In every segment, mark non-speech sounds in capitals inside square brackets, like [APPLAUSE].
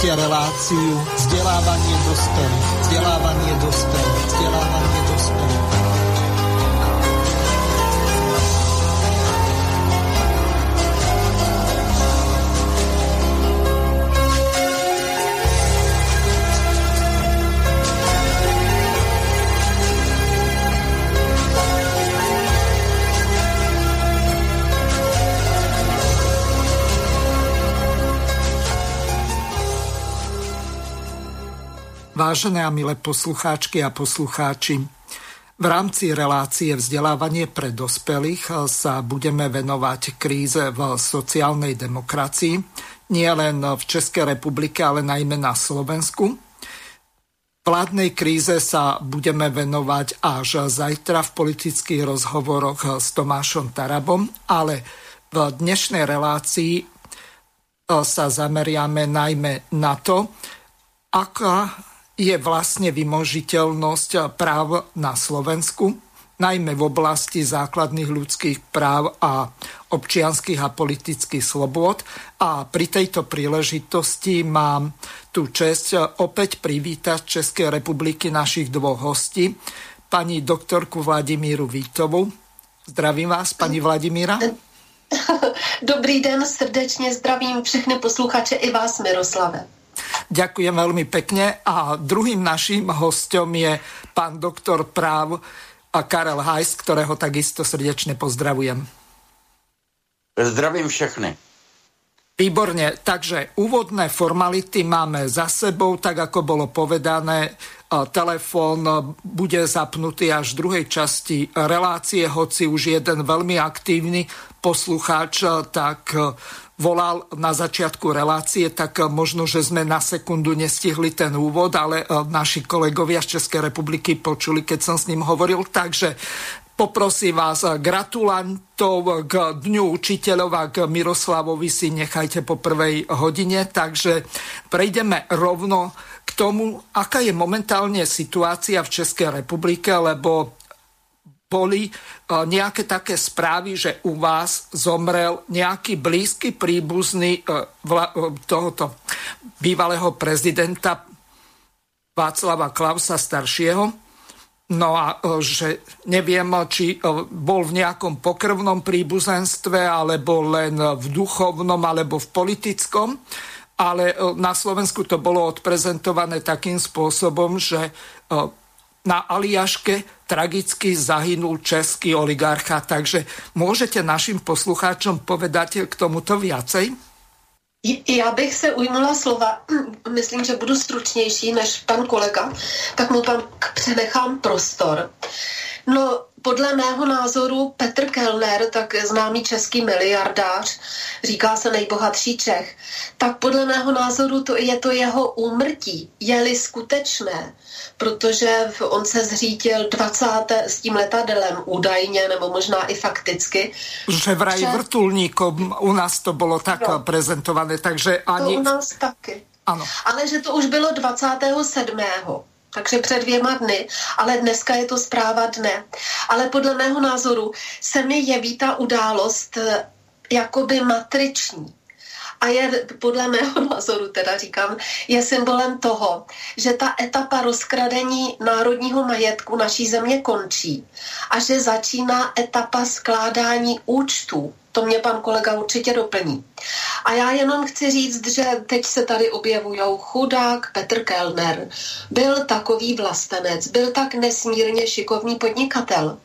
Počúvate reláciu vzdelávanie dospelých. Vážené a milé poslucháčky a poslucháči, v rámci relácie vzdelávanie pre dospelých sa budeme venovať kríze v sociálnej demokracii, nie len v Českej republike, ale najmä na Slovensku. Vládnej kríze sa budeme venovať až zajtra v politických rozhovoroch s Tomášom Tarabom, ale v dnešnej relácii sa zameriame najmä na to, aká je vlastne vymožiteľnosť práv na Slovensku, najmä v oblasti základných ľudských práv a občianských a politických slobôd. A pri tejto príležitosti mám tú čest opäť privítať Českej republiky našich dvoch hostí, pani doktorku Vladimíru Vítovu. Zdravím vás, pani Vladimíra. Dobrý den, srdečně zdravím všechny posluchače i vás, Miroslave. Ďakujem veľmi pekne a druhým naším hostom je pán doktor práv a Karel Hajs, ktorého takisto srdečne pozdravujem. Zdravím všechny. Výborne, takže úvodné formality máme za sebou, tak ako bolo povedané, telefón bude zapnutý až v druhej časti relácie, hoci už jeden veľmi aktívny poslucháč tak volal na začiatku relácie, tak možno, že sme na sekundu nestihli ten úvod, ale naši kolegovia z Českej republiky počuli, keď som s ním hovoril. Takže Poprosím vás, gratulantov k Dňu učiteľov a k Miroslavovi si nechajte po prvej hodine. Takže prejdeme rovno k tomu, aká je momentálne situácia v Českej republike, lebo boli nejaké také správy, že u vás zomrel nejaký blízky príbuzný e, tohoto bývalého prezidenta Václava Klausa staršieho No a e, že neviem, či e, bol v nejakom pokrvnom príbuzenstve, alebo len v duchovnom, alebo v politickom. Ale e, na Slovensku to bolo odprezentované takým spôsobom, že na Aliaške tragicky zahynul český oligarcha. Takže môžete našim poslucháčom povedať k tomuto viacej? Já bych se ujmula slova, [CLEARS THROAT] myslím, že budu stručnější než pan kolega, tak mu tam přenechám prostor. No, podle mého názoru Petr Kellner, tak známý český miliardář, říká se nejbohatší Čech, tak podle mého názoru to je to jeho úmrtí, je-li skutečné, protože on se zřítil 20. s tím letadlem údajně, nebo možná i fakticky. Že vraj že... vrtulníkom u nás to bylo tak no, prezentované, takže ani... To u nás taky. Ano. Ale že to už bylo 27 takže před dvěma dny, ale dneska je to zpráva dne. Ale podle mého názoru se mi jeví ta událost eh, jakoby matriční. A je podle mého [LAUGHS] názoru, teda říkám, je symbolem toho, že ta etapa rozkradení národního majetku naší země končí a že začíná etapa skládání účtů to mě pan kolega určitě doplní. A já jenom chci říct, že teď se tady objevují chudák Petr Kellner. Byl takový vlastenec, byl tak nesmírně šikovný podnikatel.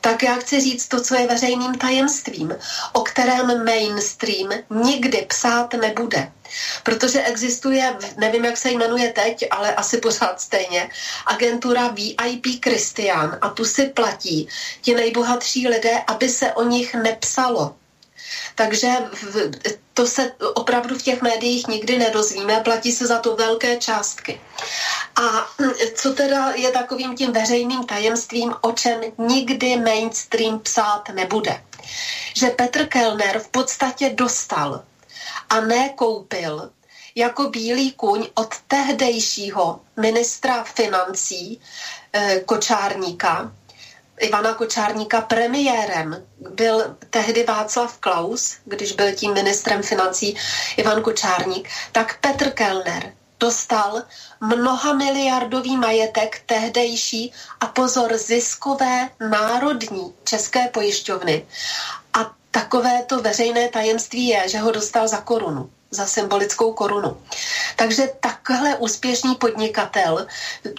Tak já chci říct to, co je veřejným tajemstvím, o kterém mainstream nikdy psát nebude. Protože existuje, nevím, jak se jmenuje teď, ale asi pořád stejně, agentura VIP Christian a tu si platí ti nejbohatší lidé, aby se o nich nepsalo. Takže to se opravdu v těch médiích nikdy nedozvíme, platí se za to velké částky. A co teda je takovým tím veřejným tajemstvím, o čem nikdy mainstream psát nebude? Že Petr Kellner v podstatě dostal a nekoupil jako bílý kuň od tehdejšího ministra financí eh, Kočárníka Ivana Kočárníka premiérem byl tehdy Václav Klaus, když byl tím ministrem financí Ivan Kočárník, tak Petr Kellner dostal mnoha miliardový majetek tehdejší a pozor ziskové národní české pojišťovny. A takové to veřejné tajemství je, že ho dostal za korunu za symbolickou korunu. Takže takhle úspěšný podnikatel,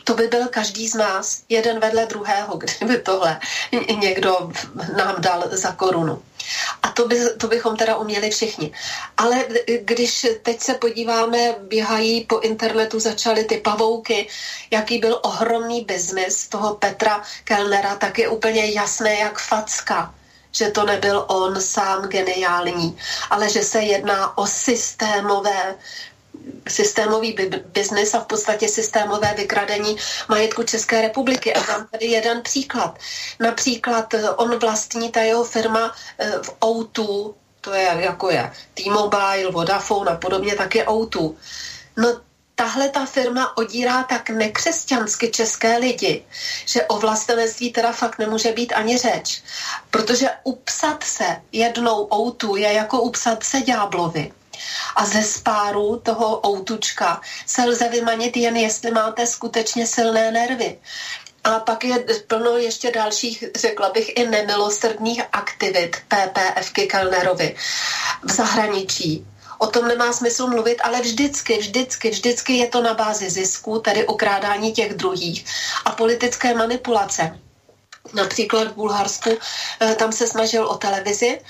to by byl každý z nás, jeden vedle druhého, [LAUGHS] kdyby tohle někdo nám dal za korunu. A to, by, to bychom teda uměli všichni. Ale když teď se podíváme, běhají po internetu, začaly ty pavouky, jaký byl ohromný biznis toho Petra Kellnera, tak je úplně jasné, jak facka že to nebyl on sám geniální, ale že se jedná o systémové systémový biznis a v podstatě systémové vykradení majetku České republiky. A mám tady jeden příklad. Například eh, on vlastní, ta jeho firma eh, v O2, to je jako je T-Mobile, Vodafone a podobně, tak je O2. No tahle ta firma odírá tak nekřesťansky české lidi, že o vlastenectví teda fakt nemůže být ani řeč. Protože upsat se jednou outu je jako upsat se ďáblovi. A ze spáru toho outučka se lze vymanit jen jestli máte skutečně silné nervy. A pak je plno ještě dalších, řekla bych, i nemilosrdných aktivit PPFky Kellnerovi v zahraničí o tom nemá smysl mluvit, ale vždycky, vždycky, vždycky je to na bázi zisku, tedy okrádání těch druhých a politické manipulace. Například v Bulharsku eh, tam se snažil o televizi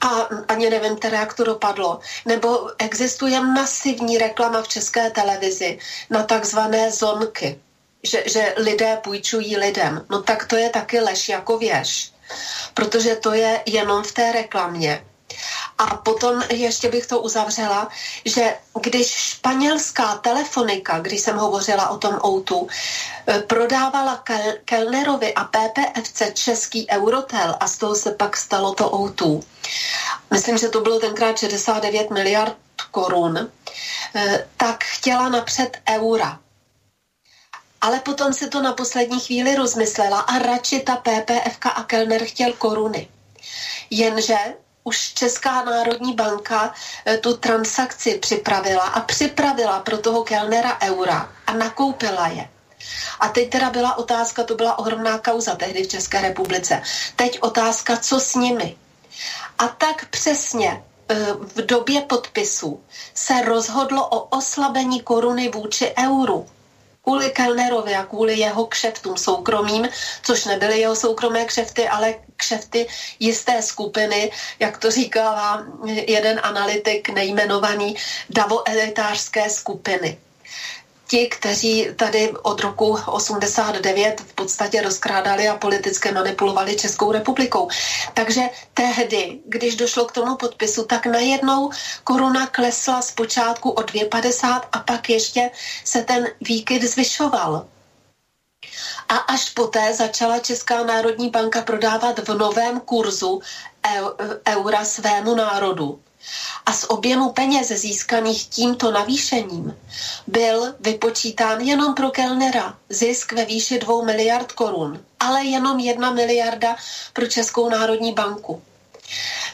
a ani nevím teda, jak to dopadlo. Nebo existuje masivní reklama v české televizi na takzvané zonky, že, že lidé půjčují lidem. No tak to je taky lež jako věž, protože to je jenom v té reklamě. A potom ještě bych to uzavřela, že když španělská telefonika, když jsem hovořila o tom outu, eh, prodávala Kellnerovi a PPFC český Eurotel a z toho se pak stalo to outu. Myslím, že to bylo tenkrát 69 miliard korun, eh, tak chtěla napřed eura. Ale potom se to na poslední chvíli rozmyslela a radši ta PPFK a Kellner chtěl koruny. Jenže už Česká národní banka eh, tu transakci připravila a připravila pro toho kelnera eura a nakoupila je. A teď teda byla otázka, to byla ohromná kauza tehdy v České republice. Teď otázka, co s nimi. A tak přesně eh, v době podpisu se rozhodlo o oslabení koruny vůči euru kvůli Kellnerovi a kvůli jeho kšeftům soukromým, což nebyly jeho soukromé kšefty, ale kšefty jisté skupiny, jak to říkala jeden analytik nejmenovaný davoelitářské skupiny ti, kteří tady od roku 89 v podstatě rozkrádali a politicky manipulovali Českou republikou. Takže tehdy, když došlo k tomu podpisu, tak najednou koruna klesla zpočátku o 2,50 a pak ještě se ten výkyv zvyšoval. A až poté začala Česká národní banka prodávat v novém kurzu eura svému národu a z objemu peněz získaných tímto navýšením byl vypočítán jenom pro Kellnera zisk ve výši 2 miliard korun, ale jenom 1 miliarda pro Českou národní banku.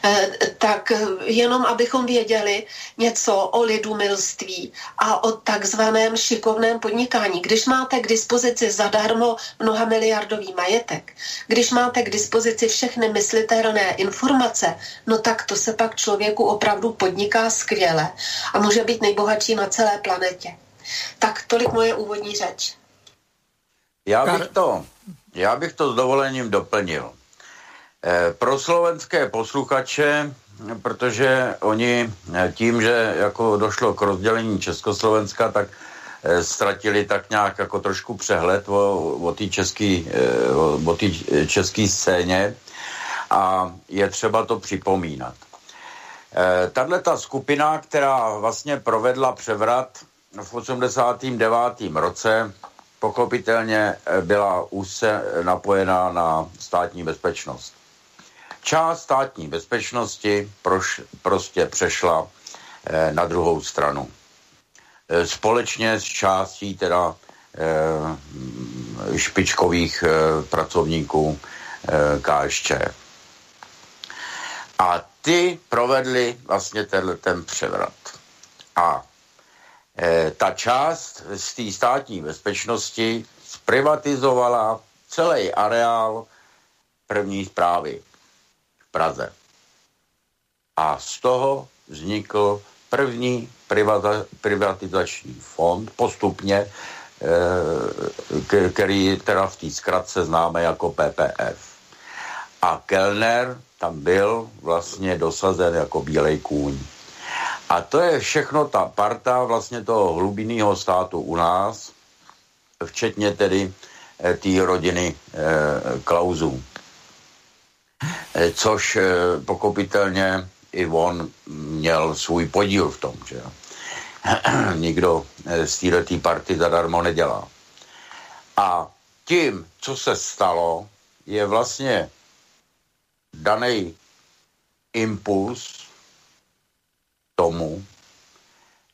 Eh, tak jenom abychom věděli něco o lidumilství a o takzvaném šikovném podnikání. Když máte k dispozici zadarmo mnoha miliardový majetek, když máte k dispozici všechny myslitelné informace, no tak to se pak člověku opravdu podniká skvěle a může být nejbohatší na celé planetě. Tak tolik moje úvodní řeč. Já bych to, já bych to s dovolením doplnil. Eh, pro slovenské posluchače, protože oni eh, tím, že jako došlo k rozdělení Československa, tak eh, ztratili tak nějak jako trošku přehled o, o té české český scéně a je třeba to připomínat. Tahle ta skupina, která vlastně provedla převrat v 89. roce, pochopitelně byla úzce napojená na státní bezpečnost. Část státní bezpečnosti proš, prostě přešla eh, na druhou stranu. Eh, společně s částí teda eh, špičkových eh, pracovníků KSČ. A ty provedli vlastně tenhle ten převrat. A e, ta část z té státní bezpečnosti zprivatizovala celý areál první zprávy Praze. A z toho vznikl první privatizační fond postupně, e, který teda v té zkratce známe jako PPF. A Kellner tam byl vlastně dosazen jako bílej kůň. A to je všechno ta parta vlastně toho hlubinného státu u nás, včetně tedy e, té rodiny e, Klauzů. E, což e, pokopitelně i on měl svůj podíl v tom, že [CLEARS THROAT] nikdo z této party zadarmo nedělá. A tím, co se stalo, je vlastně daný impuls tomu,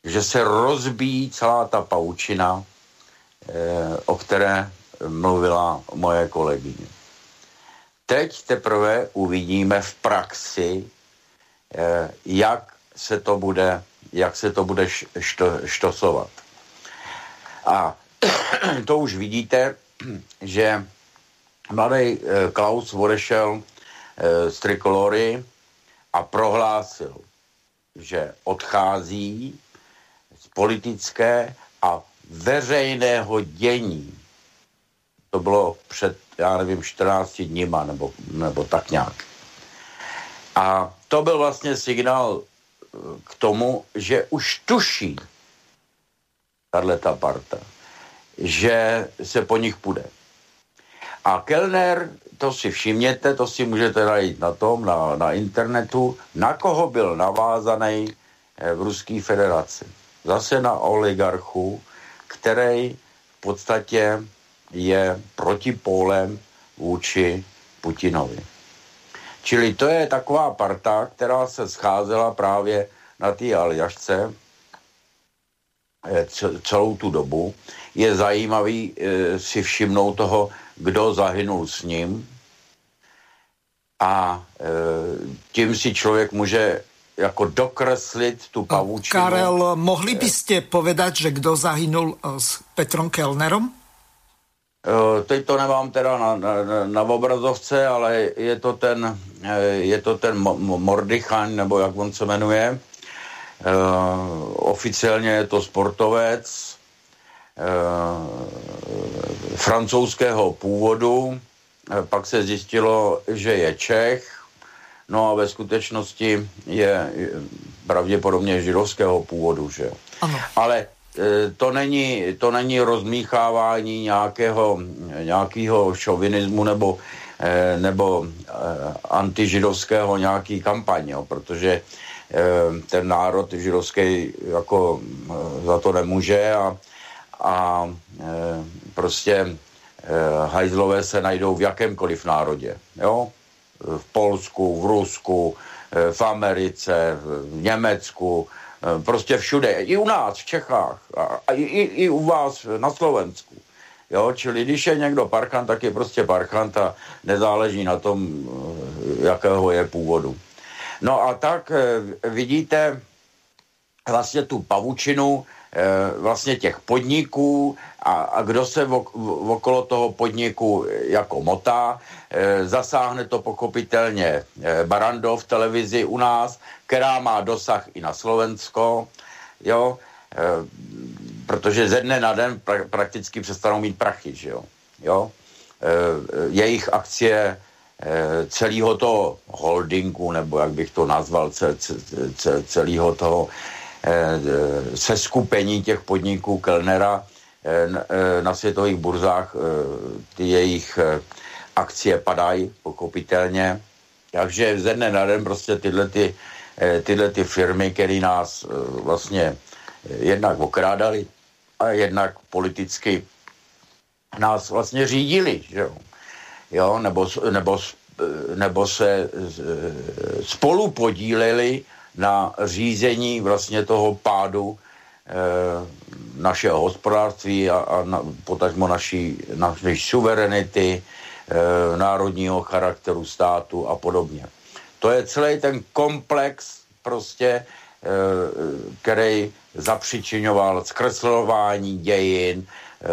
že se rozbíjí celá ta paučina, eh, o které mluvila moje kolegyně. Teď teprve uvidíme v praxi, eh, jak se to bude, jak se to bude što, štosovat. A [CLEARS THROAT] to už vidíte, že mladý eh, Klaus odešel Eh, z Trikolory a prohlásil, že odchází z politické a veřejného dění. To bylo před, já nevím, 14 dníma nebo, nebo tak nějak. A to byl vlastně signál eh, k tomu, že už tuší tahle ta parta, že se po nich půjde. A Kellner to si všimněte, to si můžete najít na tom, na, na internetu, na koho byl navázaný eh, v Ruské federaci. Zase na oligarchu, který v podstatě je protipólem vůči Putinovi. Čili to je taková parta, která se scházela právě na té aljašce eh, celou tu dobu. Je zajímavý e, si všimnout toho kdo zahynul s ním. A e, tím si člověk může jako dokreslit tu pavučinu. Karel, mohli by ste povedať, že kdo zahynul s Petrom Kellnerom? E, teď to nemám teda na, na, na obrazovce, ale je to ten, e, je to ten Mordychaň, nebo jak on se jmenuje. Oficiálně je to sportovec, Eh, francouzského původu, eh, pak se zjistilo, že je Čech, no a ve skutečnosti je pravděpodobně židovského původu, že Ano. Ale eh, to není, to není rozmíchávání nějakého, nějakého šovinismu nebo, nebo antižidovského nějaký kampaň, jo, protože ten národ židovský jako za to nemůže a a e, prostě e, hajzlové se najdou v jakémkoliv národě. Jo? V Polsku, v Rusku, e, v Americe, v Německu, e, prostě všude. I u nás, v Čechách. A, a i, i u vás na Slovensku. Jo, čili když je někdo parchant, tak je prostě parchant a nezáleží na tom, e, jakého je původu. No a tak vidíte vlastně tu pavučinu, Eh, vlastně těch podniků a, a kdo se v, okolo toho podniku jako motá. E, zasáhne to pokopitelně e, Barando v televizi u nás, která má dosah i na Slovensko, jo, e, protože ze dne na den pra, prakticky přestanou mít prachy, že jo, jo. E, jejich akcie celého toho holdingu, nebo jak bych to nazval, celého toho se skupení těch podniků Kellnera eh, eh, na světových burzách ty jejich akcie padají pokopitelně. Takže ze dne na den prostě tyhle, ty, tyhle ty firmy, které nás vlastně jednak okrádali a jednak politicky nás vlastně řídili, že jo? jo nebo, nebo, nebo se spolu podíleli na řízení vlastně toho pádu e, našeho hospodářství a, a na, potažmo naší, naší suverenity, národního charakteru státu a podobně. To je celý ten komplex prostě, e, který zapřičinoval zkreslování dějin, e,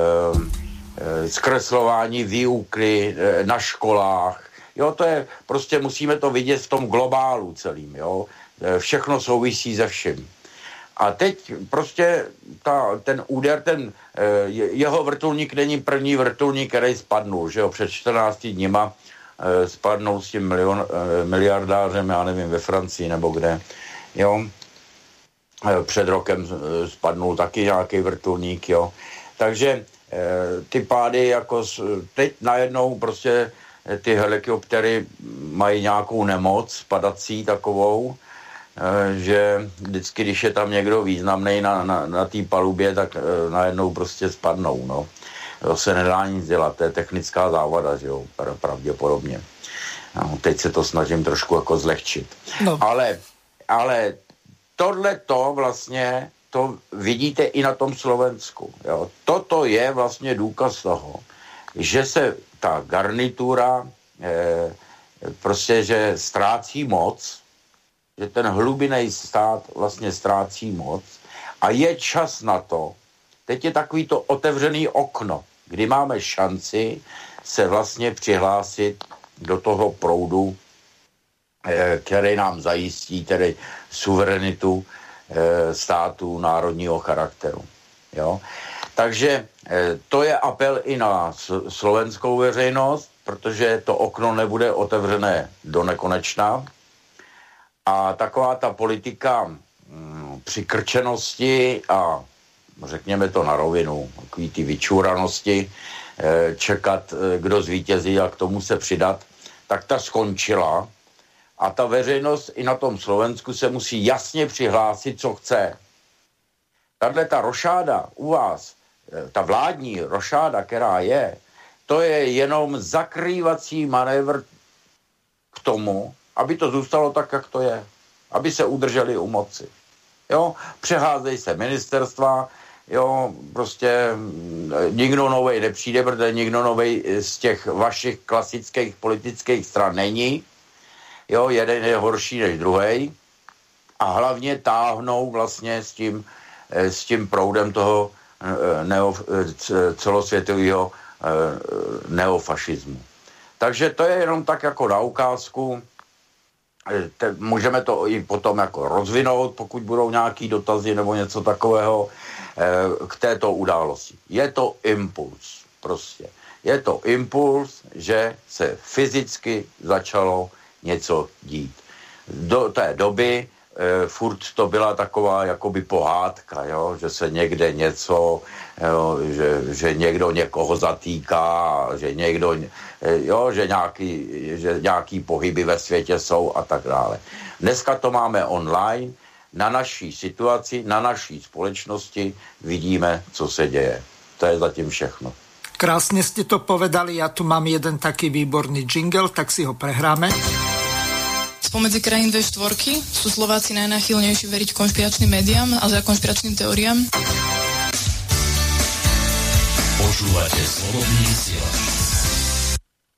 e, zkreslování výuky na školách. Jo, to je, prostě musíme to vidět v tom globálu celým, jo. Všechno souvisí se vším. A teď prostě ta, ten úder, ten jeho vrtulník není první vrtulník, který spadnul, že jo, před 14 dněma Eh, spadnout s tím milion, eh, miliardářem, já nevím, ve Francii nebo kde. Jo. Eh, před rokem spadnul taky nějaký vrtulník, jo. Takže ty pády jako teď najednou prostě ty helikoptery mají nějakou nemoc padací takovou, že vždycky, když je tam někdo významný na, na, na té palubě, tak najednou prostě spadnou, no to se nedá nic dělat, to je technická závada, že jo, pravděpodobně. No, teď se to snažím trošku jako zlehčit. No. Ale, ale tohle to vlastně, to vidíte i na tom Slovensku. Jo. Toto je vlastně důkaz toho, že se ta garnitura eh, prostě, že ztrácí moc, že ten hlubinej stát vlastně ztrácí moc a je čas na to, teď je takový to otevřený okno, kdy máme šanci se vlastně přihlásit do toho proudu, eh, který nám zajistí tedy suverenitu eh, státu národního charakteru. Jo? Takže eh, to je apel i na slovenskou veřejnost, protože to okno nebude otevřené do nekonečna. A taková ta politika mm, přikrčenosti a řekněme to na rovinu, takový ty vyčúranosti, eh, čekat, eh, kdo zvítězí a k tomu se přidat, tak ta skončila a ta veřejnost i na tom Slovensku se musí jasně přihlásit, co chce. Tahle ta rošáda u vás, eh, ta vládní rošáda, která je, to je jenom zakrývací manévr k tomu, aby to zůstalo tak, jak to je. Aby se udrželi u moci. Jo, přeházejí se ministerstva, jo, prostě mm, nikdo novej nepřijde, protože nikdo novej z těch vašich klasických politických stran není. Jo, jeden je horší než druhý. A hlavně táhnou vlastně s tím, eh, s tím proudem toho eh, neo, eh, celosvětového neofašismu. Takže to je jenom tak jako na ukázku. Te, můžeme to i potom jako rozvinout, pokud budou nějaký dotazy nebo něco takového. Eh, k této události. Je to impuls prostě. Je to impuls, že se fyzicky začalo něco dít. Do té doby e, furt to byla taková jakoby pohádka, jo? že se někde něco, jo? Že, že někdo někoho zatýká, že někdo, e, jo? Že, nějaký, že nějaký pohyby ve světě jsou a tak dále. Dneska to máme online, na naší situaci, na naší společnosti vidíme, co se děje. To je zatím všechno. Krásne ste to povedali, ja tu mám jeden taký výborný jingle, tak si ho prehráme. Spomedzi krajín V4 sú Slováci najnáchylnejší veriť konšpiračným médiám a za konšpiračným teóriám. Počúvate slobodný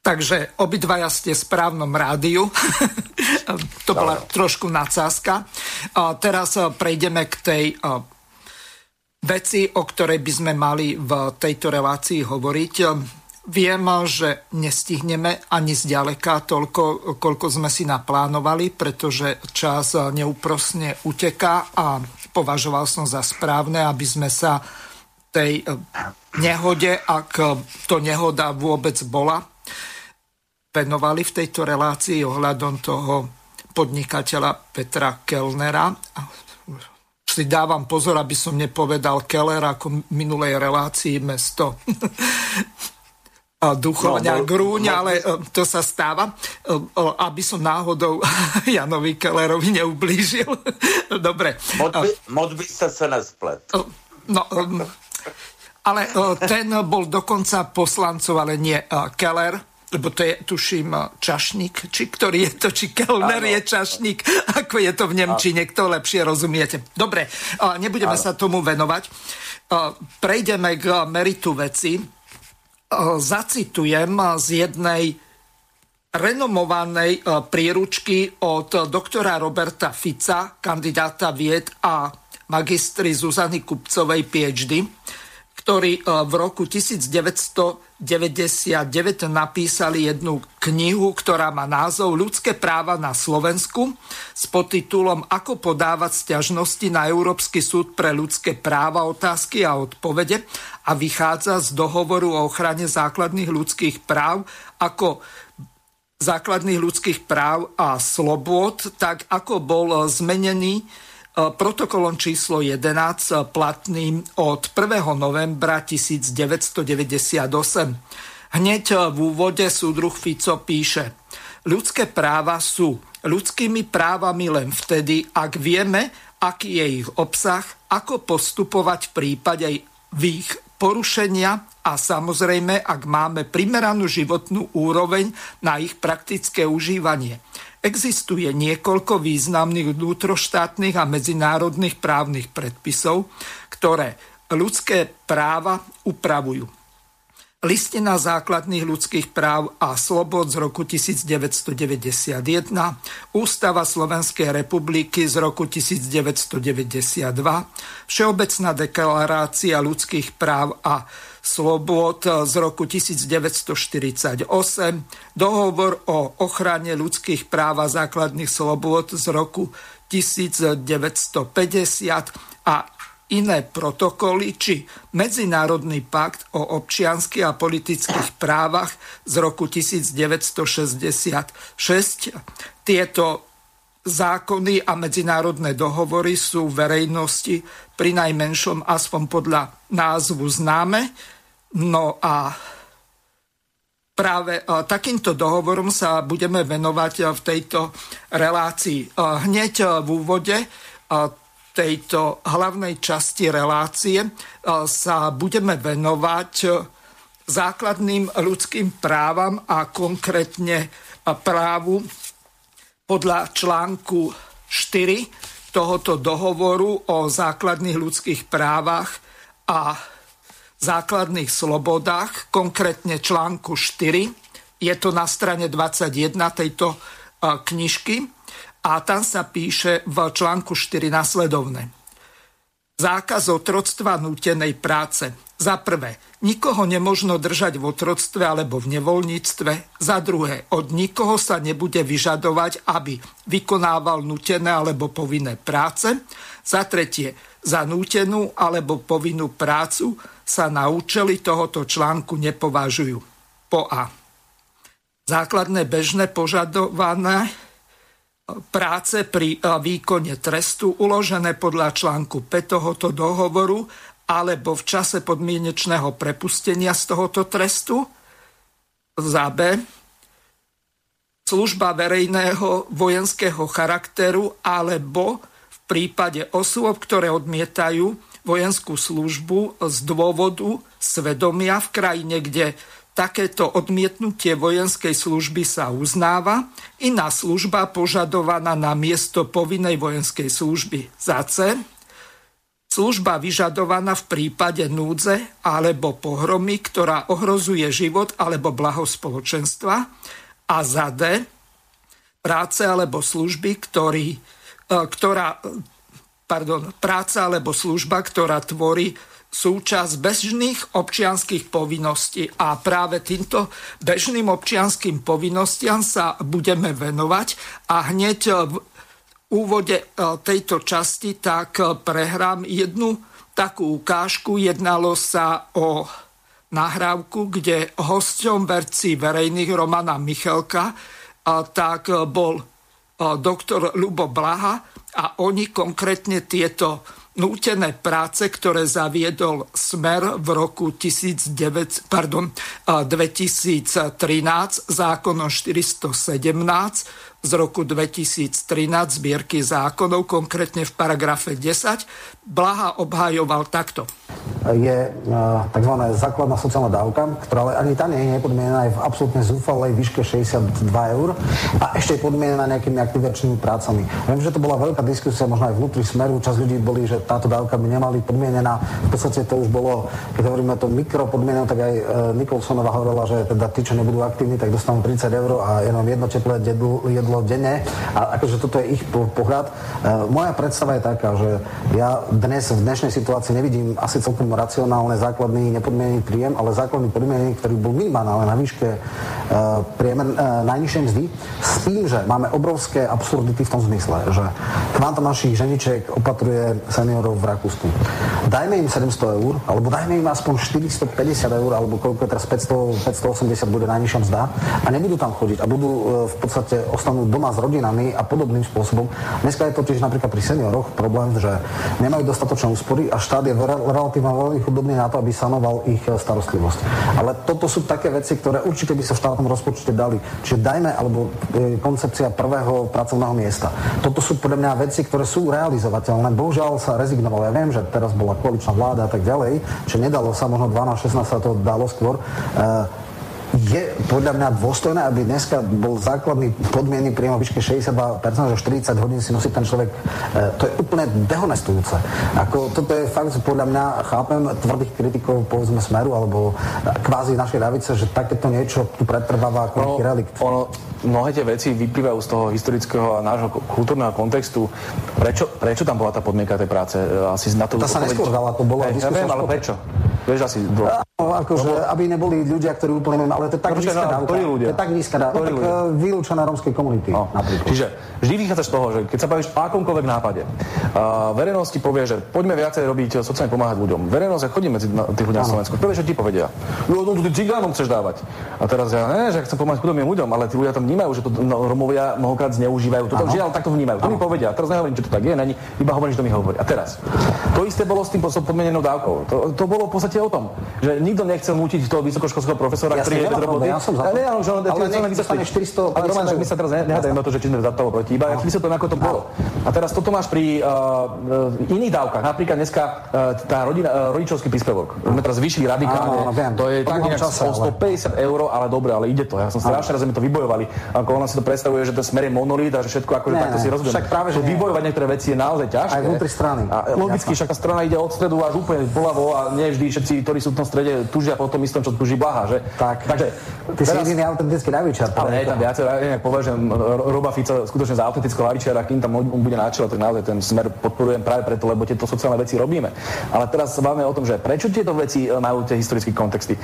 Takže obidvaja ste v správnom rádiu. [LAUGHS] to bola trošku nadsázka. A teraz e, prejdeme k tej e, veci, o ktorej by sme mali v tejto relácii hovoriť. Viem, že nestihneme ani zďaleka toľko, koľko sme si naplánovali, pretože čas neúprosne uteká a považoval som za správne, aby sme sa tej e, nehode, ak to nehoda vôbec bola, venovali v tejto relácii ohľadom toho podnikateľa Petra Kellnera. Si dávam pozor, aby som nepovedal Keller ako v minulej relácii mesto [LAUGHS] duchovňa no, Grúň, no, ale e, to sa stáva, e, aby som náhodou [LAUGHS] Janovi Kellerovi neublížil. [LAUGHS] Dobre. Moc by sa sa nesplet. No, ale ten bol dokonca poslancov, ale nie Keller lebo to je, tuším, čašník, či ktorý je to, či Kellner je čašník, [LAUGHS] ako je to v Nemčine, kto lepšie rozumiete. Dobre, nebudeme ano. sa tomu venovať. Prejdeme k meritu veci. Zacitujem z jednej renomovanej príručky od doktora Roberta Fica, kandidáta vied a magistry Zuzany Kupcovej PhD, ktorí v roku 1999 napísali jednu knihu, ktorá má názov Ľudské práva na Slovensku s podtitulom Ako podávať stiažnosti na Európsky súd pre ľudské práva, otázky a odpovede a vychádza z dohovoru o ochrane základných ľudských práv ako základných ľudských práv a slobôd, tak ako bol zmenený e, protokolom číslo 11 e, platným od 1. novembra 1998. Hneď e, v úvode súdruh Fico píše, ľudské práva sú ľudskými právami len vtedy, ak vieme, aký je ich obsah, ako postupovať v prípade v ich porušenia a samozrejme, ak máme primeranú životnú úroveň na ich praktické užívanie. Existuje niekoľko významných vnútroštátnych a medzinárodných právnych predpisov, ktoré ľudské práva upravujú. Listina základných ľudských práv a slobod z roku 1991, Ústava Slovenskej republiky z roku 1992, Všeobecná deklarácia ľudských práv a slobod z roku 1948, dohovor o ochrane ľudských práv a základných slobod z roku 1950 a iné protokoly či Medzinárodný pakt o občianských a politických právach z roku 1966. Tieto zákony a medzinárodné dohovory sú verejnosti pri najmenšom aspoň podľa názvu známe. No a práve takýmto dohovorom sa budeme venovať v tejto relácii. Hneď v úvode tejto hlavnej časti relácie e, sa budeme venovať e, základným ľudským právam a konkrétne právu podľa článku 4 tohoto dohovoru o základných ľudských právach a základných slobodách, konkrétne článku 4. Je to na strane 21 tejto e, knižky a tam sa píše v článku 4 nasledovne. Zákaz otroctva nútenej práce. Za prvé, nikoho nemožno držať v otroctve alebo v nevoľníctve. Za druhé, od nikoho sa nebude vyžadovať, aby vykonával nutené alebo povinné práce. Za tretie, za nútenú alebo povinnú prácu sa na účely tohoto článku nepovažujú. Po A. Základné bežné požadované práce pri výkone trestu uložené podľa článku 5 tohoto dohovoru alebo v čase podmienečného prepustenia z tohoto trestu. Za B. Služba verejného vojenského charakteru alebo prípade osôb, ktoré odmietajú vojenskú službu z dôvodu svedomia v krajine, kde Takéto odmietnutie vojenskej služby sa uznáva. Iná služba požadovaná na miesto povinnej vojenskej služby za C. Služba vyžadovaná v prípade núdze alebo pohromy, ktorá ohrozuje život alebo blaho spoločenstva. A za D. Práce alebo služby, ktorý, ktorá, pardon, práca alebo služba, ktorá tvorí súčasť bežných občianských povinností a práve týmto bežným občianským povinnostiam sa budeme venovať a hneď v úvode e, tejto časti tak prehrám jednu takú ukážku. Jednalo sa o nahrávku, kde hosťom verci verejných Romana Michelka tak bol e, doktor Lubo Blaha a oni konkrétne tieto nútené práce, ktoré zaviedol Smer v roku 19, pardon, 2013 zákonom 417 z roku 2013 zbierky zákonov, konkrétne v paragrafe 10, Blaha obhajoval takto. je tzv. základná sociálna dávka, ktorá ale ani tá nie je nepodmienená aj v absolútne zúfalej výške 62 eur a ešte je podmienená nejakými aktivačnými prácami. Viem, že to bola veľká diskusia, možno aj vnútri smeru, čas ľudí boli, že táto dávka by nemali podmienená. V podstate to už bolo, keď hovoríme o tom mikropodmienenom, tak aj e, Nikolsonova hovorila, že teda tí, čo nebudú aktívni, tak dostanú 30 eur a jenom jedno teplé jedlo, jedlo denne. A akože toto je ich pohľad. E, moja predstava je taká, že ja dnes v dnešnej situácii nevidím asi celkom racionálne základný nepodmienený príjem, ale základný podmienený, ktorý bol minimálny, ale na výške e, priemer, e, najnižšej mzdy, s tým, že máme obrovské absurdity v tom zmysle, že kvantum našich ženičiek opatruje seniorov v Rakúsku. Dajme im 700 eur, alebo dajme im aspoň 450 eur, alebo koľko je teraz 500, 580 bude najnižšia mzda a nebudú tam chodiť a budú v podstate ostanú doma s rodinami a podobným spôsobom. Dneska je totiž napríklad pri senioroch problém, že nemajú dostatočné úspory a štát je relatívne veľmi chudobný na to, aby sanoval ich e, starostlivosť. Ale toto sú také veci, ktoré určite by sa v štátnom rozpočte dali. Čiže dajme, alebo e, koncepcia prvého pracovného miesta. Toto sú podľa mňa veci, ktoré sú realizovateľné. Bohužiaľ sa rezignovalo. Ja viem, že teraz bola koaličná vláda a tak ďalej, že nedalo sa, možno 12-16 sa to dalo skôr. Uh, je podľa mňa dôstojné, aby dneska bol základný podmienný príjem výške 62%, že 40 hodín si nosí ten človek. E, to je úplne dehonestujúce. Ako, toto je fakt, podľa mňa, chápem tvrdých kritikov, povedzme Smeru, alebo kvázi našej ľavice, že takéto niečo tu pretrváva ako no, relikt. Ono, mnohé tie veci vyplývajú z toho historického a nášho kultúrneho kontextu. Prečo, prečo tam bola tá podmienka tej práce? Asi na to tá sa neskôr dala, to bolo hey, ja viem, ale prečo? Vieš asi dô... No, akože, Lebo... aby neboli ľudia, ktorí úplne ale to je tak no, nízka dávka. ľudia? To je tak nízka dávka. No, tak ľudia? Vylúčená rómskej komunity no. napríklad. Čiže vždy vychádzaš z toho, že keď sa bavíš o akomkoľvek nápade, uh, verejnosti povie, že poďme viacej robiť sociálne pomáhať ľuďom. Verejnosť, chodí medzi tých ľudí na Slovensku, prvé, čo ti povedia, no, no, ty cigánom chceš dávať. A teraz ja, ne, že chcem pomáhať chudobným ľuďom, ale tí ľudia tam vnímajú, že to no, Romovia mnohokrát zneužívajú. To žiaľ takto vnímajú. To mi povedia. Teraz nehovorím, že to tak je, není, iba hovorím, že to mi hovorí. A teraz, to isté bolo s tým podmienenou dávkou. To, to bolo v podstate o tom, že nikto nechcel nútiť toho vysokoškolského profesora, ja ktorý je bez roboty. Ja som za to. Ne, ale, že on, ale nech dostane 400. Ale Roman, že my sa teraz nehádajme to, že či sme za to proti, iba aký to ako to bolo. A teraz toto máš pri uh, iných dávkach. Napríklad dneska uh, tá rodina, uh, rodičovský príspevok. My teraz vyšli radikálne. To je tak nejak 150 eur, ale dobre, ale ide to. Ja som strašne raz sme to vybojovali. Ako ona si to predstavuje, že ten smer je monolít a že všetko akože takto si rozumiem. Však práve, že vybojovať niektoré veci je naozaj ťažké. Aj vnútri strany. A logicky, však tá strana ide od stredu až úplne poľavo a nie vždy všetci, ktorí sú v tom strede, tužia po tom istom, čo tuží Blaha, že? Tak. Takže, ty teraz, si jediný autentický ľavičar. Ale je tam viacej, ja inak považujem Roba Fica skutočne za autentického ľavičiara, kým tam on bude na čele, tak naozaj ten smer podporujem práve preto, lebo tieto sociálne veci robíme. Ale teraz sa bavíme o tom, že prečo tieto veci e, majú tie historické kontexty.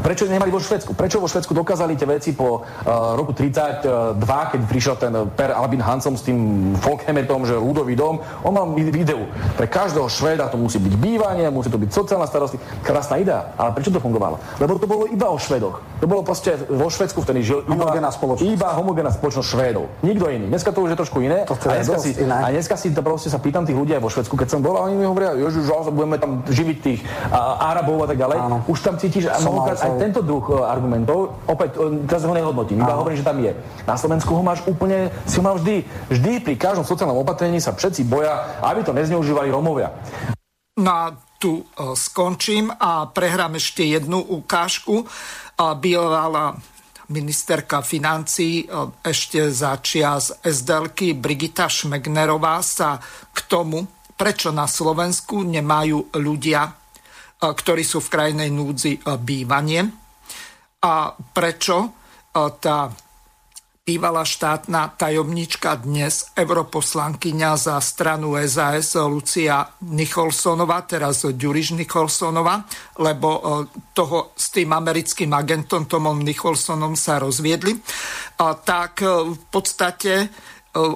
Prečo nemali vo Švedsku? Prečo vo Švedsku dokázali tie veci po uh, roku 32, keď prišiel ten Per Albin Hansom s tým Folkhemetom, že ľudový dom, on mal videu. Pre každého Švéda to musí byť bývanie, musí to byť sociálna starostlivosť. Krásna idea. Ale prečo to fungovalo? Lebo to bolo iba o Švedoch. To bolo proste vo Švedsku vtedy žil iba, homogénna spoločnosť. Iba homogénna spoločnosť Švédov. Nikto iný. Dneska to už je trošku iné. To a, dneska si, iné. a dneska si to proste sa pýtam tých ľudí aj vo Švedsku, keď som bol a oni mi hovoria, že budeme tam živiť tých Arabov a tak ďalej. Áno. Už tam cítiš aj tento druh uh, argumentov, opäť uh, teraz ho nehodnotím, iba hovorím, že tam je. Na Slovensku ho máš úplne, si ho mal vždy. Vždy pri každom sociálnom opatrení sa všetci boja, aby to nezneužívali Romovia. No a tu uh, skončím a prehrám ešte jednu ukážku. Bývala ministerka financí e, ešte za čias SDLky Brigita Šmegnerová sa k tomu, prečo na Slovensku nemajú ľudia, e, ktorí sú v krajnej núdzi, e, bývanie a prečo tá bývalá štátna tajomnička, dnes europoslankyňa za stranu SAS Lucia Nicholsonová, teraz Ďuriš Nicholsonová, lebo e, toho s tým americkým agentom Tomom Nicholsonom sa rozviedli, tak e, v podstate e,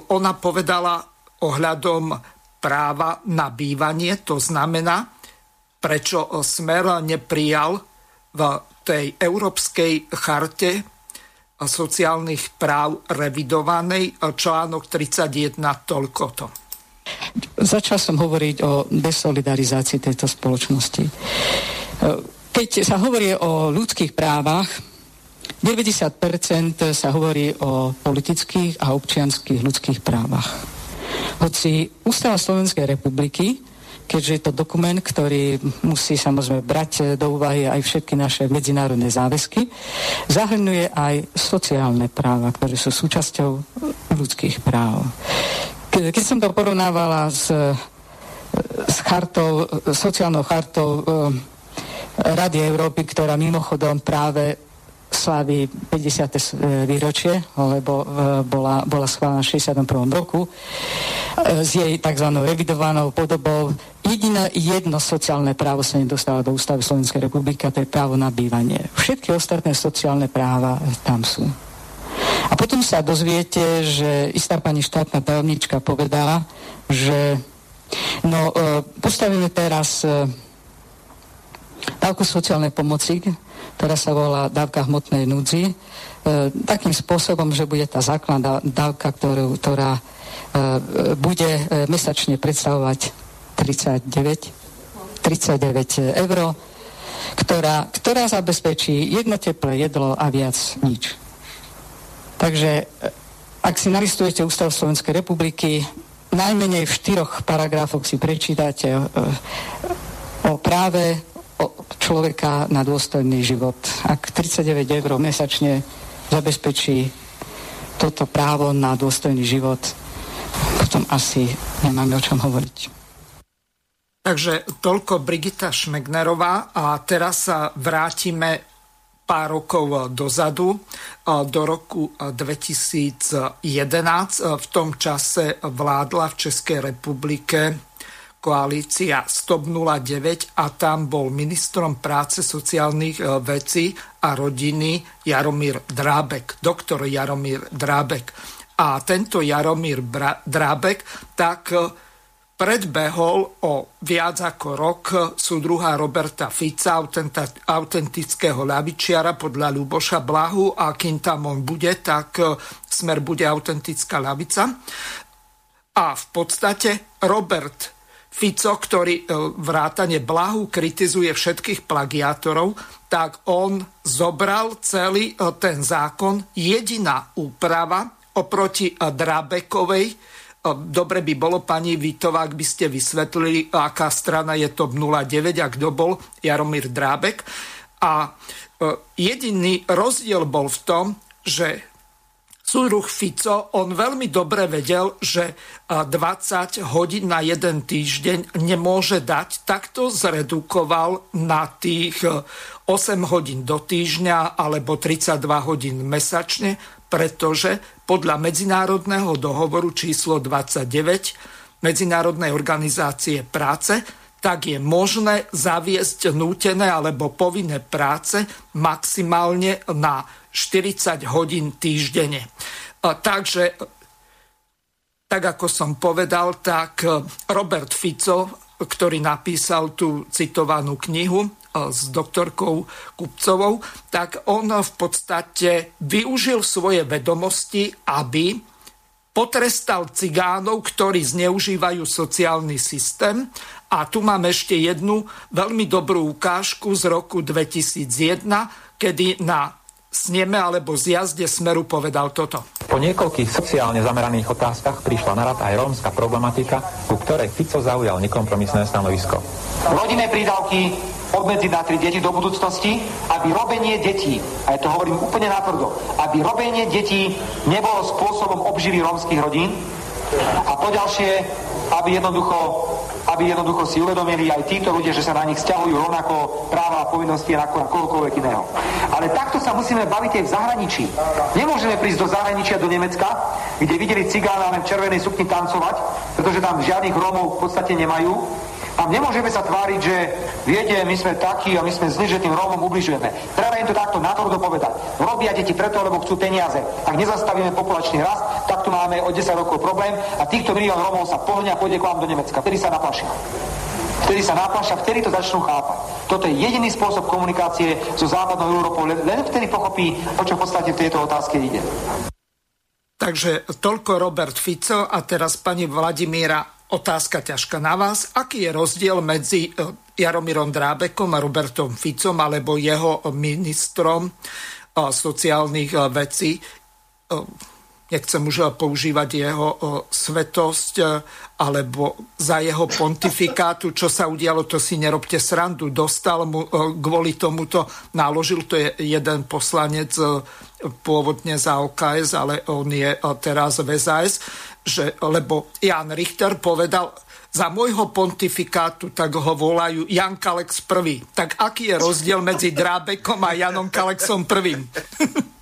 ona povedala ohľadom práva na bývanie, to znamená, prečo Smer neprijal v tej európskej charte sociálnych práv revidovanej, článok 31, toľko to. Začal som hovoriť o desolidarizácii tejto spoločnosti. Keď sa hovorí o ľudských právach, 90% sa hovorí o politických a občianských ľudských právach. Hoci Ústava Slovenskej republiky keďže je to dokument, ktorý musí samozrejme brať do úvahy aj všetky naše medzinárodné záväzky, zahrnuje aj sociálne práva, ktoré sú súčasťou ľudských práv. Keď som to porovnávala s, s chartou, sociálnou chartou eh, Rady Európy, ktorá mimochodom práve slaví 50. výročie, lebo e, bola, bola schválená v 61. roku, e, s jej tzv. revidovanou podobou. Jediné jedno sociálne právo sa nedostáva do ústavy Slovenskej republiky a to je právo na bývanie. Všetky ostatné sociálne práva tam sú. A potom sa dozviete, že istá pani štátna tajomnička povedala, že no, e, postavíme teraz dávku sociálnej pomoci, ktorá sa volá dávka hmotnej núdzi, e, takým spôsobom, že bude tá základná dávka, ktorú, ktorá e, bude e, mesačne predstavovať 39, 39 eur, ktorá, ktorá zabezpečí jedno teplé jedlo a viac nič. Takže e, ak si naristujete Ústav Slovenskej republiky, najmenej v štyroch paragrafoch si prečítate o, o práve človeka na dôstojný život. Ak 39 eur mesačne zabezpečí toto právo na dôstojný život, potom asi nemáme o čom hovoriť. Takže toľko Brigita Šmegnerová a teraz sa vrátime pár rokov dozadu, do roku 2011. V tom čase vládla v Českej republike koalícia Stop 09 a tam bol ministrom práce sociálnych e, vecí a rodiny Jaromír Drábek, doktor Jaromír Drábek. A tento Jaromír Drábek tak e, predbehol o viac ako rok súdruha Roberta Fica, autentického ľavičiara podľa Ľuboša Blahu a kým tam on bude, tak e, smer bude autentická ľavica. A v podstate Robert Fico, ktorý e, vrátane Blahu kritizuje všetkých plagiátorov, tak on zobral celý e, ten zákon. Jediná úprava oproti e, Drabekovej, dobre by bolo, pani Vitová, ak by ste vysvetlili, aká strana je to 09 a kto bol Jaromír Drábek. A jediný rozdiel bol v tom, že Súruch Fico, on veľmi dobre vedel, že 20 hodín na jeden týždeň nemôže dať, tak to zredukoval na tých 8 hodín do týždňa alebo 32 hodín mesačne, pretože podľa Medzinárodného dohovoru číslo 29 Medzinárodnej organizácie práce tak je možné zaviesť nútené alebo povinné práce maximálne na 40 hodín týždenne. Takže, tak ako som povedal, tak e, Robert Fico, ktorý napísal tú citovanú knihu e, s doktorkou Kupcovou, tak on v podstate využil svoje vedomosti, aby potrestal cigánov, ktorí zneužívajú sociálny systém. A tu mám ešte jednu veľmi dobrú ukážku z roku 2001, kedy na sneme alebo zjazde Smeru povedal toto. Po niekoľkých sociálne zameraných otázkach prišla na rad aj rómska problematika, ku ktorej Fico zaujal nekompromisné stanovisko. Rodinné prídavky obmedziť na tri deti do budúcnosti, aby robenie detí, a ja to hovorím úplne natvrdo, aby robenie detí nebolo spôsobom obživy rómskych rodín a poďalšie, aby jednoducho aby jednoducho si uvedomili aj títo ľudia, že sa na nich stiahujú rovnako práva a povinnosti ako na kohokoľvek iného. Ale takto sa musíme baviť aj v zahraničí. Nemôžeme prísť do zahraničia, do Nemecka, kde videli cigána len v červenej sukni tancovať, pretože tam žiadnych Rómov v podstate nemajú a nemôžeme sa tváriť, že viete, my sme takí a my sme zli, že tým Rómom ubližujeme. Treba im to takto natvrdo povedať. Robia deti preto, lebo chcú peniaze. Ak nezastavíme populačný rast, tak tu máme o 10 rokov problém a týchto milión Rómov sa pohne a pôjde k vám do Nemecka. Vtedy sa naplašia. Vtedy sa naplašia, vtedy to začnú chápať. Toto je jediný spôsob komunikácie so západnou Európou. Len vtedy pochopí, o čo v podstate v tejto otázke ide. Takže toľko Robert Fico a teraz pani Vladimíra Otázka ťažká na vás. Aký je rozdiel medzi e, Jaromírom Drábekom a Robertom Ficom alebo jeho ministrom e, sociálnych e, vecí? nechcem už používať jeho svetosť, alebo za jeho pontifikátu, čo sa udialo, to si nerobte srandu. Dostal mu kvôli tomuto, náložil, to je jeden poslanec pôvodne za OKS, ale on je teraz v SAS, že, lebo Jan Richter povedal, za môjho pontifikátu tak ho volajú Jan Kalex I. Tak aký je rozdiel medzi Drábekom a Janom Kalexom I? [LAUGHS]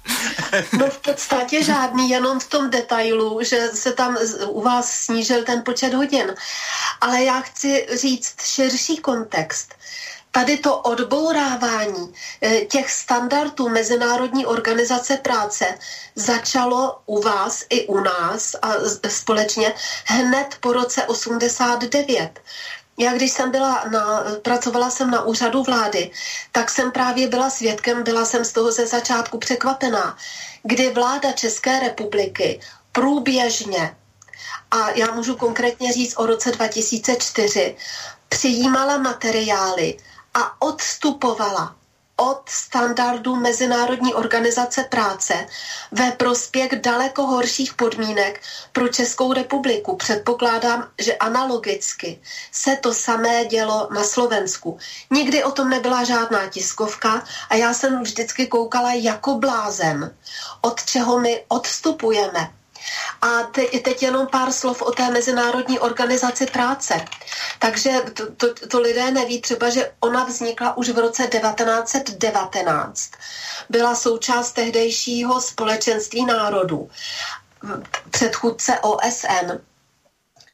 No v podstatě žádný, jenom v tom detailu, že se tam u vás snížil ten počet hodin. Ale já chci říct širší kontext tady to odbourávání eh, těch standardů Mezinárodní organizace práce začalo u vás i u nás a společně hned po roce 89. Já když jsem byla na, pracovala jsem na úřadu vlády, tak jsem právě byla svědkem, byla jsem z toho ze začátku překvapená, kdy vláda České republiky průběžně, a já můžu konkrétně říct o roce 2004, přijímala materiály, a odstupovala od standardů Mezinárodní organizace práce ve prospěch daleko horších podmínek pro Českou republiku. Předpokládám, že analogicky se to samé dělo na Slovensku. Nikdy o tom nebyla žádná tiskovka a já jsem vždycky koukala jako blázen, od čeho my odstupujeme a te, teď jenom pár slov o té Mezinárodní organizaci práce. Takže to, to, to lidé neví třeba, že ona vznikla už v roce 1919. Byla součást tehdejšího společenství národů, předchůdce OSN.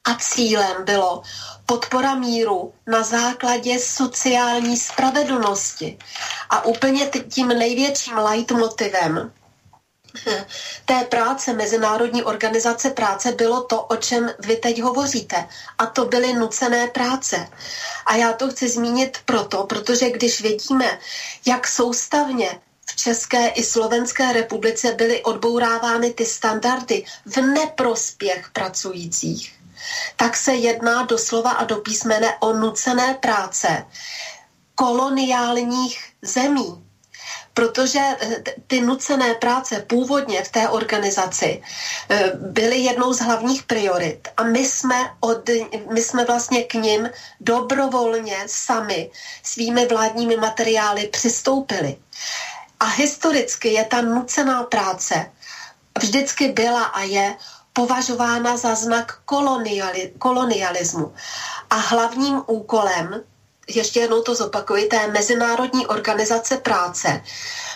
A cílem bylo podpora míru na základě sociální spravedlnosti. A úplně tím největším leitmotivem [LAUGHS] té práce Mezinárodní organizace práce bylo to, o čem vy teď hovoříte. A to byly nucené práce. A já to chci zmínit proto, protože když vidíme, jak soustavně v České i Slovenské republice byly odbourávány ty standardy v neprospěch pracujících, tak se jedná doslova a do písmene o nucené práce koloniálních zemí protože eh, ty nucené práce původně v té organizaci eh, byly jednou z hlavních priorit a my jsme, od, my jsme vlastně k ním dobrovolně sami svými vládními materiály přistoupili. A historicky je ta nucená práce vždycky byla a je považována za znak koloniali, kolonialismu. A hlavním úkolem ještě jednou to zopakuji, té Mezinárodní organizace práce,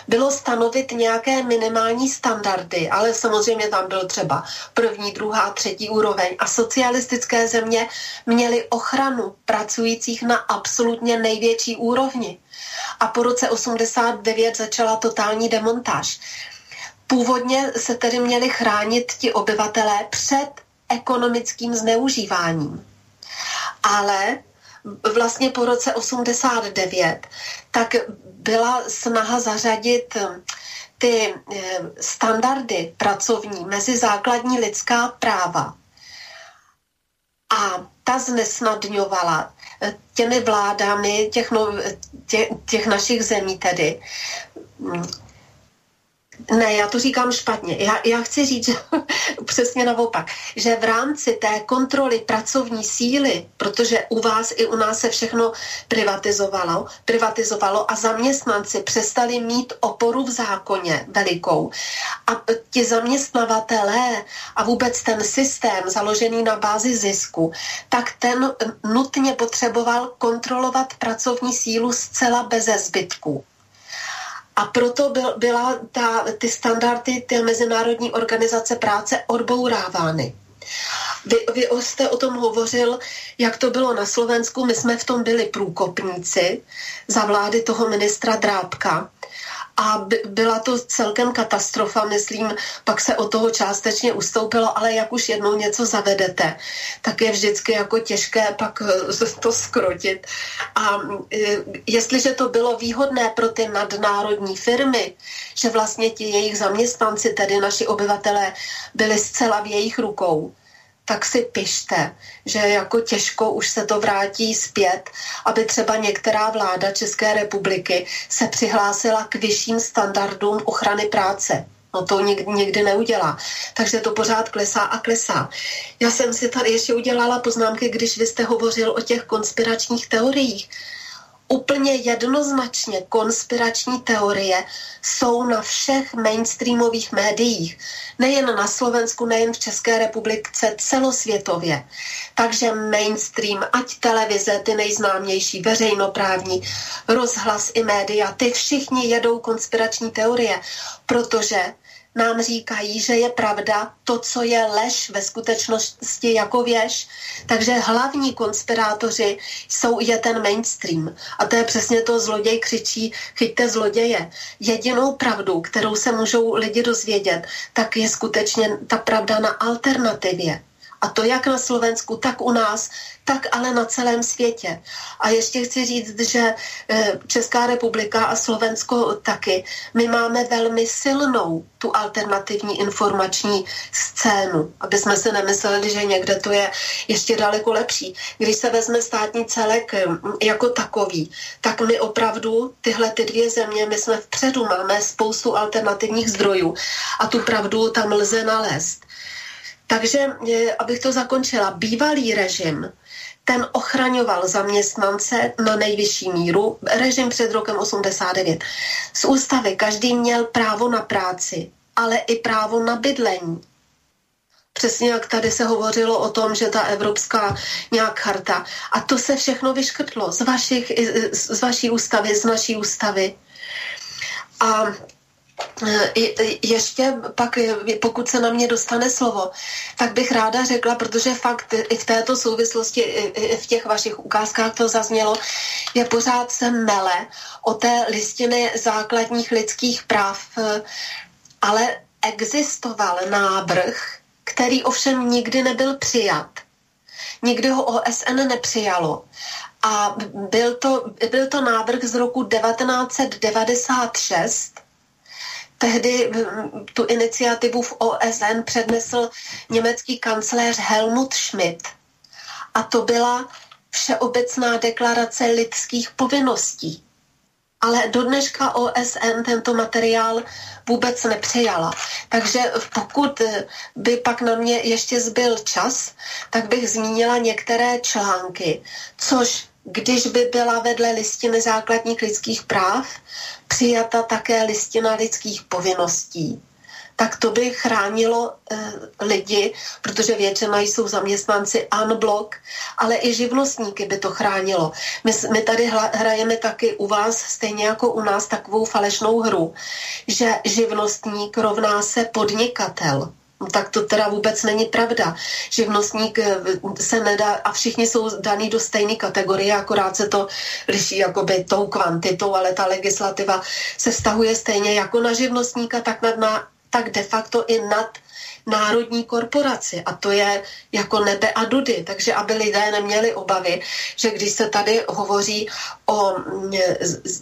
bylo stanovit nějaké minimální standardy, ale samozřejmě tam byl třeba první, druhá, třetí úroveň a socialistické země měly ochranu pracujících na absolutně největší úrovni. A po roce 89 začala totální demontáž. Původně se tedy měli chránit ti obyvatelé před ekonomickým zneužíváním. Ale vlastně po roce 89, tak byla snaha zařadit eh, ty eh, standardy pracovní mezi základní lidská práva. A ta znesnadňovala eh, těmi vládami těch, těch, těch našich zemí tedy mm, ne, já to říkám špatně. Já, já chci říct [LAUGHS] přesně naopak, že v rámci té kontroly pracovní síly, protože u vás i u nás se všechno privatizovalo, privatizovalo a zaměstnanci přestali mít oporu v zákoně velikou. A ti zaměstnavatelé a vůbec ten systém založený na bázi zisku, tak ten nutně potřeboval kontrolovat pracovní sílu zcela beze zbytků. A proto byl, byla ta, ty standardy té Mezinárodní organizace práce odbourávány. Vy, vy jste o tom hovořil, jak to bylo na Slovensku. My jsme v tom byli průkopníci za vlády toho ministra Drábka a by, byla to celkem katastrofa, myslím, pak se o toho částečně ustoupilo, ale jak už jednou něco zavedete, tak je vždycky jako těžké pak eh, [LAUGHS] to skrotit. A eh, jestliže to bylo výhodné pro ty nadnárodní firmy, že vlastně ti jejich zaměstnanci, tedy naši obyvatelé, byli zcela v jejich rukou, tak si pište, že jako těžko už se to vrátí zpět, aby třeba některá vláda České republiky se přihlásila k vyšším standardům ochrany práce. No to nikdy, nikdy neudělá. Takže to pořád klesá a klesá. Já jsem si tady ještě udělala poznámky, když vy jste hovořil o těch konspiračních teoriích úplně jednoznačně konspirační teorie jsou na všech mainstreamových médiích. Nejen na Slovensku, nejen v České republice, celosvětově. Takže mainstream, ať televize, ty nejznámější, veřejnoprávní, rozhlas i média, ty všichni jedou konspirační teorie, protože nám říkají, že je pravda to, co je lež ve skutečnosti jako věž. Takže hlavní konspirátoři jsou je ten mainstream. A to je přesně to, zloděj křičí, chyťte zloděje. Jedinou pravdu, kterou se můžou lidi dozvědět, tak je skutečně ta pravda na alternativě. A to jak na Slovensku, tak u nás, tak ale na celém světě. A ještě chci říct, že eh, Česká republika a Slovensko taky, my máme velmi silnou tu alternativní informační scénu, aby jsme si nemysleli, že někde to je ještě daleko lepší. Když se vezme státní celek eh, jako takový, tak my opravdu tyhle ty dvě země, my jsme vpředu, máme spoustu alternativních zdrojů a tu pravdu tam lze nalézt. Takže, abych to zakončila, bývalý režim, ten ochraňoval zaměstnance na nejvyšší míru, režim před rokem 89. Z ústavy každý měl právo na práci, ale i právo na bydlení. Přesně jak tady se hovořilo o tom, že ta evropská nějak charta. A to se všechno vyškrtlo z, vašich, z vaší ústavy, z naší ústavy. A ještě pak, pokud se na mě dostane slovo, tak bych ráda řekla, protože fakt i v této souvislosti, i v těch vašich ukázkách to zaznělo, je pořád se mele o té listiny základních lidských práv, ale existoval návrh, který ovšem nikdy nebyl přijat. Nikdy ho OSN nepřijalo. A byl to, byl to návrh z roku 1996, Tehdy tu iniciativu v OSN přednesl německý kancléř Helmut Schmidt. A to byla Všeobecná deklarace lidských povinností. Ale do dneška OSN tento materiál vůbec nepřijala. Takže pokud by pak na mě ještě zbyl čas, tak bych zmínila některé články, což když by byla vedle listiny základních lidských práv přijata také listina lidských povinností, tak to by chránilo e, lidi, protože většina jsou zaměstnanci unblock, ale i živnostníky by to chránilo. My, my tady hrajeme taky u vás, stejně jako u nás, takovou falešnou hru, že živnostník rovná se podnikatel. No tak to teda vůbec není pravda. Živnostník eh, se nedá, a všichni jsou daný do stejné kategorie, akorát se to liší jakoby tou kvantitou, ale ta legislativa se vztahuje stejně jako na živnostníka, tak, na, tak de facto i nad národní korporaci a to je jako nebe a dudy. Takže aby lidé neměli obavy, že když se tady hovoří o mm,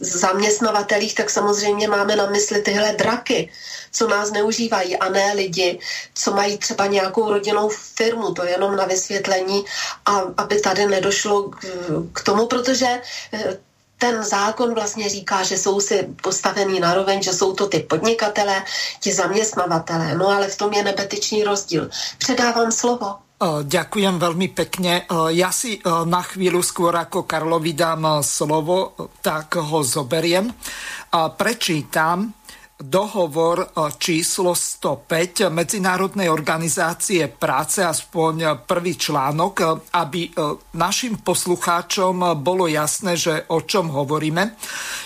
zaměstnavatelích, tak samozřejmě máme na mysli tyhle draky, co nás neužívají a ne lidi, co mají třeba nějakou rodinnou firmu, to je jenom na vysvětlení, a aby tady nedošlo k, k tomu, protože eh, ten zákon vlastně říká, že jsou si postavení naroveň, že jsou to ty podnikatelé, ti zaměstnavatele. No ale v tom je nebetičný rozdíl. Předávám slovo. Ďakujem veľmi pekne. Ja si na chvíľu skôr ako Karlovi dám slovo, tak ho zoberiem. Prečítam dohovor e, číslo 105 Medzinárodnej organizácie práce, aspoň prvý článok, e, aby e, našim poslucháčom bolo jasné, že o čom hovoríme.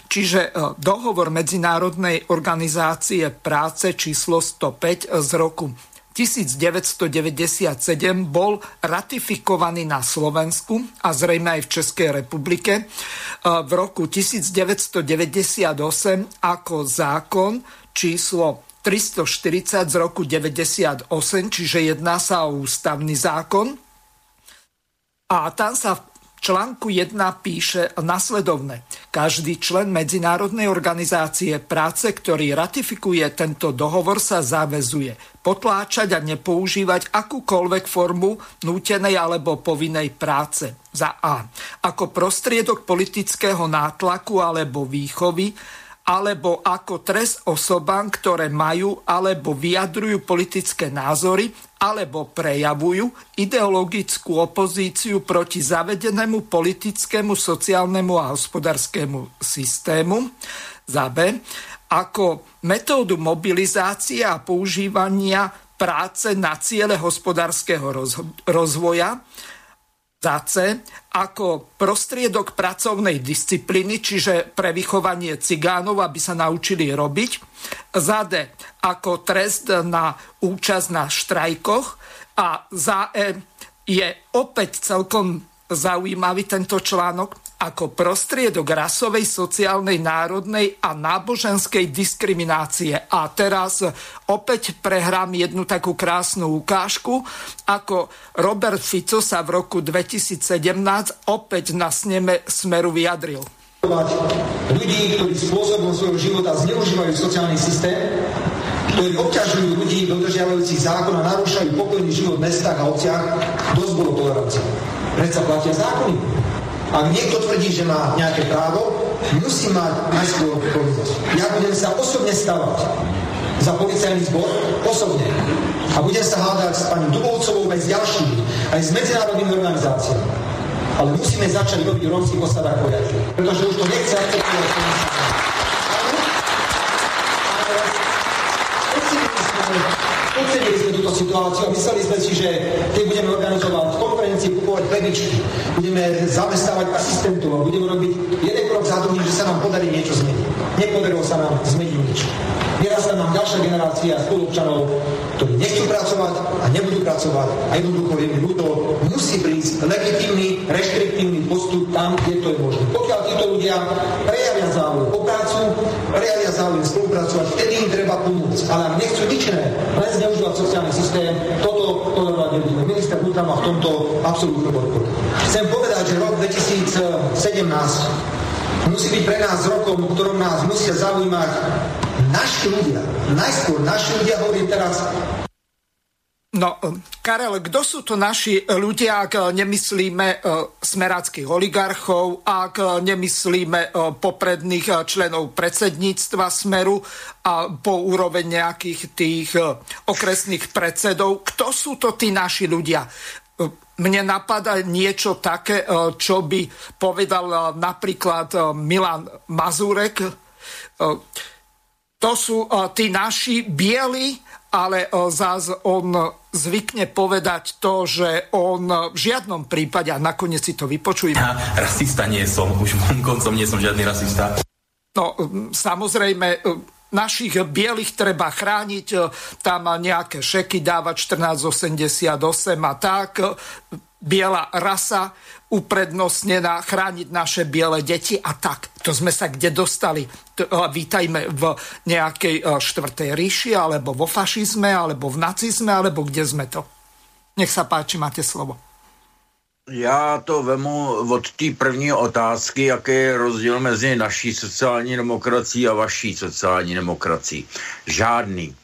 Čiže dohovor Medzinárodnej organizácie práce číslo 105 z roku 1997 bol ratifikovaný na Slovensku a zrejme aj v Českej republike e, v roku 1998 ako zákon číslo 340 z roku 98, čiže jedná sa o ústavný zákon. A tam sa v článku 1 píše nasledovne. Každý člen Medzinárodnej organizácie práce, ktorý ratifikuje tento dohovor, sa zavezuje potláčať a nepoužívať akúkoľvek formu nútenej alebo povinnej práce. Za A. Ako prostriedok politického nátlaku alebo výchovy alebo ako trest osobám, ktoré majú alebo vyjadrujú politické názory alebo prejavujú ideologickú opozíciu proti zavedenému politickému, sociálnemu a hospodárskému systému. Za B. Ako metódu mobilizácie a používania práce na ciele hospodárskeho rozvoja za C ako prostriedok pracovnej disciplíny, čiže pre vychovanie cigánov, aby sa naučili robiť. Za D ako trest na účasť na štrajkoch. A za E je opäť celkom zaujímavý tento článok ako prostriedok rasovej, sociálnej, národnej a náboženskej diskriminácie. A teraz opäť prehrám jednu takú krásnu ukážku, ako Robert Fico sa v roku 2017 opäť na sneme Smeru vyjadril. Ľudí, ktorí spôsobom svojho života zneužívajú sociálny systém, ktorí obťažujú ľudí dodržiavajúcich zákon a narúšajú pokojný život v mestách a obciach, dosť bolo tolerancie. Predsa platia zákony. Ak niekto tvrdí, že má nejaké právo, musí mať najskôr povinnosť. Ja budem sa osobne stavať za policajný zbor, osobne. A budem sa hádať s pani Dubovcovou aj s ďalšími, aj s medzinárodnými organizáciami. Ale musíme začať robiť v rómskych osadách poriadky. Pretože už to nechce akceptovať. Ocenili sme túto situáciu a mysleli sme si, že keď budeme organizovať konferencie, kupovať plebičky, budeme zamestnávať asistentov a budeme robiť jeden krok za druhým, že sa nám podarí niečo zmeniť. Nepodarilo sa nám zmeniť nič. Vyrastá nám ďalšia generácia spolupčanov, ktorí nechcú pracovať a nebudú pracovať a jednoducho je ľúto, musí prísť legitímny, reštriktívny postup tam, kde to je možné. Pokiaľ títo ľudia prejavia záujem o prácu, prejavia záujem spolupracovať, vtedy im treba pomôcť. Ale ak nechcú nič iné, len zneužívať sociálny systém, toto tolerovať nebudeme. Minister vnútra má v tomto absolútnu podporu. Chcem povedať, že rok 2017 musí byť pre nás rokom, ktorom nás musia zaujímať naši ľudia. Najskôr naši ľudia, hovorím teraz No, Karel, kto sú to naši ľudia, ak nemyslíme uh, smeráckých oligarchov, ak nemyslíme uh, popredných členov predsedníctva Smeru a po úroveň nejakých tých okresných predsedov? Kto sú to tí naši ľudia? mne napadá niečo také, čo by povedal napríklad Milan Mazurek. To sú tí naši bieli, ale zás on zvykne povedať to, že on v žiadnom prípade, a nakoniec si to vypočujeme. Ja rasista nie som, už koncom nie som žiadny rasista. No, samozrejme, našich bielých treba chrániť, e, tam nejaké šeky dávať 1488 a tak, e, biela rasa uprednostnená, chrániť naše biele deti a tak. To sme sa kde dostali. E, vítajme v nejakej štvrtej ríši, alebo vo fašizme, alebo v nacizme, alebo kde sme to. Nech sa páči, máte slovo. Já to vemu od té první otázky, jaký je rozdíl mezi naší sociální demokracií a vaší sociální demokracií. Žádný.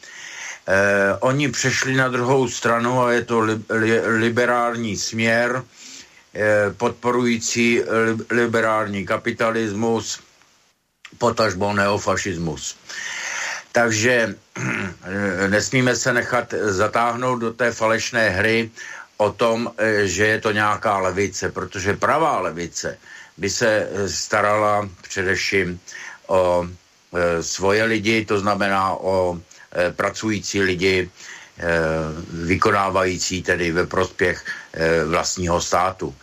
Eh, oni přešli na druhou stranu a je to li, li, liberální směr, eh, podporující li, liberální kapitalismus, potažbo neofašismus. Takže [CLEARS THROAT] nesmíme se nechat zatáhnout do té falešné hry o tom, e, že je to nějaká levice, protože pravá levice by se e, starala především o e, svoje lidi, to znamená o pracující lidi, vykonávající tedy ve prospěch vlastního státu.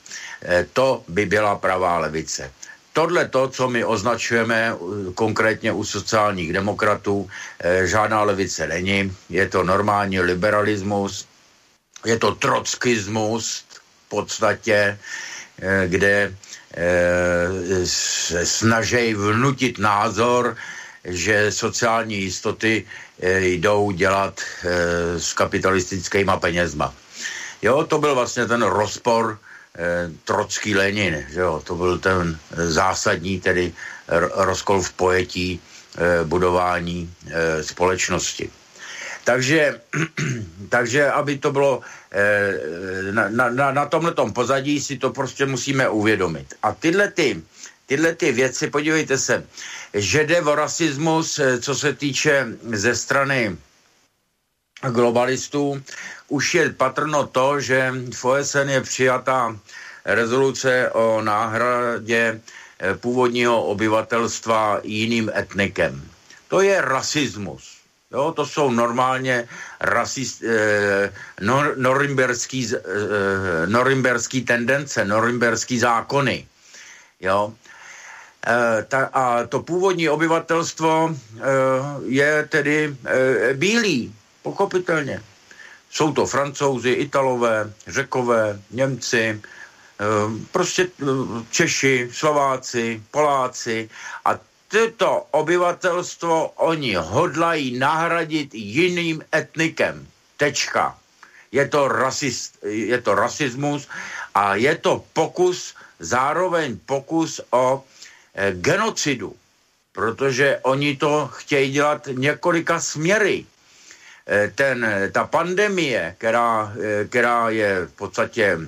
To by byla pravá levice. Tohle to, co my označujeme konkrétně u sociálních demokratů, žádná levice není. Je to normální liberalismus, je to trockismus v podstatě, eh, kde eh, se snaží vnutit názor, že sociální jistoty eh, jdou dělat s kapitalistickými penězma. Jo, to byl vlastně ten rozpor Trocký Lenin, že jo, to byl ten zásadní tedy rozkol v pojetí budování společnosti. Takže, [CLEARS THROAT] takže aby to bylo eh, na, na, na tomhle pozadí, si to prostě musíme uvědomit. A tyhle ty tyhle ty věci, podívejte se, že jde o rasismus, eh, co se týče ze strany globalistů, už je patrno to, že v OSN je přijatá rezoluce o náhradě eh, původního obyvatelstva jiným etnikem. To je rasismus. Jo, to jsou normálně rasist, eh, nor, norimberský, eh, norimberský tendence, norimberský zákony. Jo. Eh, ta, a to původní obyvatelstvo eh, je tedy eh, bílý, pochopitelně. Jsou to francouzi, italové, řekové, Němci, eh, prostě eh, Češi, Slováci, Poláci a tyto obyvatelstvo oni hodlají nahradit jiným etnikem. Tečka. Je to, rasist, je to rasismus a je to pokus, zároveň pokus o e, genocidu, protože oni to chtějí dělat několika směry. E, ten, ta pandemie, která, e, která je v podstatě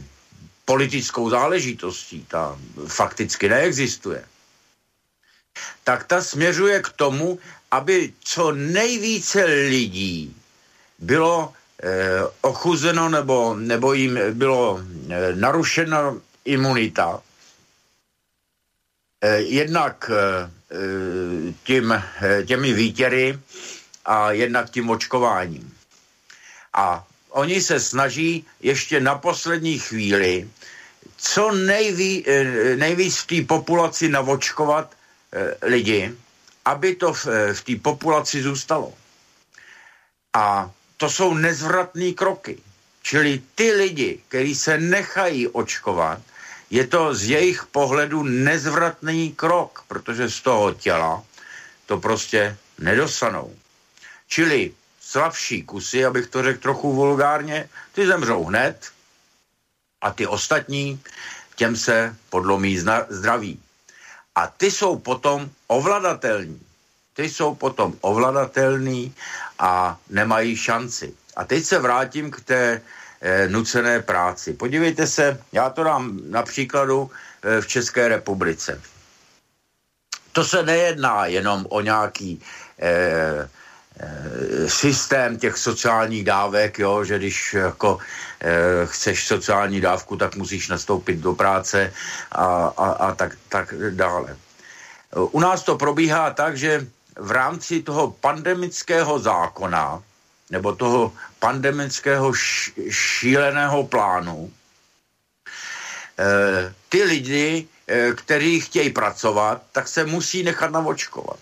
politickou záležitostí, ta fakticky neexistuje, tak ta směřuje k tomu, aby co nejvíce lidí bylo eh, ochuzeno nebo, nebo jim bylo eh, narušena imunita. Eh, jednak eh, tím, eh, těmi výtěry a jednak tím očkováním. A oni se snaží ještě na poslední chvíli co nejví, eh, nejvíc v té populaci navočkovat Eh, lidi, aby to v, eh, v té populaci zůstalo. A to jsou nezvratné kroky. Čili ty lidi, kteří se nechají očkovat, je to z jejich pohledu nezvratný krok, protože z toho těla to prostě nedosanou. Čili slabší kusy, abych to řekl trochu vulgárně, ty zemřou hned a ty ostatní, těm se podlomí zdraví. A ty jsou potom ovladatelní. Ty jsou potom ovladatelní a nemají šanci. A teď se vrátím k té e, nucené práci. Podívejte se, já to dám na příkladu e, v České republice. To se nejedná jenom o nějaký e, systém těch sociálních dávek, jo, že když jako e, chceš sociální dávku, tak musíš nastoupit do práce a, a, a tak, tak dále. U nás to probíhá tak, že v rámci toho pandemického zákona nebo toho pandemického šíleného plánu e, ty lidi, e, kteří chtějí pracovat, tak se musí nechat navočkovat.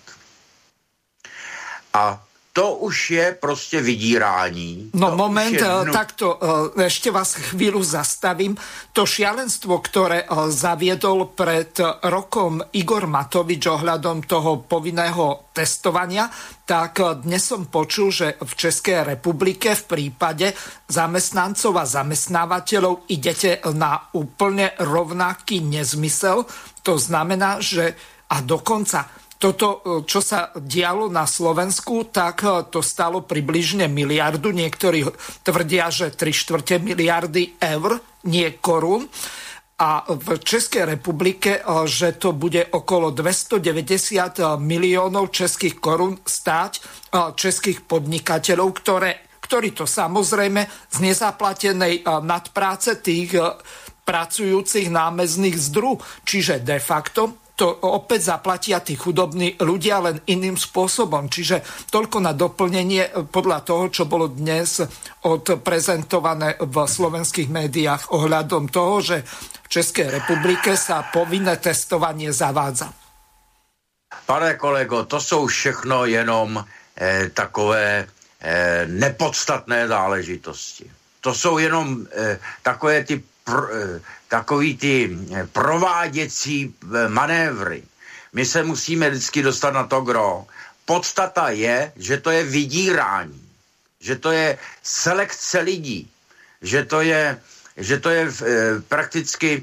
A to už je prostě vydírání. No to moment, je... Eh, takto eh, ešte vás chvíľu zastavím. To šialenstvo, ktoré eh, zaviedol pred rokom Igor Matovič ohľadom toho povinného testovania, tak dnes som počul, že v Českej republike v prípade zamestnancov a zamestnávateľov idete na úplne rovnaký nezmysel. To znamená, že a dokonca toto, e, čo sa dialo na Slovensku, tak e, to stalo približne miliardu. Niektorí tvrdia, že 3 štvrte miliardy eur, nie korún. A v Českej republike, e, že to bude okolo 290 miliónov českých korún stáť českých podnikateľov, ktoré, ktorí to samozrejme z nezaplatenej nadpráce tých pracujúcich námezných zdru. Čiže de facto to opäť zaplatia tí chudobní ľudia len iným spôsobom. Čiže toľko na doplnenie eh, podľa toho, čo bolo dnes odprezentované v slovenských médiách ohľadom toho, že v Českej republike sa povinné testovanie zavádza. Pane kolego, to jsou všechno jenom eh, takové eh, nepodstatné záležitosti. To jsou jenom eh, takové ty pr, eh, takový ty eh, prováděcí eh, manévry. My se musíme vždycky dostat na to gro. Podstata je, že to je vydírání, že to je selekce lidí, že to je, že to je e, prakticky e,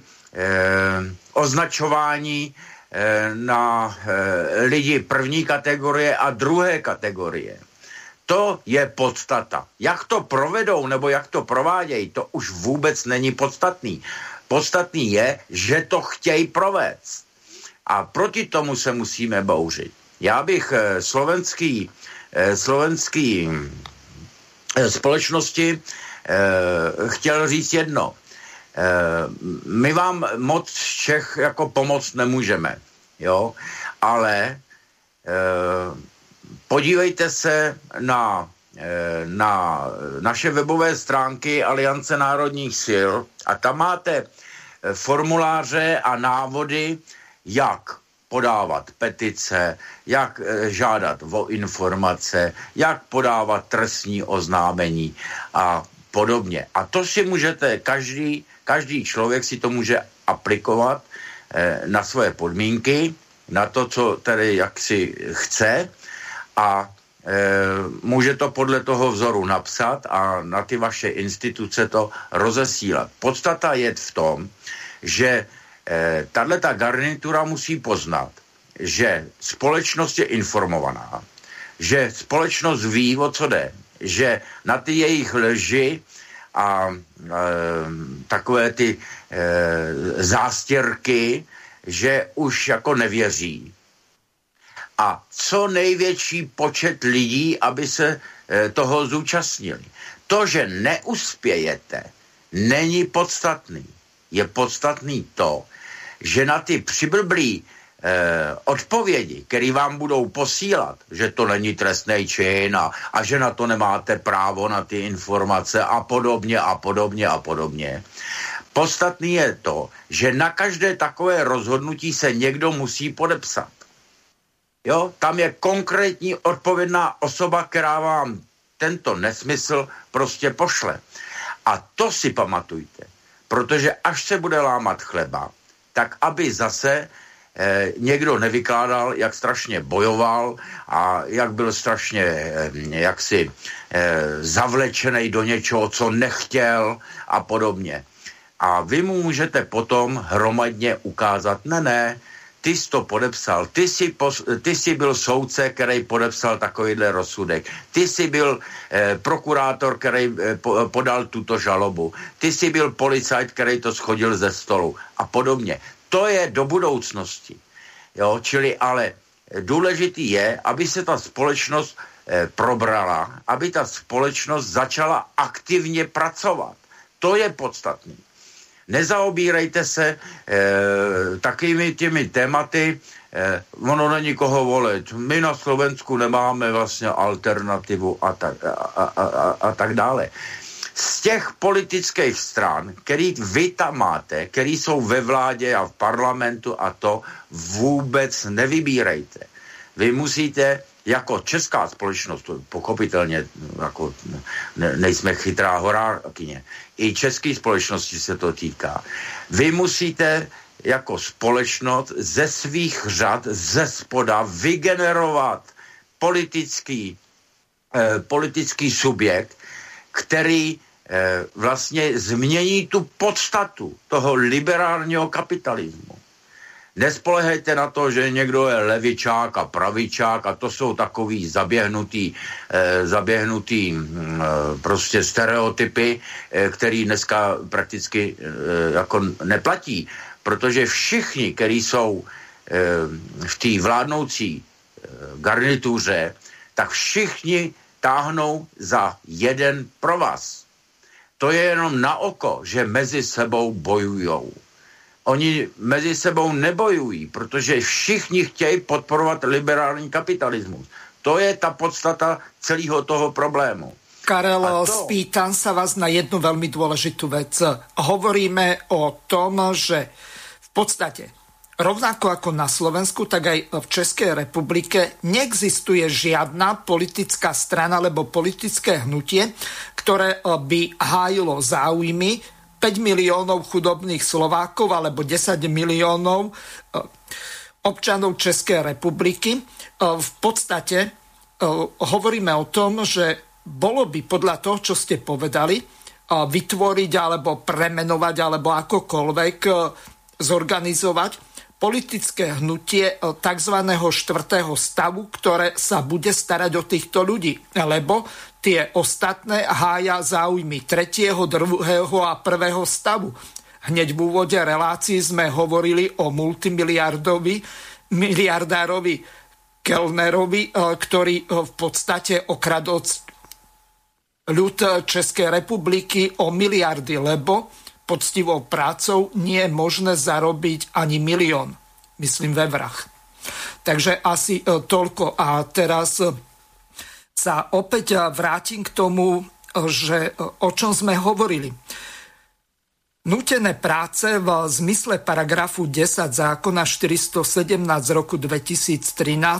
označování e, na e, lidi první kategorie a druhé kategorie. To je podstata. Jak to provedou nebo jak to provádějí, to už vůbec není podstatný. Podstatný je, že to chtějí provést. A proti tomu se musíme bouřit. Já bych slovenský, slovenský společnosti chtěl říct jedno. My vám moc Čech jako pomoc nemůžeme, jo, ale podívejte se na Eh, na naše webové stránky Aliance národních sil a tam máte eh, formuláře a návody, jak podávat petice, jak eh, žádat o informace, jak podávat trestní oznámení a podobně. A to si můžete, každý, každý člověk si to může aplikovat na svoje podmínky, na to, co tedy jak si chce a Eh, může to podle toho vzoru napsat a na ty vaše instituce to rozesílat. Podstata je v tom, že eh, tahle ta garnitura musí poznat, že společnost je informovaná, že společnost ví, o co jde, že na ty jejich lži a e, takové ty e, zástěrky, že už jako nevěří a co největší počet lidí, aby se e, toho zúčastnili. To, že neuspějete, není podstatný. Je podstatný to, že na ty přiblblý eh, odpovědi, které vám budou posílat, že to není trestný čin a, a že na to nemáte právo na ty informace a podobně a podobně a podobně. Podstatný je to, že na každé takové rozhodnutí se někdo musí podepsat. Jo, tam je konkrétní odpovědná osoba, která vám tento nesmysl prostě pošle. A to si pamatujte, protože až se bude lámat chleba, tak aby zase eh, někdo nevykládal, jak strašně bojoval a jak byl strašně eh, jaksi eh, zavlečený do něčeho, co nechtěl a podobně. A vy mu můžete potom hromadně ukázat, ne, ne, ty jsi to podepsal, ty jsi, pos, ty jsi byl soudce, který podepsal takovýhle rozsudek, ty jsi byl eh, prokurátor, který eh, po, podal tuto žalobu, ty jsi byl policajt, který to schodil ze stolu a podobně. To je do budoucnosti. Jo, čili ale důležitý je, aby se ta společnost eh, probrala, aby ta společnost začala aktivně pracovat. To je podstatné nezaobírejte se e, takými těmi tématy, e, ono není koho volit. My na Slovensku nemáme vlastně alternativu a tak, a, a, a, a tak dále. Z těch politických stran, který vy tam máte, který jsou ve vládě a v parlamentu a to vůbec nevybírejte. Vy musíte jako česká společnost, pochopitelně jako ne, nejsme chytrá horákyně, i české společnosti se to týká. Vy musíte jako společnost ze svých řad, ze spoda vygenerovat politický, eh, politický subjekt, který eh, vlastně změní tu podstatu toho liberálního kapitalismu. Nespolehejte na to, že někdo je levičák a pravičák a to jsou takový zaběhnutý, eh, zaběhnutý mm, eh, prostě stereotypy, eh, který dneska prakticky eh, jako neplatí. Protože všichni, kteří jsou eh, v té vládnoucí eh, garnituře, tak všichni táhnou za jeden provaz. To je jenom na oko, že mezi sebou bojujou oni mezi sebou nebojují, protože všichni chtějí podporovat liberální kapitalismus. To je ta podstata celého toho problému. Karel, to... spýtam sa vás na jednu veľmi dôležitú vec. Hovoríme o tom, že v podstate rovnako ako na Slovensku, tak aj v Českej republike neexistuje žiadna politická strana alebo politické hnutie, ktoré by hájilo záujmy 5 miliónov chudobných Slovákov alebo 10 miliónov eh, občanov Českej republiky. Eh, v podstate eh, hovoríme o tom, že bolo by podľa toho, čo ste povedali, vytvoriť alebo premenovať alebo akokoľvek zorganizovať politické hnutie tzv. štvrtého stavu, ktoré sa bude starať o týchto ľudí. Lebo tie ostatné hája záujmy tretieho, druhého a prvého stavu. Hneď v úvode relácií sme hovorili o multimiliardovi, miliardárovi Kellnerovi, ktorý v podstate okradol ľud Českej republiky o miliardy, lebo poctivou prácou nie je možné zarobiť ani milión, myslím ve vrach. Takže asi e, toľko. A teraz e, sa opäť e, vrátim k tomu, že o čom sme hovorili. Nutené práce v zmysle paragrafu 10 zákona 417 z roku 2013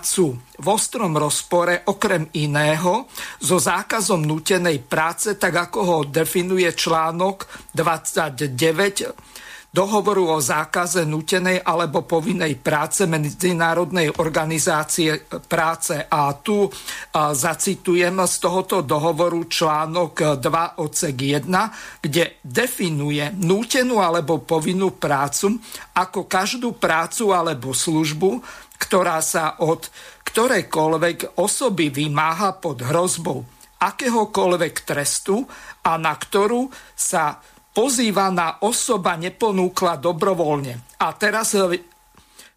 sú v ostrom rozpore okrem iného so zákazom nutenej práce, tak ako ho definuje článok 29 dohovoru o zákaze nutenej alebo povinnej práce Medzinárodnej organizácie práce. A tu zacitujem z tohoto dohovoru článok 2 odsek 1, kde definuje nútenú alebo povinnú prácu ako každú prácu alebo službu, ktorá sa od ktorejkoľvek osoby vymáha pod hrozbou akéhokoľvek trestu a na ktorú sa pozývaná osoba neponúkla dobrovoľne. A teraz e,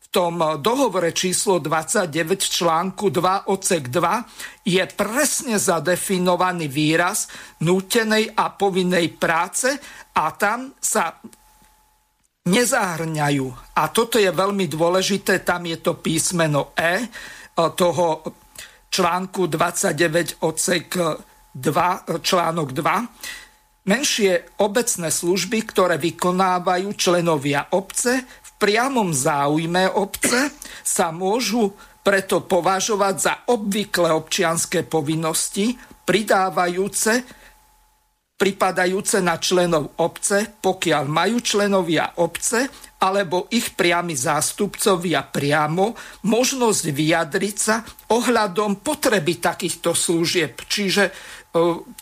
v tom dohovore číslo 29 článku 2 odsek 2 je presne zadefinovaný výraz nútenej a povinnej práce a tam sa nezahrňajú. A toto je veľmi dôležité, tam je to písmeno E, e toho článku 29 odsek 2, článok 2 Menšie obecné služby, ktoré vykonávajú členovia obce v priamom záujme obce, sa môžu preto považovať za obvyklé občianské povinnosti, pridávajúce, pripadajúce na členov obce, pokiaľ majú členovia obce alebo ich priami zástupcovia priamo možnosť vyjadriť sa ohľadom potreby takýchto služieb. Čiže e,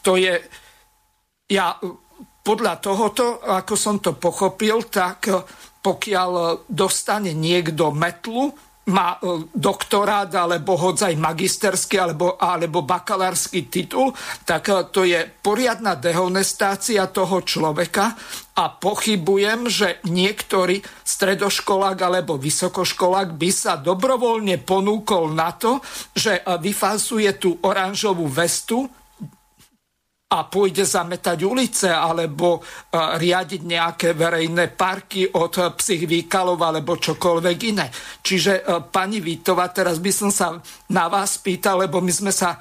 to je ja podľa tohoto, ako som to pochopil, tak pokiaľ dostane niekto metlu, má e, doktorát alebo hodzaj magisterský alebo, alebo bakalársky titul, tak e, to je poriadna dehonestácia toho človeka a pochybujem, že niektorý stredoškolák alebo vysokoškolák by sa dobrovoľne ponúkol na to, že e, vyfázuje tú oranžovú vestu, a pôjde zametať ulice alebo e, riadiť nejaké verejné parky od psích výkalov alebo čokoľvek iné. Čiže e, pani Vítova, teraz by som sa na vás pýtal, lebo my sme sa e,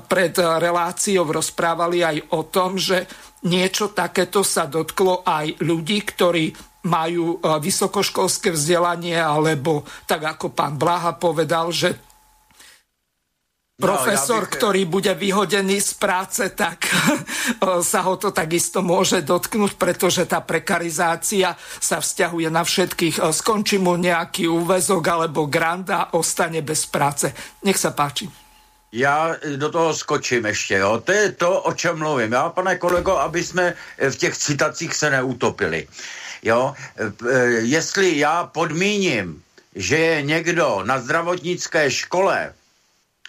pred reláciou rozprávali aj o tom, že niečo takéto sa dotklo aj ľudí, ktorí majú vysokoškolské vzdelanie, alebo tak ako pán Blaha povedal, že profesor, no, ja bych... ktorý bude vyhodený z práce, tak [LAUGHS] sa ho to takisto môže dotknúť, pretože tá prekarizácia sa vzťahuje na všetkých. Skončí mu nejaký úvezok alebo grant a ostane bez práce. Nech sa páči. Já do toho skočím ještě, jo. To je to, o čem mluvím. Já, pane kolego, aby jsme v těch citacích se neutopili. Jo, jestli já podmíním, že je někdo na zdravotnické škole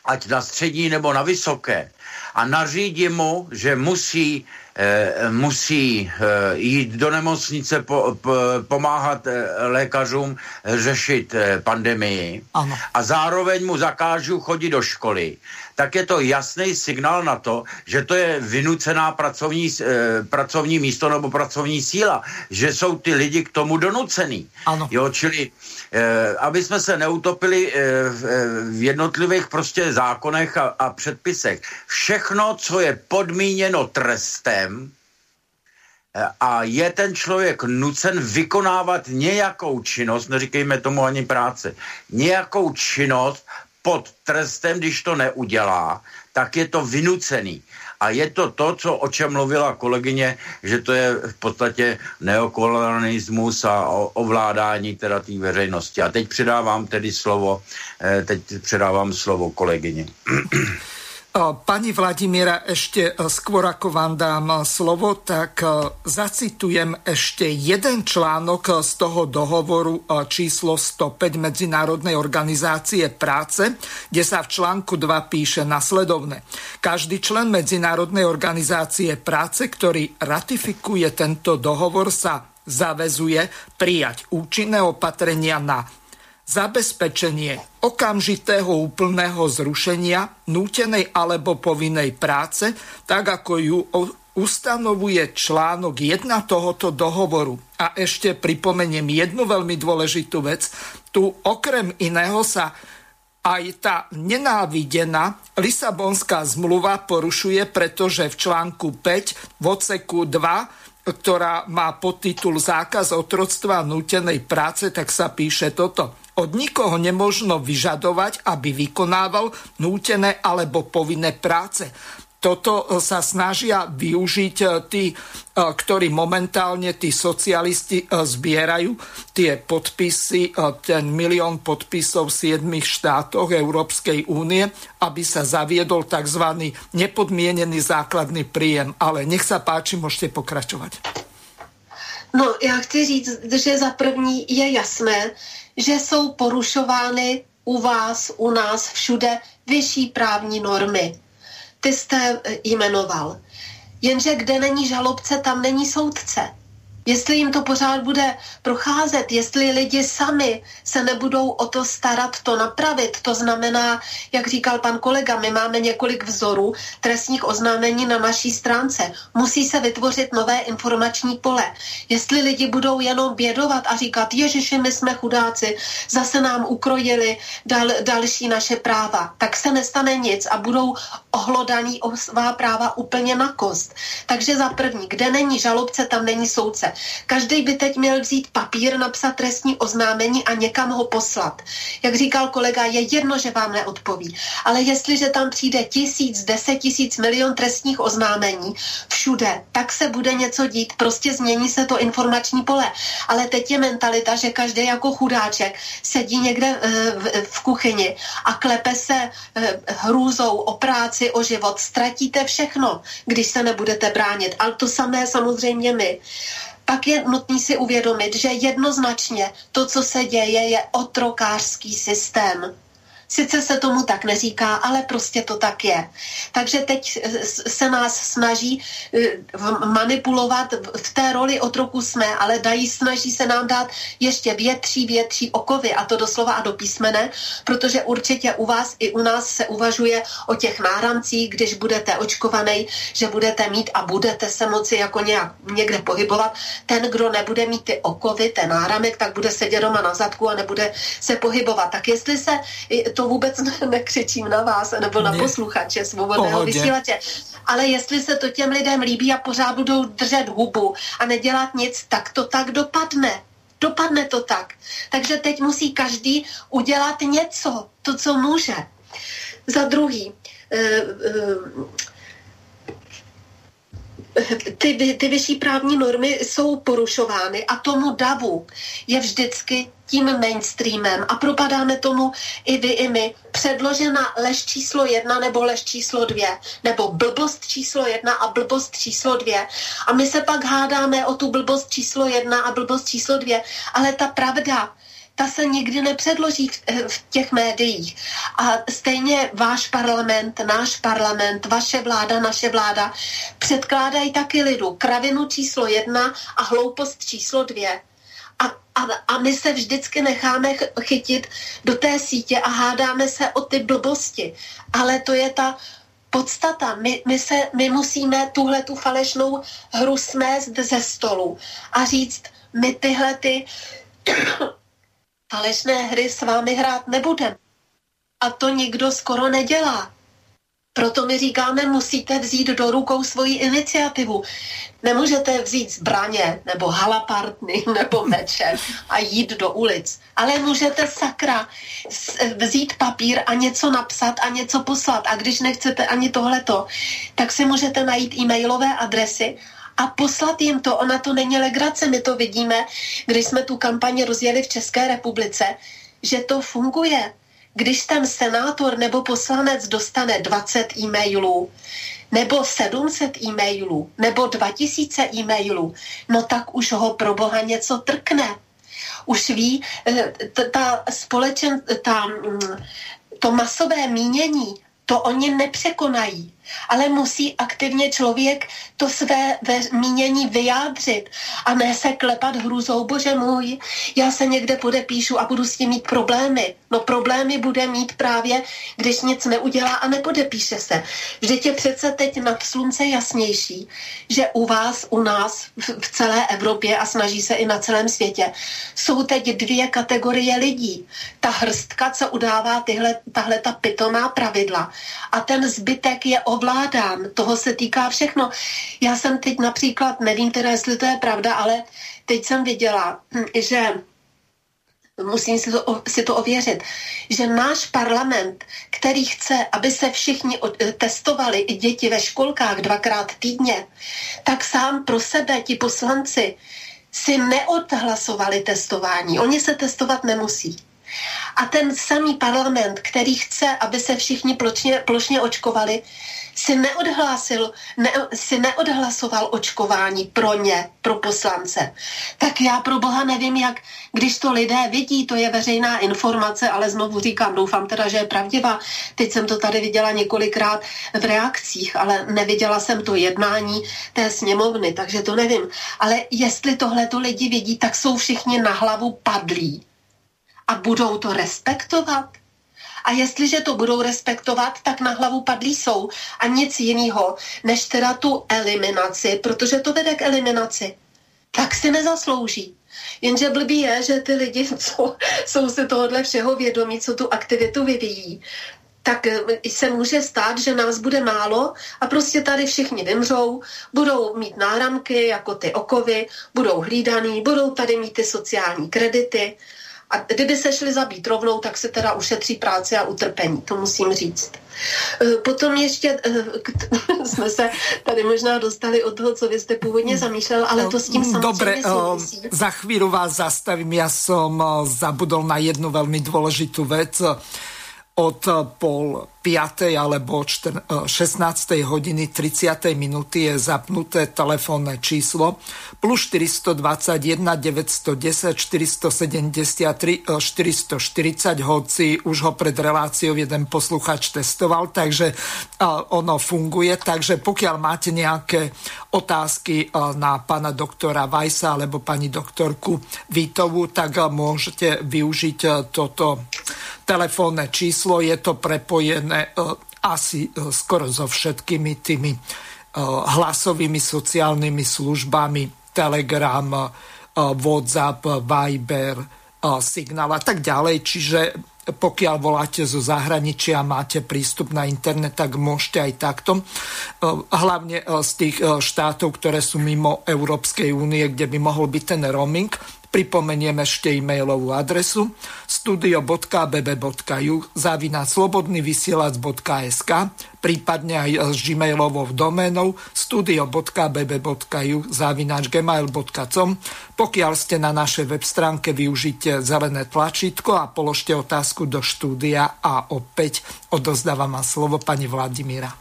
ať na střední nebo na vysoké, a nařídí mu, že musí, musí eh, jít do nemocnice po, po, pomáhat eh, lékařům řešit eh, pandemii ano. a zároveň mu zakážu chodit do školy, tak je to jasný signál na to, že to je vynucená pracovní, eh, pracovní místo nebo pracovní síla, že jsou ty lidi k tomu donucený. Ano. Jo, čili Eh, aby jsme se neutopili eh, eh, v jednotlivých prostě zákonech a, a předpisech. Všechno, co je podmíněno trestem, a je ten člověk nucen vykonávat nějakou činnost, neříkejme tomu ani práce, nějakou činnost pod trestem, když to neudělá, tak je to vynucený. A je to to, co, o čem mluvila kolegyně, že to je v podstatě neokolonialismus a ovládání teda té veřejnosti. A teď předávám tedy slovo, eh, teď předávám slovo kolegyně. [CLEARS THROAT] Pani Vladimíra, ešte skôr ako vám dám slovo, tak zacitujem ešte jeden článok z toho dohovoru číslo 105 Medzinárodnej organizácie práce, kde sa v článku 2 píše nasledovne. Každý člen Medzinárodnej organizácie práce, ktorý ratifikuje tento dohovor, sa zavezuje prijať účinné opatrenia na zabezpečenie okamžitého úplného zrušenia nútenej alebo povinnej práce, tak ako ju ustanovuje článok 1 tohoto dohovoru. A ešte pripomeniem jednu veľmi dôležitú vec. Tu okrem iného sa aj tá nenávidená Lisabonská zmluva porušuje, pretože v článku 5 v odseku 2 ktorá má podtitul Zákaz otroctva nútenej práce, tak sa píše toto. Od nikoho nemožno vyžadovať, aby vykonával nútené alebo povinné práce. Toto e, sa snažia využiť e, tí, e, ktorí momentálne, tí socialisti zbierajú tie podpisy, ten milión podpisov v 7 štátoch Európskej únie, aby sa zaviedol tzv. nepodmienený základný príjem. Ale nech sa páči, môžete pokračovať. No, já chci říct, že za první je jasné, že jsou porušovány u vás, u nás všude vyšší právní normy. Ty jste jmenoval. Jenže kde není žalobce, tam není soudce. Jestli jim to pořád bude procházet, jestli lidi sami se nebudou o to starat, to napravit, to znamená, jak říkal pan kolega, my máme několik vzorů trestních oznámení na naší stránce. Musí se vytvořit nové informační pole. Jestli lidi budou jenom bědovat a říkat, ježiši, my jsme chudáci, zase nám ukrojili dal, další naše práva, tak se nestane nic a budou ohlodaní o svá práva úplně na kost. Takže za první, kde není žalobce, tam není soudce. Každý by teď měl vzít papír, napsat trestní oznámení a někam ho poslat. Jak říkal kolega, je jedno, že vám neodpoví. Ale jestliže tam přijde tisíc, deset tisíc, milion trestních oznámení všude, tak se bude něco dít. Prostě změní se to informační pole. Ale teď je mentalita, že každý jako chudáček sedí někde eh, v kuchyni a klepe se eh, hrůzou o práci, o život. Ztratíte všechno, když se nebudete bránit. Ale to samé samozřejmě my pak je nutný si uvědomit, že jednoznačně to, co se děje, je otrokářský systém. Sice se tomu tak neříká, ale prostě to tak je. Takže teď se nás snaží eh, manipulovat, v té roli otroku jsme, ale dají, snaží se nám dát ještě větší, větší okovy a to doslova a do písmene, protože určitě u vás i u nás se uvažuje o těch náramcích, když budete očkovaný, že budete mít a budete se moci jako nějak někde pohybovat. Ten, kdo nebude mít ty okovy, ten náramek, tak bude sedět doma na zadku a nebude se pohybovat. Tak jestli se to to vůbec nekřičím na vás nebo na posluchače svobodného Pohodě. vysílače. Ale jestli se to těm lidem líbí a pořád budou držet hubu a nedělat nic, tak to tak dopadne. Dopadne to tak. Takže teď musí každý udělat něco, to, co může. Za druhý, eh, eh, ty, ty vyšší právní normy jsou porušovány a tomu davu je vždycky tím mainstreamem a propadáme tomu i vy, i my. Předložena lež číslo jedna nebo lež číslo dvě, nebo blbost číslo jedna a blbost číslo dvě. A my se pak hádáme o tu blbost číslo jedna a blbost číslo dvě. Ale ta pravda, ta se nikdy nepředloží v, v těch médiích. A stejně váš parlament, náš parlament, vaše vláda, naše vláda předkládají taky lidu kravinu číslo jedna a hloupost číslo dvě. A, a, a my se vždycky necháme chytit do té sítě a hádáme se o ty blbosti. Ale to je ta podstata. My, my, se, my musíme tuhle tu falešnou hru smést ze stolu a říct, my tyhle ty falešné hry s vámi hrát nebudem. A to nikdo skoro nedělá. Proto my říkáme, musíte vzít do rukou svoji iniciativu. Nemůžete vzít zbraně, nebo halapartny, [LAUGHS] nebo meče a jít do ulic. Ale můžete sakra vzít papír a něco napsat a něco poslat. A když nechcete ani tohleto, tak si můžete najít e-mailové adresy a poslat jim to. Ona to není legrace, my to vidíme, když jsme tu kampaně rozjeli v České republice, že to funguje. Když ten senátor nebo poslanec dostane 20 e-mailů, nebo 700 e-mailů, nebo 2000 e-mailů, no tak už ho pro boha něco trkne. Už ví, eh, ta společen, ta, mm, to masové mínění, to oni nepřekonají. Ale musí aktivně člověk to své mínění vyjádřit a ne se klepat hrůzou, bože můj, já se někde podepíšu a budu s tím mít problémy. No problémy bude mít právě, když nic neudělá a nepodepíše se. Vždyť je přece teď nad slunce jasnější, že u vás, u nás, v celé Evropě a snaží se i na celém světě, jsou teď dvě kategorie lidí. Ta hrstka, co udává tyhle, tahle ta pitomá pravidla a ten zbytek je ovládán. Toho se týká všechno. Já jsem teď například, nevím teda, jestli to je pravda, ale teď jsem viděla, že musím si to, si to ověřit, že náš parlament, který chce, aby se všichni testovali, i děti ve školkách dvakrát týdně, tak sám pro sebe ti poslanci si neodhlasovali testování. Oni se testovat nemusí. A ten samý parlament, který chce, aby se všichni plošně, plošně očkovali, si neodhlásil, ne, si neodhlasoval očkování pro ně, pro poslance. Tak já pro boha nevím, jak, když to lidé vidí, to je veřejná informace, ale znovu říkám, doufám teda, že je pravdivá. Teď jsem to tady viděla několikrát v reakcích, ale neviděla jsem to jednání té sněmovny, takže to nevím. Ale jestli tohle to lidi vidí, tak jsou všichni na hlavu padlí a budou to respektovat. A jestliže to budou respektovat, tak na hlavu padlí jsou. A nic jiného, než teda tu eliminaci, protože to vede k eliminaci, tak si nezaslouží. Jenže blbý je, že ty lidi, [LAUGHS] co jsou si tohohle všeho vědomí, co tu aktivitu vyvíjí, tak eh, se může stát, že nás bude málo a prostě tady všichni vymřou, budou mít náramky jako ty okovy, budou hlídaný, budou tady mít ty sociální kredity a kdyby se šli zabít rovnou, tak se teda ušetří práce a utrpení, to musím říct. E, potom ještě e, [LAUGHS] jsme se tady možná dostali od toho, co vy jste původně zamýšlel, ale to s tím samozřejmě Dobre, e, souvisí. za chvíli vás zastavím. Já jsem zabudol na jednu velmi důležitou věc. Od pol 5. alebo 16. hodiny 30. minúty je zapnuté telefónne číslo plus 421 910 473 440, hoci už ho pred reláciou jeden posluchač testoval, takže ono funguje. Takže pokiaľ máte nejaké otázky na pána doktora Vajsa alebo pani doktorku Vítovu, tak môžete využiť toto telefónne číslo. Je to prepojené asi e, skoro so všetkými tými e, hlasovými sociálnymi službami, Telegram, e, WhatsApp, Viber, Signál a tak ďalej. Čiže pokiaľ voláte zo zahraničia a máte prístup na internet, tak môžete aj takto. Hlavne z tých štátov, ktoré sú mimo Európskej únie, kde by mohol byť ten roaming. Pripomeniem ešte e-mailovú adresu studio.bb.ju zavina slobodnyvysielac.sk prípadne aj s gmailovou doménou studio.bb.ju zavinač gmail.com Pokiaľ ste na našej web stránke, využite zelené tlačítko a položte otázku do štúdia a opäť odozdávam vám slovo pani Vladimíra.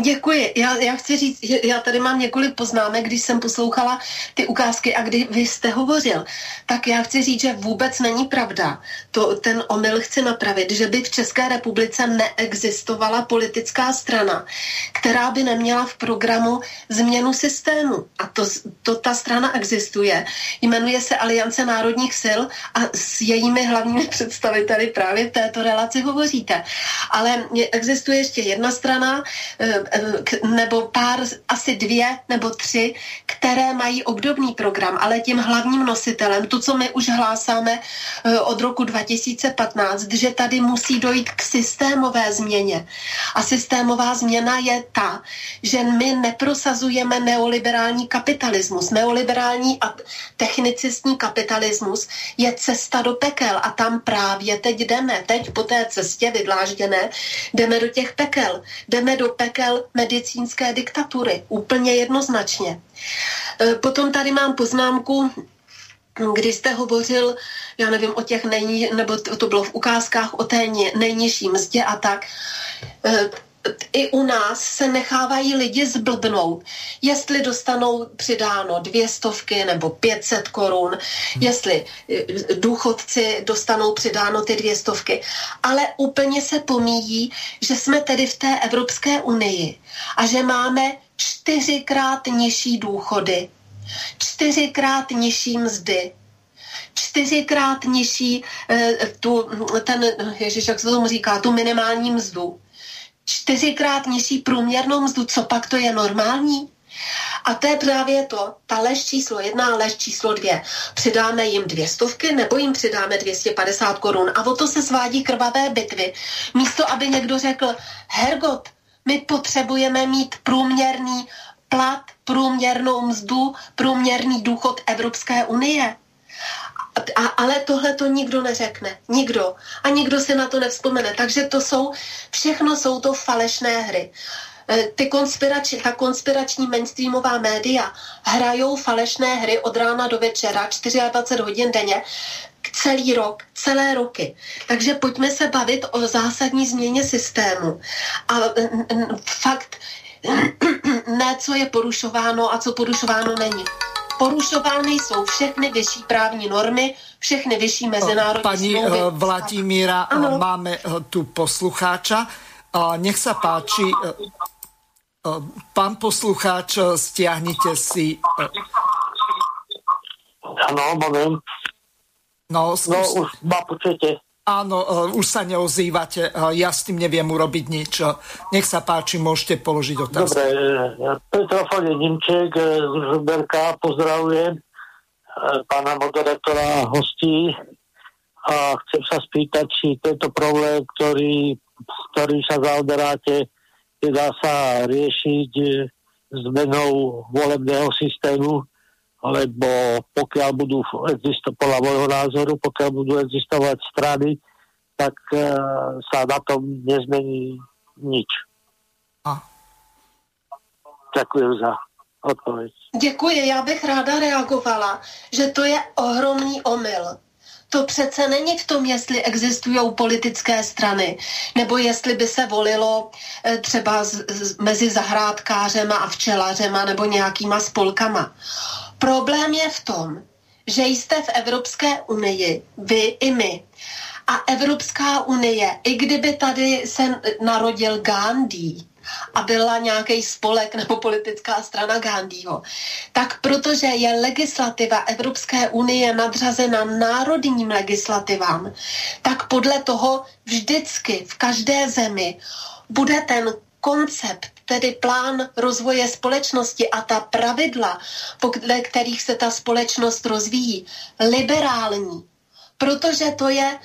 Děkuji. Já, já chci říct, že já tady mám několik poznámek, když jsem poslouchala ty ukázky a kdy vy jste hovořil, tak já chci říct, že vůbec není pravda. To, ten omyl chci napravit, že by v České republice neexistovala politická strana, která by neměla v programu změnu systému. A to, to ta strana existuje. Jmenuje se Aliance národních sil a s jejími hlavními [LAUGHS] představiteli právě v této relaci hovoříte. Ale existuje ještě jedna strana, eh, nebo pár, asi dvě nebo tři, které mají obdobný program, ale tím hlavním nositelem, to, co my už hlásáme eh, od roku 2015, že tady musí dojít k systémové změně. A systémová změna je ta, že my neprosazujeme neoliberální kapitalismus. Neoliberální a technicistní kapitalismus je cesta do pekel a tam právě teď jdeme. Teď po té cestě vydlážděné jdeme do těch pekel. Jdeme do pekel model medicínské diktatury. Úplně jednoznačně. E, potom tady mám poznámku, kdy jste hovořil, já nevím, o těch nejní, nebo to bylo v ukázkách o té nejnižší mzdě a tak. I u nás se nechávají lidi zblbnout, jestli dostanou přidáno dvě stovky nebo 500 korun, jestli eh, důchodci dostanou přidáno ty dvě stovky, ale úplně se pomíjí, že jsme tedy v té Evropské unii a že máme čtyřikrát nižší důchody, čtyřikrát nižší mzdy, čtyřikrát nižší eh, tu, ten, ježiš, jak se tomu říká, tu minimální mzdu čtyřikrát nižší průměrnou mzdu, co pak to je normální? A to je právě to, ta lež číslo jedna a lež číslo dvě. Přidáme jim dvě stovky nebo jim přidáme 250 korun. A o to se svádí krvavé bitvy. Místo, aby někdo řekl, Hergot, my potřebujeme mít průměrný plat, průměrnou mzdu, průměrný důchod Evropské unie. A, ale tohle to nikdo neřekne. Nikdo. A nikdo si na to nevzpomene. Takže to jsou, všechno jsou to falešné hry. E, ty konspirační, ta konspirační mainstreamová média hrajou falešné hry od rána do večera, 24 hodin denně, celý rok, celé roky. Takže pojďme se bavit o zásadní změně systému. A fakt [CLEARS THROAT] ne, co je porušováno a co porušováno není. Porušovány jsou všechny vyšší právní normy, všechny vyšší mezinárodní Pani smlouvy. Eh, Vladimíra, eh, ano. máme eh, tu poslucháča. Nech sa páči, pán poslucháč, stiahnite si... Áno, moment. No, no už ma počujete. Áno, uh, už sa neozývate, uh, ja s tým neviem urobiť nič. Nech sa páči, môžete položiť otázku. Dobre, telefóne Nimček z Žuberka pozdravujem pána moderátora hostí a chcem sa spýtať, či tento problém, ktorý, ktorý sa zaoberáte, dá sa riešiť zmenou volebného systému, lebo pokiaľ budú existovať, podľa môjho názoru, pokiaľ budú existovať strany, tak e, sa na tom nezmení nič. A. Ďakujem za odpověď. Děkuji, já bych ráda reagovala, že to je ohromný omyl. To přece není v tom, jestli existují politické strany, nebo jestli by se volilo e, třeba z, z, mezi zahrádkářema a včelařema nebo nějakýma spolkama. Problém je v tom, že jste v Evropské unii, vy i my. A Evropská unie, i kdyby tady se narodil Gandhi a byla nějaký spolek nebo politická strana Gandhiho, tak protože je legislativa Evropské unie nadřazena národním legislativám, tak podle toho vždycky v každé zemi bude ten koncept, tedy plán rozvoje společnosti a ta pravidla, podle kterých se ta společnost rozvíjí, liberální, protože to je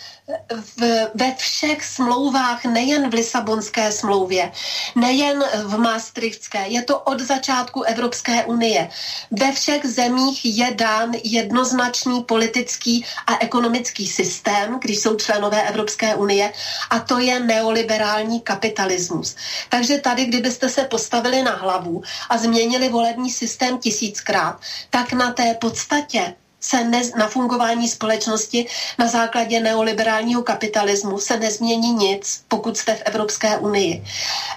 v, ve všech smlouvách, nejen v Lisabonské smlouvě, nejen v Maastrichtské, je to od začátku Evropské unie. Ve všech zemích je dán jednoznačný politický a ekonomický systém, když jsou členové Evropské unie, a to je neoliberální kapitalismus. Takže tady, kdybyste se postavili na hlavu a změnili volební systém tisíckrát, tak na té podstatě se ne, na fungování společnosti na základě neoliberálního kapitalismu se nezmění nic, pokud jste v Evropské unii.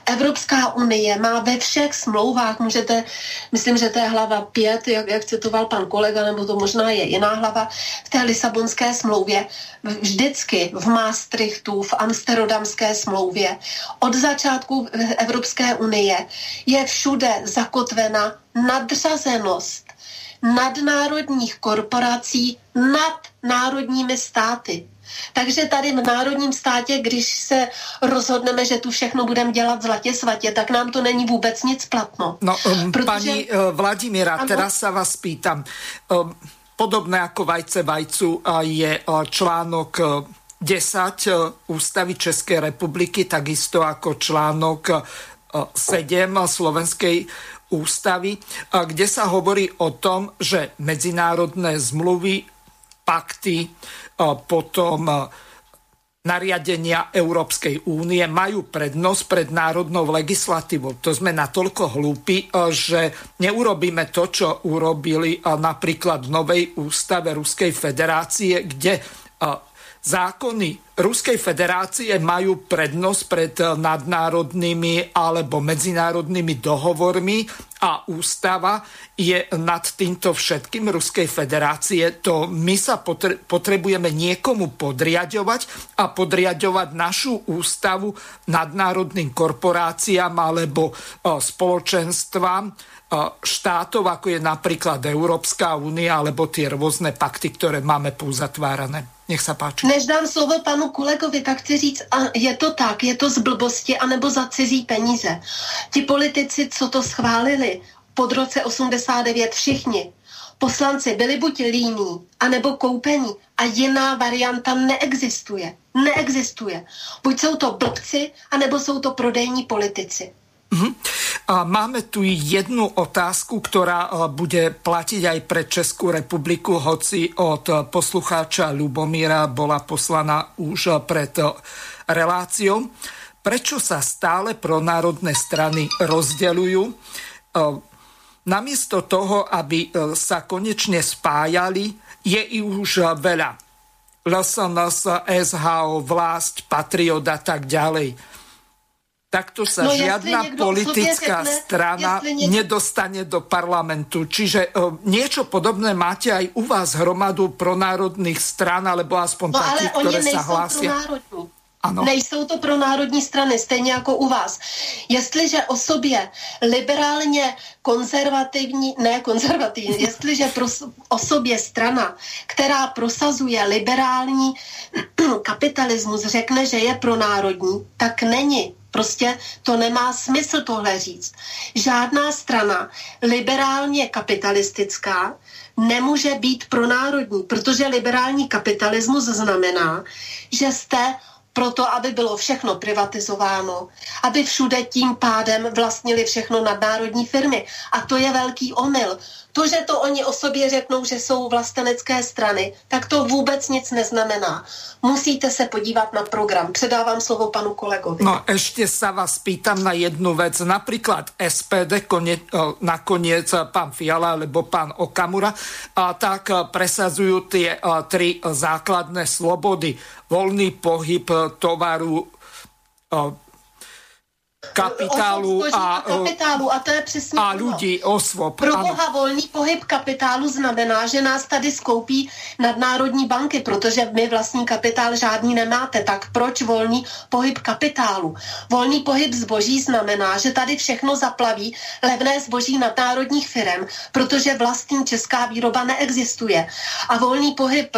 Evropská unie má ve všech smlouvách, můžete, myslím, že to je hlava 5, jak, jak citoval pan kolega, nebo to možná je jiná hlava, v té Lisabonské smlouvě, vždycky v Maastrichtu, v Amsterdamské smlouvě, od začátku Evropské unie je všude zakotvena nadřazenost nadnárodních korporací nad národními státy. Takže tady v národním státě, když se rozhodneme, že tu všechno budeme dělat zlatě svatě, tak nám to není vůbec nic platno. No, um, Protože... pani uh, Vladimíra, ano? teraz sa vás pýtam. Um, podobné ako vajce vajcu uh, je uh, článok uh, 10 uh, Ústavy Českej republiky, takisto ako článok uh, 7 Slovenskej ústavy, kde sa hovorí o tom, že medzinárodné zmluvy, pakty, potom nariadenia Európskej únie majú prednosť pred národnou legislatívou. To sme natoľko hlúpi, že neurobíme to, čo urobili napríklad v novej ústave Ruskej federácie, kde zákony Ruskej federácie majú prednosť pred nadnárodnými alebo medzinárodnými dohovormi a ústava je nad týmto všetkým Ruskej federácie. To my sa potrebujeme niekomu podriadovať a podriadovať našu ústavu nadnárodným korporáciám alebo spoločenstvám štátov, ako je napríklad Európska únia alebo tie rôzne pakty, ktoré máme pouzatvárané. Nech sa páči. Než dám slovo panu kolegovi, tak chci říct, a je to tak, je to z blbosti anebo za cizí peníze. Ti politici, co to schválili pod roce 89, všichni, poslanci byli buď líní, anebo koupení a jiná varianta neexistuje. Neexistuje. Buď jsou to blbci, anebo jsou to prodejní politici. Uh-huh. A máme tu jednu otázku, ktorá e, bude platiť aj pre Českú republiku, hoci od poslucháča Lubomíra bola poslaná už pred reláciou. Prečo sa stále pronárodné strany rozdeľujú? E, namiesto toho, aby e, sa konečne spájali, je ich už veľa. LSNS, SHO, vlast, Patriot a tak ďalej takto sa no, žiadna politická řekne, strana niekto... nedostane do parlamentu. Čiže uh, niečo podobné máte aj u vás hromadu pronárodných stran, alebo aspoň no, takých, ktoré sa hlásia. Ano. Nejsou to pro národní strany, stejně jako u vás. Jestliže o sobě liberálně konzervativní, ne konzervativní, jestliže pros, o sobě strana, která prosazuje liberální [CLEARS THROAT] kapitalismus, řekne, že je pro národní, tak není. Prostě to nemá smysl tohle říct. Žádná strana liberálně kapitalistická nemůže být pronárodní, protože liberální kapitalismus znamená, že jste proto, aby bylo všechno privatizováno, aby všude tím pádem vlastnili všechno nadnárodní firmy. A to je velký omyl. To, že to oni o sobě řeknou, že jsou vlastenecké strany, tak to vůbec nic neznamená. Musíte se podívat na program. Předávám slovo panu kolegovi. No ešte sa vás pýtam na jednu vec. Napríklad SPD, konie, nakoniec pán Fiala alebo pán Okamura, a tak presadzujú tie tri základné slobody. Voľný pohyb tovaru, kapitálu a, a kapitálu a to je přesně a lidí, osvob. Pro boha volný pohyb kapitálu znamená, že nás tady skoupí nadnárodní banky, protože my vlastní kapitál žádný nemáte, tak proč volný pohyb kapitálu? Volný pohyb zboží znamená, že tady všechno zaplaví levné zboží nadnárodních firm, protože vlastní česká výroba neexistuje. A volný pohyb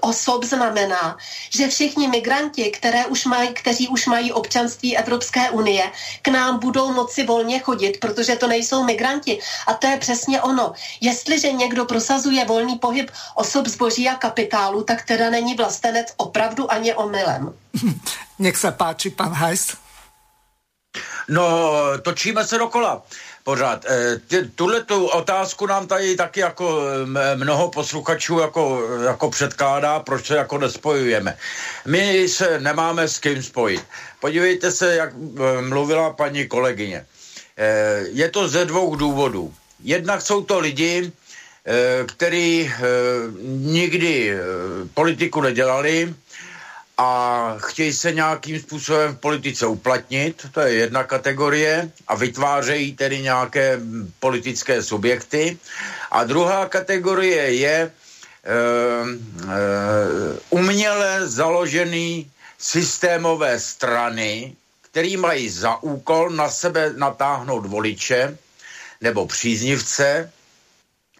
osob znamená, že všichni migranti, které už mají, kteří už mají občanství Evropské unie, k nám budou moci volně chodit, protože to nejsou migranti. A to je přesně ono. Jestliže někdo prosazuje volný pohyb osob zboží a kapitálu, tak teda není vlastenec opravdu ani omylem. [LAUGHS] Nech se páči, pan Hajs. No, točíme se dokola pořád. E, tuhle tu otázku nám tady taky jako mnoho posluchačů jako, jako předkládá, proč se jako nespojujeme. My se nemáme s kým spojit. Podívejte se, jak mluvila paní kolegyně. Je to ze dvou důvodů. Jednak jsou to lidi, který nikdy politiku nedělali, a chtějí se nějakým způsobem v politice uplatnit, to je jedna kategorie, a vytvářejí tedy nějaké politické subjekty. A druhá kategorie je e, e, uměle založený systémové strany, který mají za úkol na sebe natáhnout voliče nebo příznivce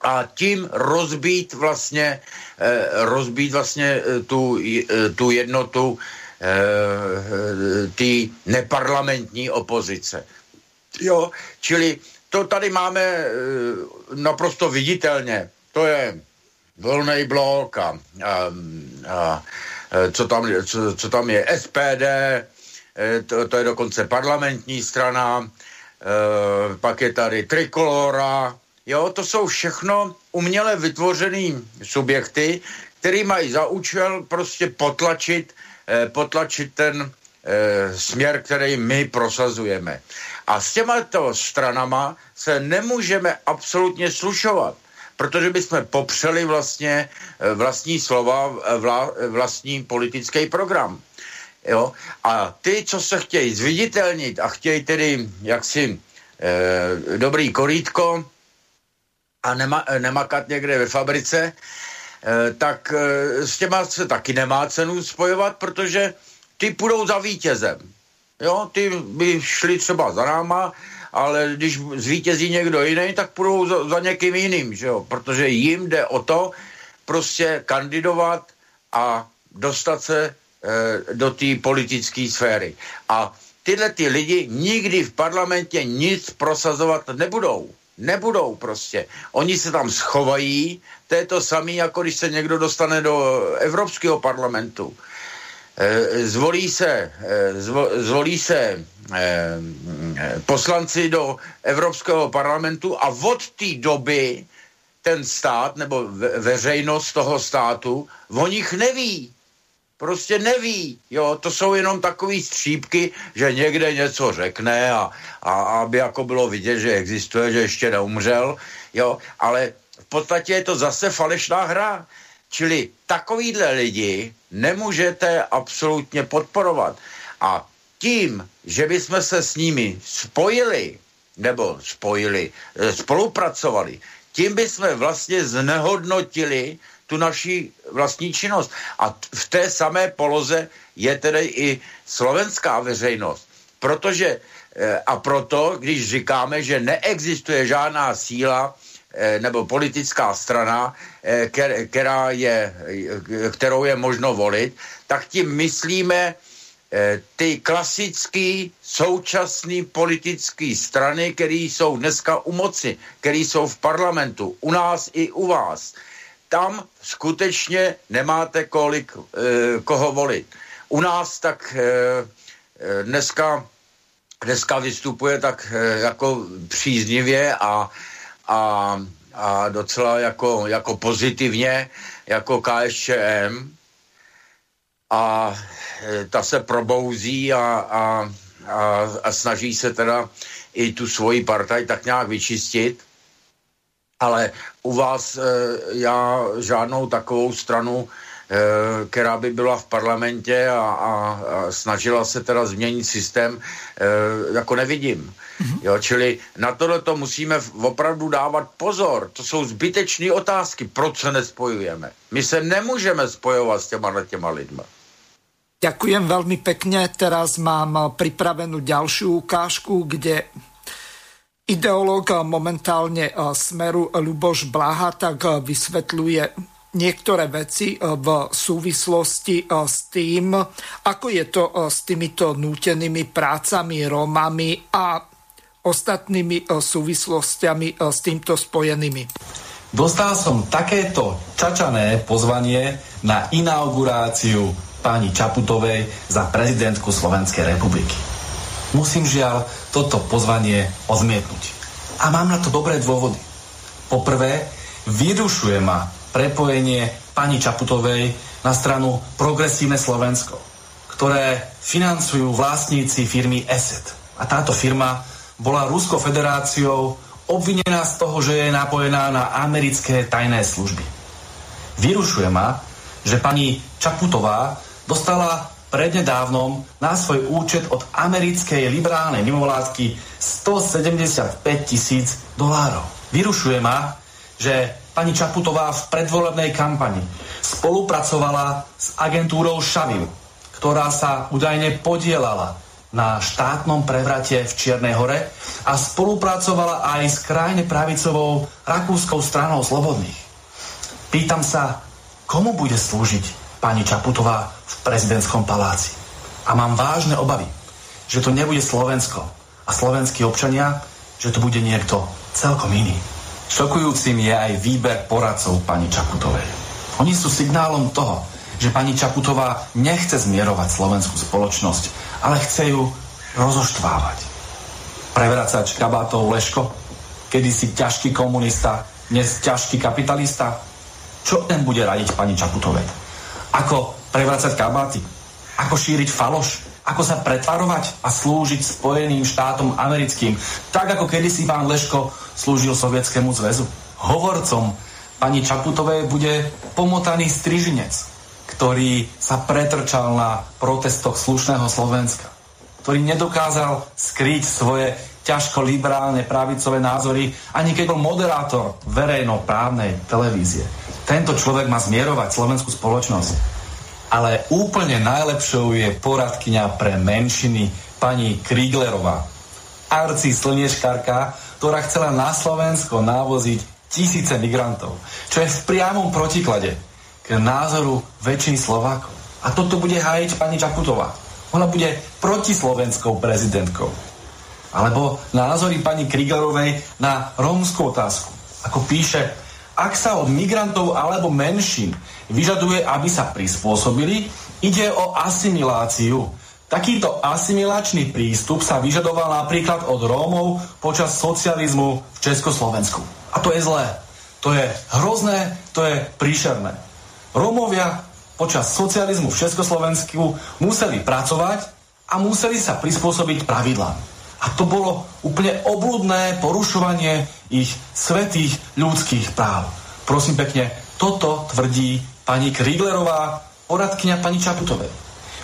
a tím rozbít vlastně, eh, rozbít vlastně eh, tu, eh, tu jednotu ty neparlamentní opozice. Jo, čili to tady máme naprosto viditelně. To je volný blok a, a, a co, tam, co, co tam je SPD, to, to je dokonce parlamentní strana, pak je tady Trikolora, Jo, to jsou všechno uměle vytvořené subjekty, který mají za účel prostě potlačit, eh, potlačit ten eh, směr, který my prosazujeme. A s těmato stranama se nemůžeme absolutně slušovat, protože bychom popřeli vlastně eh, vlastní slova, eh, vla, vlastní politický program. Jo? A ty, co se chtějí zviditelnit a chtějí tedy jaksi e, dobrý korítko a nema, nemakat někde ve fabrice, e, tak e, s těma se taky nemá cenu spojovat, protože ty půjdou za vítězem. Jo, ty by šli třeba za náma, ale když zvítězí někdo jiný, tak půjdou za, za někým jiným, že jo? protože jim jde o to prostě kandidovat a dostat se e, do té politické sféry. A tyhle ty lidi nikdy v parlamentě nic prosazovat nebudou. Nebudou prostě. Oni se tam schovají, to je to samé, jako když se někdo dostane do Evropského parlamentu. Eh, zvolí se, eh, zvolí se eh, poslanci do Evropského parlamentu a od té doby ten stát nebo veřejnost toho státu o nich neví. Prostě neví. Jo, to jsou jenom takové střípky, že někde něco řekne a, a aby jako bylo vidět, že existuje, že ještě neumřel. Jo, ale v podstatě je to zase falešná hra. Čili takovýhle lidi nemůžete absolutně podporovat. A tím, že bychom se s nimi spojili, nebo spojili, eh, spolupracovali, tím bychom vlastně znehodnotili tu naši vlastní činnost. A v té samé poloze je tedy i slovenská veřejnost. Protože eh, a proto, když říkáme, že neexistuje žádná síla, Eh, nebo politická strana, eh, která je, kterou je možno volit, tak tím myslíme ty klasické současné politické strany, které jsou dneska u moci, které jsou v parlamentu, u nás i u vás. Tam skutečně nemáte kolik, koho volit. U nás tak dneska, dneska vystupuje tak jako příznivě a a, a docela jako, jako pozitivně, jako KSČM a e, ta se probouzí a, a, a, a snaží se teda i tu svoji partaj tak nějak vyčistit. Ale u vás e, já žádnou takovou stranu Eh, která by byla v parlamentě a, a, a snažila se teda změnit systém, e, jako nevidím. Mm-hmm. Jo, čili na tohle to musíme opravdu dávat pozor. To jsou zbytečné otázky. Proč se nespojujeme? My se nemůžeme spojovat s těma, těma lidma. Ďakujem veľmi pekne. Teraz mám pripravenú ďalšiu ukážku, kde ideológ momentálne eh, Smeru Luboš Blaha tak vysvetľuje niektoré veci e, v súvislosti e, s tým, ako je to e, s týmito nútenými prácami, Rómami a ostatnými súvislostiami s týmto spojenými. Dostal som takéto čačané pozvanie na inauguráciu pani Čaputovej za prezidentku Slovenskej republiky. Musím žiaľ toto pozvanie odmietnúť. A mám na to dobré dôvody. Poprvé, vyrušuje ma prepojenie pani Čaputovej na stranu Progresívne Slovensko, ktoré financujú vlastníci firmy ESET. A táto firma bola Ruskou federáciou obvinená z toho, že je napojená na americké tajné služby. Vyrušuje ma, že pani Čaputová dostala prednedávnom na svoj účet od americkej liberálnej mimovládky 175 tisíc dolárov. Vyrušuje ma, že pani Čaputová v predvolebnej kampani spolupracovala s agentúrou Šavil, ktorá sa údajne podielala na štátnom prevrate v Čiernej hore a spolupracovala aj s krajne pravicovou rakúskou stranou slobodných. Pýtam sa, komu bude slúžiť pani Čaputová v prezidentskom paláci. A mám vážne obavy, že to nebude Slovensko a slovenskí občania, že to bude niekto celkom iný. Šokujúcim je aj výber poradcov pani Čaputovej. Oni sú signálom toho, že pani Čaputová nechce zmierovať slovenskú spoločnosť, ale chce ju rozoštvávať. Prevracač kabátov Leško, kedysi ťažký komunista, dnes ťažký kapitalista. Čo ten bude radiť pani Čaputovej? Ako prevracať kabáty? Ako šíriť faloš? ako sa pretvarovať a slúžiť Spojeným štátom americkým, tak ako kedysi pán Leško slúžil Sovietskému zväzu. Hovorcom pani Čaputovej bude pomotaný strižinec, ktorý sa pretrčal na protestoch slušného Slovenska, ktorý nedokázal skryť svoje ťažko liberálne pravicové názory, ani keď bol moderátor verejnoprávnej televízie. Tento človek má zmierovať slovenskú spoločnosť. Ale úplne najlepšou je poradkyňa pre menšiny pani Kriglerová. Arci slnieškarka, ktorá chcela na Slovensko návoziť tisíce migrantov, čo je v priamom protiklade k názoru väčšiny Slovákov. A toto bude hájiť pani Čaputová. Ona bude protislovenskou prezidentkou. Alebo názory pani Kriglerovej na rómskú otázku. Ako píše, ak sa od migrantov alebo menšín vyžaduje, aby sa prispôsobili, ide o asimiláciu. Takýto asimilačný prístup sa vyžadoval napríklad od Rómov počas socializmu v Československu. A to je zlé. To je hrozné, to je príšerné. Rómovia počas socializmu v Československu museli pracovať a museli sa prispôsobiť pravidlám. A to bolo úplne obludné porušovanie ich svetých ľudských práv. Prosím pekne, toto tvrdí pani Kriglerová, poradkynia pani Čaputovej.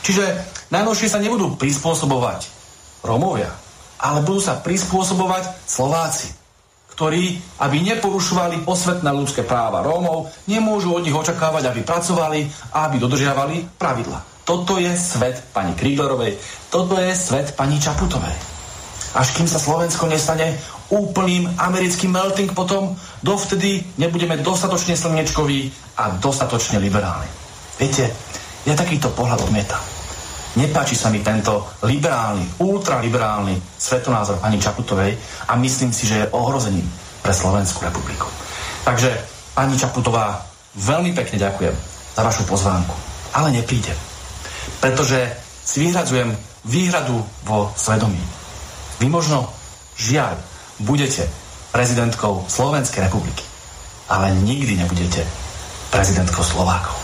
Čiže najnovšie sa nebudú prispôsobovať Rómovia, ale budú sa prispôsobovať Slováci ktorí, aby neporušovali posvetné ľudské práva Rómov, nemôžu od nich očakávať, aby pracovali a aby dodržiavali pravidla. Toto je svet pani Kríglerovej, toto je svet pani Čaputovej. Až kým sa Slovensko nestane úplným americkým melting potom, dovtedy nebudeme dostatočne slnečkoví a dostatočne liberálni. Viete, ja takýto pohľad odmietam. Nepáči sa mi tento liberálny, ultraliberálny svetonázor pani Čaputovej a myslím si, že je ohrozením pre Slovenskú republiku. Takže, pani Čaputová, veľmi pekne ďakujem za vašu pozvánku, ale nepríde. Pretože si vyhradzujem výhradu vo svedomí. Vy možno, žiaľ, budete prezidentkou Slovenskej republiky, ale nikdy nebudete prezidentkou Slovákov.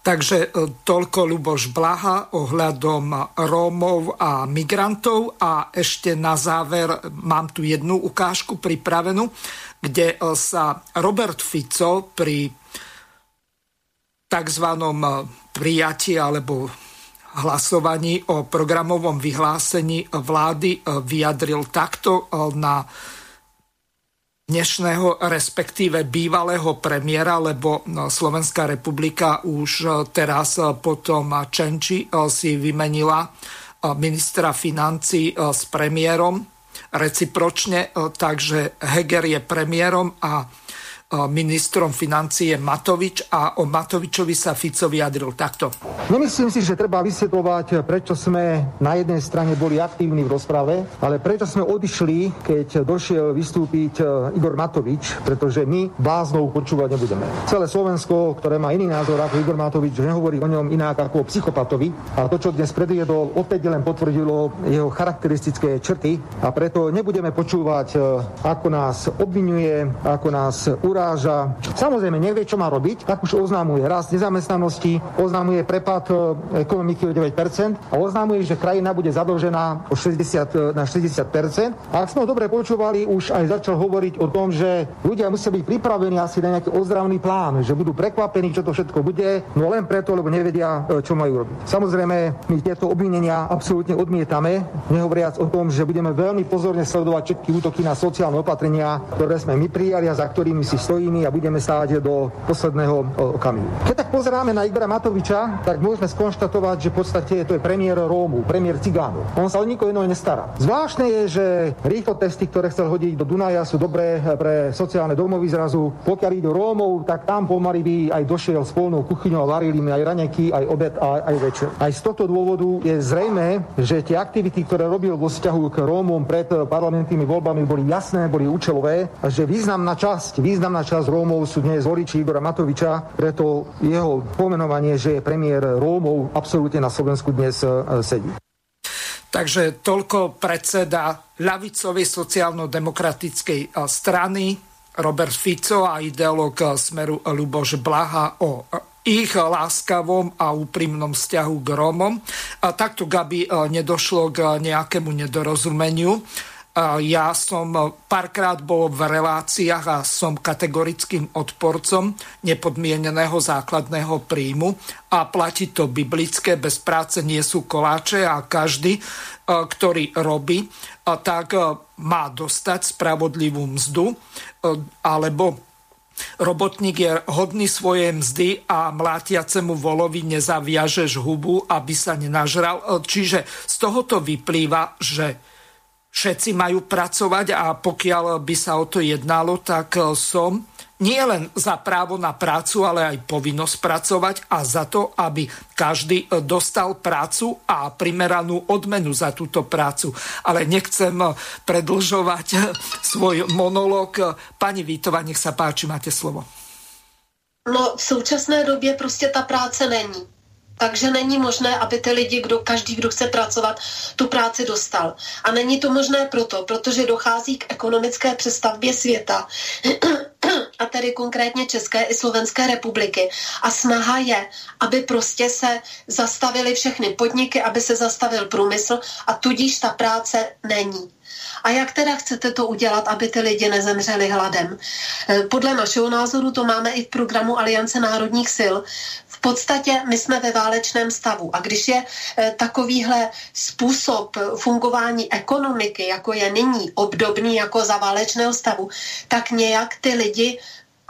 Takže e, toľko Luboš Blaha ohľadom Rómov a migrantov a ešte na záver mám tu jednu ukážku pripravenú, kde e, sa Robert Fico pri tzv. E, prijatí alebo hlasovaní o programovom vyhlásení vlády vyjadril takto na dnešného, respektíve bývalého premiéra, lebo no, Slovenská republika už e, teraz e, potom Čenči e, si vymenila ministra financí s premiérom recipročne, takže Heger je premiérom a ministrom financie Matovič a o Matovičovi sa Fico vyjadril takto. Nemyslím si, že treba vysvetľovať, prečo sme na jednej strane boli aktívni v rozprave, ale prečo sme odišli, keď došiel vystúpiť e, Igor Matovič, pretože my bláznou počúvať nebudeme. Celé Slovensko, ktoré má iný názor ako Igor Matovič, nehovorí o ňom inak ako o psychopatovi a to, čo dnes predviedol, opäť len potvrdilo jeho charakteristické črty a preto nebudeme počúvať, e, ako nás obvinuje, ako nás ura uráža. Samozrejme, nevie, čo má robiť, tak už oznámuje rast nezamestnanosti, oznámuje prepad e, ekonomiky o 9% a oznámuje, že krajina bude zadlžená o 60, e, na 60%. A ak sme ho dobre počúvali, už aj začal hovoriť o tom, že ľudia musia byť pripravení asi na nejaký ozdravný plán, že budú prekvapení, čo to všetko bude, no len preto, lebo nevedia, e, čo majú robiť. Samozrejme, my tieto obvinenia absolútne odmietame, nehovoriac o tom, že budeme veľmi pozorne sledovať všetky útoky na sociálne opatrenia, ktoré sme my prijali a za ktorými si stojíme a budeme stáť do posledného okamihu. Keď tak pozeráme na Igora Matoviča, tak môžeme skonštatovať, že v podstate to je premiér Rómu, premiér Cigánov. On sa o nikoho iného nestará. Zvláštne je, že rýchlo testy, ktoré chcel hodiť do Dunaja, sú dobré pre sociálne domovy zrazu. Pokiaľ ide Rómov, tak tam pomaly by aj došiel s polnou kuchyňou a varili mi aj raneky, aj obed a aj večer. Aj z tohto dôvodu je zrejme, že tie aktivity, ktoré robil vo vzťahu k Rómom pred parlamentnými voľbami, boli jasné, boli účelové a že významná časť, významná Významná časť Rómov sú dnes voliči Igora Matoviča, preto jeho pomenovanie, že je premiér Rómov, absolútne na Slovensku dnes e, sedí. Takže toľko predseda ľavicovej sociálno-demokratickej e, strany Robert Fico a ideológ e, Smeru Luboš Blaha o ich láskavom a úprimnom vzťahu k Rómom. A takto, aby nedošlo k nejakému nedorozumeniu Ja som párkrát bol v reláciách a som kategorickým odporcom nepodmieneného základného príjmu a platí to biblické, bez práce nie sú koláče a každý, ktorý robí, tak má dostať spravodlivú mzdu alebo Robotník je hodný svoje mzdy a mlátiacemu volovi nezaviažeš hubu, aby sa nenažral. Čiže z tohoto vyplýva, že všetci majú pracovať a pokiaľ by sa o to jednalo, tak som nie len za právo na prácu, ale aj povinnosť pracovať a za to, aby každý e, dostal prácu a primeranú odmenu za túto prácu. Ale nechcem e, predlžovať svoj monológ. Pani Vítova, nech sa páči, máte slovo. No, v současné době prostě ta práce není. Takže není možné, aby ty lidi, kdo, každý, kdo chce pracovat, tu práci dostal. A není to možné proto, protože dochází k ekonomické přestavbě světa, [CLEARS THROAT] a tedy konkrétně České i Slovenské republiky. A snaha je, aby prostě se zastavily všechny podniky, aby se zastavil průmysl a tudíž ta práce není. A jak teda chcete to udělat, aby ty lidi nezemřeli hladem? E, podle našeho názoru to máme i v programu Aliance národních sil. V podstatě my jsme ve válečném stavu a když je e, takovýhle způsob fungování ekonomiky, jako je nyní, obdobný jako za válečného stavu, tak nějak ty lidi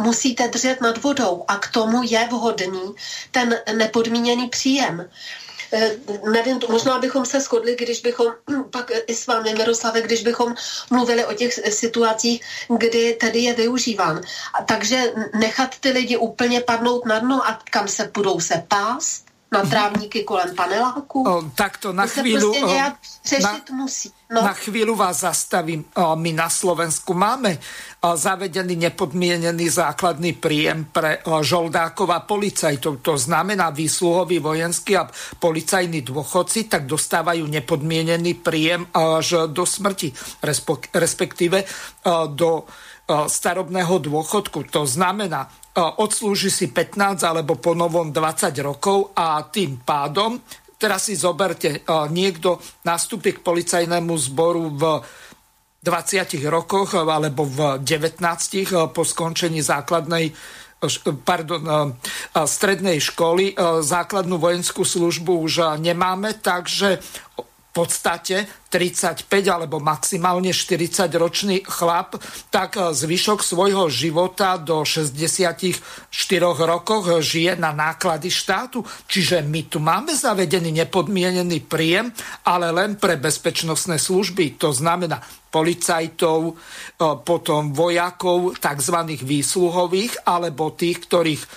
musíte držet nad vodou a k tomu je vhodný ten nepodmíněný příjem. Eh, nevím, možná bychom se shodli, když bychom, pak i s vámi, Miroslave, když bychom mluvili o těch situacích, kdy tedy je využíván. Takže nechat ty lidi úplně padnout na dno a kam se budou se pást, na trávníky kolem paneláku. O, takto na to chvíľu... Prostě nějak řešit na, musí. No. Na chvíľu vás zastavím. My na Slovensku máme zavedený nepodmienený základný príjem pre žoldákov a policajtov. To znamená výsluhový vojenský a policajní dôchodci, tak dostávajú nepodmienený príjem až do smrti, respektíve do starobného dôchodku. To znamená, odslúži si 15 alebo po novom 20 rokov a tým pádom, teraz si zoberte, niekto nastúpi k policajnému zboru v 20 rokoch alebo v 19 po skončení základnej pardon, strednej školy. Základnú vojenskú službu už nemáme, takže podstate 35 alebo maximálne 40 ročný chlap, tak e, zvyšok svojho života do 64 rokov žije na náklady štátu. Čiže my tu máme zavedený nepodmienený príjem, ale len pre bezpečnostné služby. To znamená policajtov, e, potom vojakov, tzv. výsluhových, alebo tých, ktorých e,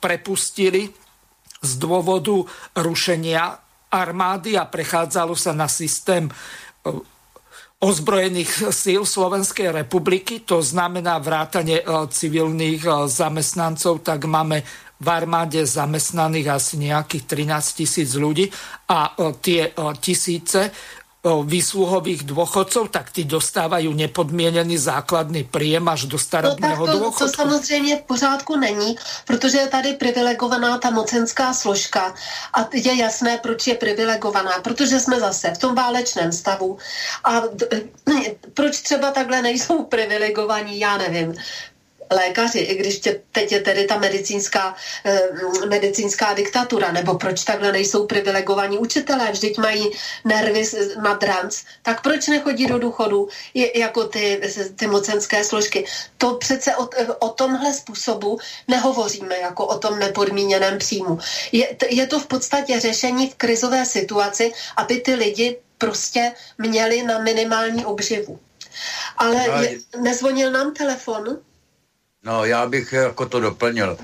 prepustili z dôvodu rušenia armády a prechádzalo sa na systém e, ozbrojených síl Slovenskej republiky, to znamená vrátanie e, civilných e, zamestnancov, tak máme v armáde zamestnaných asi nejakých 13 tisíc ľudí a tie tisíce výsluhových dôchodcov, tak tí dostávajú nepodmienený základný príjem až do starobného no, to, dôchodku. To samozřejmě v pořádku není, protože je tady privilegovaná ta mocenská složka. A je jasné, proč je privilegovaná, protože jsme zase v tom válečném stavu. A [CLEARS THROAT] proč třeba takhle nejsou [LAUGHS] privilegovaní, já nevím lékaři, i když tě, teď je tedy ta medicínská, eh, medicínská diktatura, nebo proč takhle nejsou privilegovaní učitelé, vždyť mají nervy na dranc, tak proč nechodí do důchodu je, jako ty, ty mocenské složky. To přece o, o tomhle způsobu nehovoříme jako o tom nepodmíněném příjmu. Je, je to v podstatě řešení v krizové situaci, aby ty lidi prostě měli na minimální obživu. Ale je, nezvonil nám telefon? No, já bych jako to doplnil.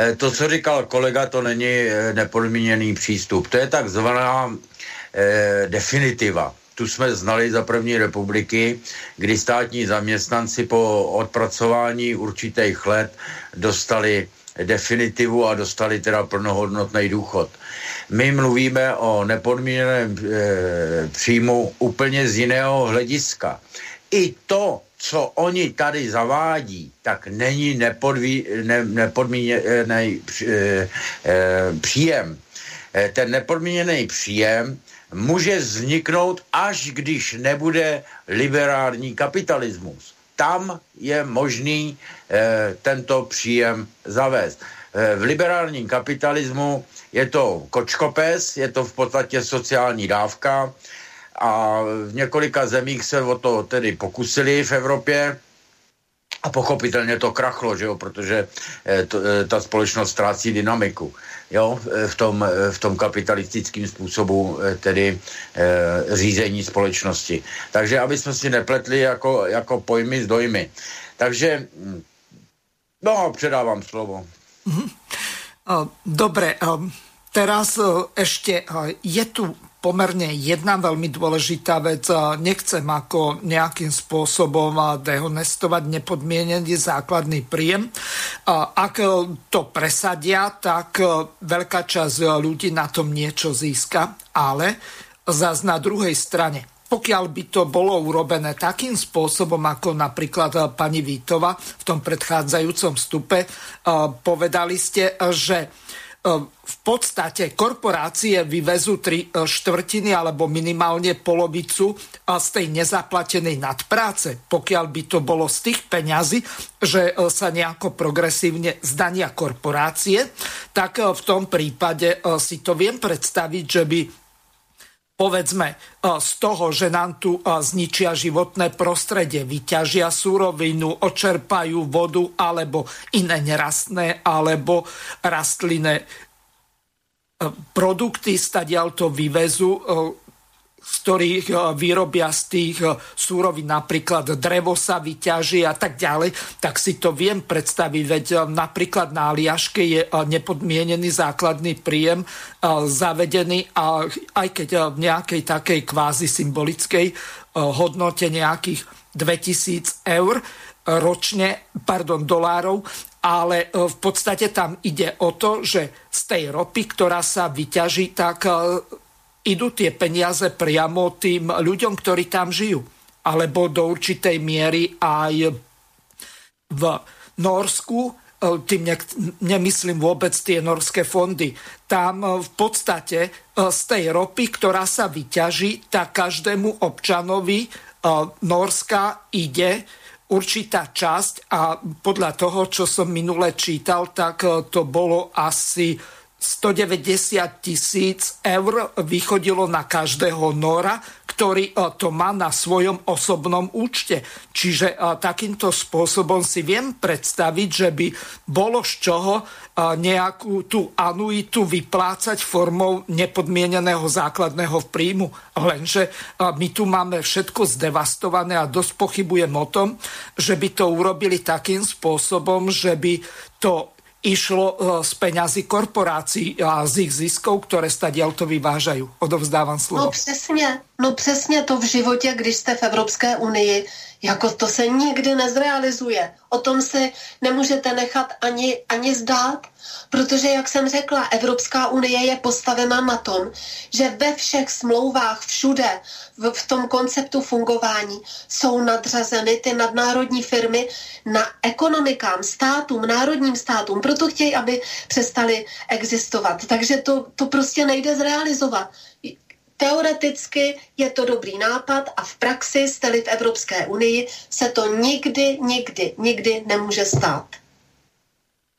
E, to, co říkal kolega, to není e, nepodmíněný přístup. To je takzvaná e, definitiva. Tu jsme znali za první republiky, kdy státní zaměstnanci po odpracování určitých let dostali definitivu a dostali teda plnohodnotný důchod. My mluvíme o nepodmíněném e, příjmu úplně z jiného hlediska. I to, co oni tady zavádí, tak není nepodví, ne, nepodmíněný e, e, příjem. eh, ten nepodmíněný příjem může vzniknout, až když nebude liberální kapitalismus. Tam je možný e, tento příjem zavést. E, v liberálním kapitalismu je to kočkopes, je to v podstatě sociální dávka a v několika zemích se o to tedy pokusili v Evropě, a pochopitelně to krachlo, že jo, protože e, to, e, ta společnost ztrácí dynamiku jo, v tom, v tom kapitalistickém způsobu eh, tedy e, řízení společnosti. Takže aby jsme si nepletli jako, jako pojmy s dojmy. Takže, hm, no, předávám slovo. Mhm. Dobre, teraz ešte je tu pomerne jedna veľmi dôležitá vec. Nechcem ako nejakým spôsobom dehonestovať nepodmienený základný príjem. Ak to presadia, tak veľká časť ľudí na tom niečo získa, ale zase na druhej strane pokiaľ by to bolo urobené takým spôsobom, ako napríklad pani Vítova v tom predchádzajúcom stupe, povedali ste, že v podstate korporácie vyvezú tri e, štvrtiny alebo minimálne polovicu e, z tej nezaplatenej nadpráce. Pokiaľ by to bolo z tých peňazí, že e, sa nejako progresívne zdania korporácie, tak v tom prípade si to viem predstaviť, že by povedzme z toho, že nám tu zničia životné prostredie, vyťažia súrovinu, očerpajú vodu alebo iné nerastné alebo rastlinné produkty stadiaľ to vyvezú z ktorých eh, vyrobia z tých eh, súrovín, napríklad drevo sa vyťaží a tak ďalej, tak si to viem predstaviť, veď eh, napríklad na Aliaške je nepodmienený základný príjem zavedený a aj keď v nejakej takej kvázi symbolickej hodnote nejakých 2000 eur ročne, pardon, dolárov, ale v podstate tam ide o to, že z tej ropy, ktorá sa vyťaží, tak idú tie peniaze priamo tým ľuďom, ktorí tam žijú. Alebo do určitej miery aj v Norsku, e, tým ne, nemyslím vôbec tie norské fondy. Tam e, v podstate e, z tej ropy, ktorá sa vyťaží, tak každému občanovi Norska ide určitá časť a podľa toho, čo som minule čítal, tak to bolo asi 190 tisíc eur vychodilo na každého Nora, ktorý e, to má na svojom osobnom účte. Čiže e, takýmto spôsobom si viem predstaviť, že by bolo z čoho e, nejakú tú anuitu vyplácať formou nepodmieneného základného príjmu. Lenže my tu máme všetko zdevastované a dosť pochybujem o tom, že by to urobili takým spôsobom, že by to išlo e, z peňazí korporácií a z ich ziskov, které stadiaľ to vyvážajú. Odovzdávám slovo. No přesně, no přesně to v životě, když jste v Evropské unii, jako to se nikdy nezrealizuje. O tom se nemůžete nechat ani, ani zdát. Protože, jak jsem řekla, Evropská unie je postavena na tom, že ve všech smlouvách všude v, v tom konceptu fungování jsou nadřazeny ty nadnárodní firmy na ekonomikám, státům, národním státům. Proto chtějí, aby přestali existovat. Takže to, to prostě nejde zrealizovat. Teoreticky je to dobrý nápad a v praxi, jste v Evropské unii, se to nikdy, nikdy, nikdy nemůže stát.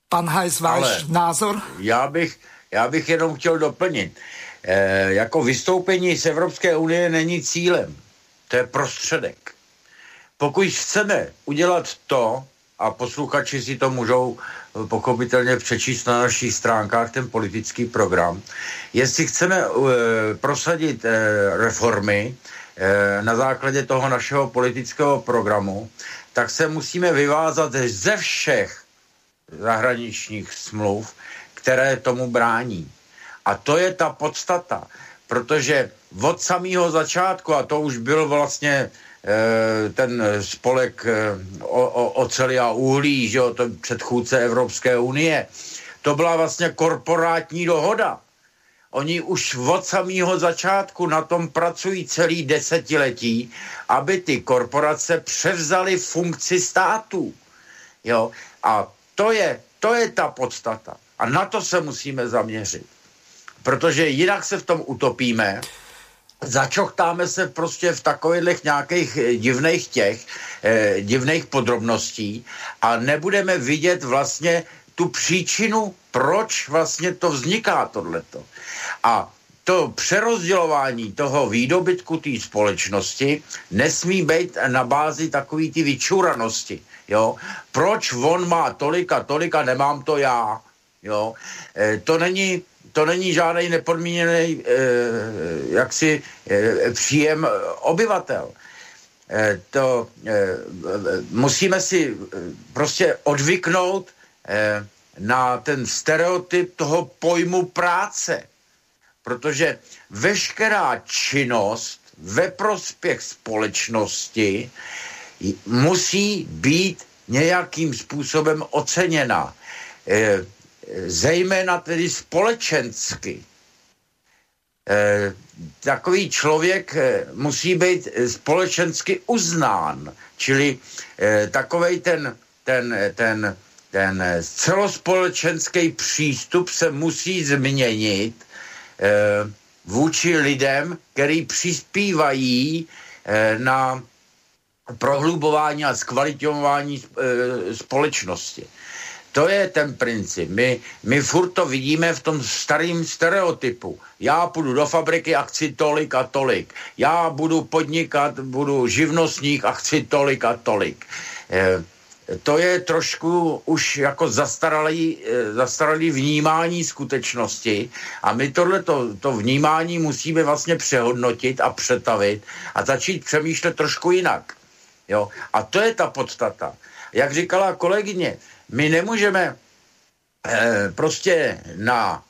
Pan Hajs, váš Ale názor? Já bych, já bych jenom chtěl doplnit. E, jako vystoupení z Evropské unie není cílem. To je prostředek. Pokud chceme udělat to, a posluchači si to můžou eh, pochopitelně přečíst na našich stránkách, ten politický program. Jestli chceme e, prosadit e, reformy e, na základě toho našeho politického programu, tak se musíme vyvázat ze všech zahraničních smluv, které tomu brání. A to je ta podstata, protože od samého začátku, a to už byl vlastně ten spolek e, o, oceli a uhlí, že jo, to předchůdce Evropské unie, to byla vlastně korporátní dohoda. Oni už od samého začátku na tom pracují celý desetiletí, aby ty korporace převzaly funkci států. Jo? A to je, to je ta podstata. A na to se musíme zaměřit. protože jinak se v tom utopíme, začochtáme se prostě v takových nějakých divných těch, eh, divných podrobností a nebudeme vidět vlastně tu příčinu, proč vlastně to vzniká tohleto. A to přerozdělování toho výdobytku té společnosti nesmí být na bázi takové ty vyčuranosti. Jo? Proč on má tolik a tolik a nemám to já? Jo? E, to není to není žádný nepodmíněný e, jaksi e, příjem obyvatel. E, to e, musíme si prostě odvyknout e, na ten stereotyp toho pojmu práce protože veškerá činnost ve prospěch společnosti musí být nějakým způsobem oceněna. E, zejména tedy společensky. E, takový člověk e, musí být společensky uznán, čili takový ten, ten, ten, ten celospolečenský přístup se musí změnit Eh, vůči lidem, který přispívají eh, na prohlubování a zkvalitování eh, společnosti. To je ten princip. My, my furt to vidíme v tom starém stereotypu. Já půjdu do fabriky a chci tolik a tolik. Já budu podnikat, budu živnostník a chci tolik a tolik to je trošku už jako zastaralý, eh, zastaralý vnímání skutečnosti a my tohle to vnímání musíme vlastně přehodnotit a přetavit a začít přemýšlet trošku jinak. Jo? A to je ta podstata. Jak říkala kolegyně, my nemůžeme eh, prostě na,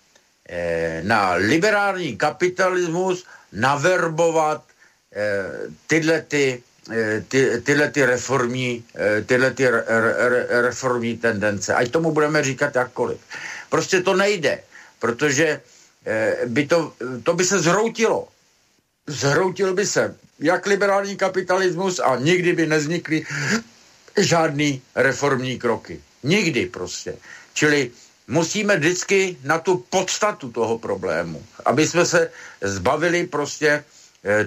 eh, na liberální kapitalismus naverbovat eh, tyhle ty ty, tyhle ty reformní, tyhle ty re, re, reformní tendence. Ať tomu budeme říkat jakkoliv. Prostě to nejde, protože by to, to by se zhroutilo. Zhroutil by se jak liberální kapitalismus a nikdy by neznikly žádný reformní kroky. Nikdy prostě. Čili musíme vždycky na tu podstatu toho problému, aby jsme se zbavili prostě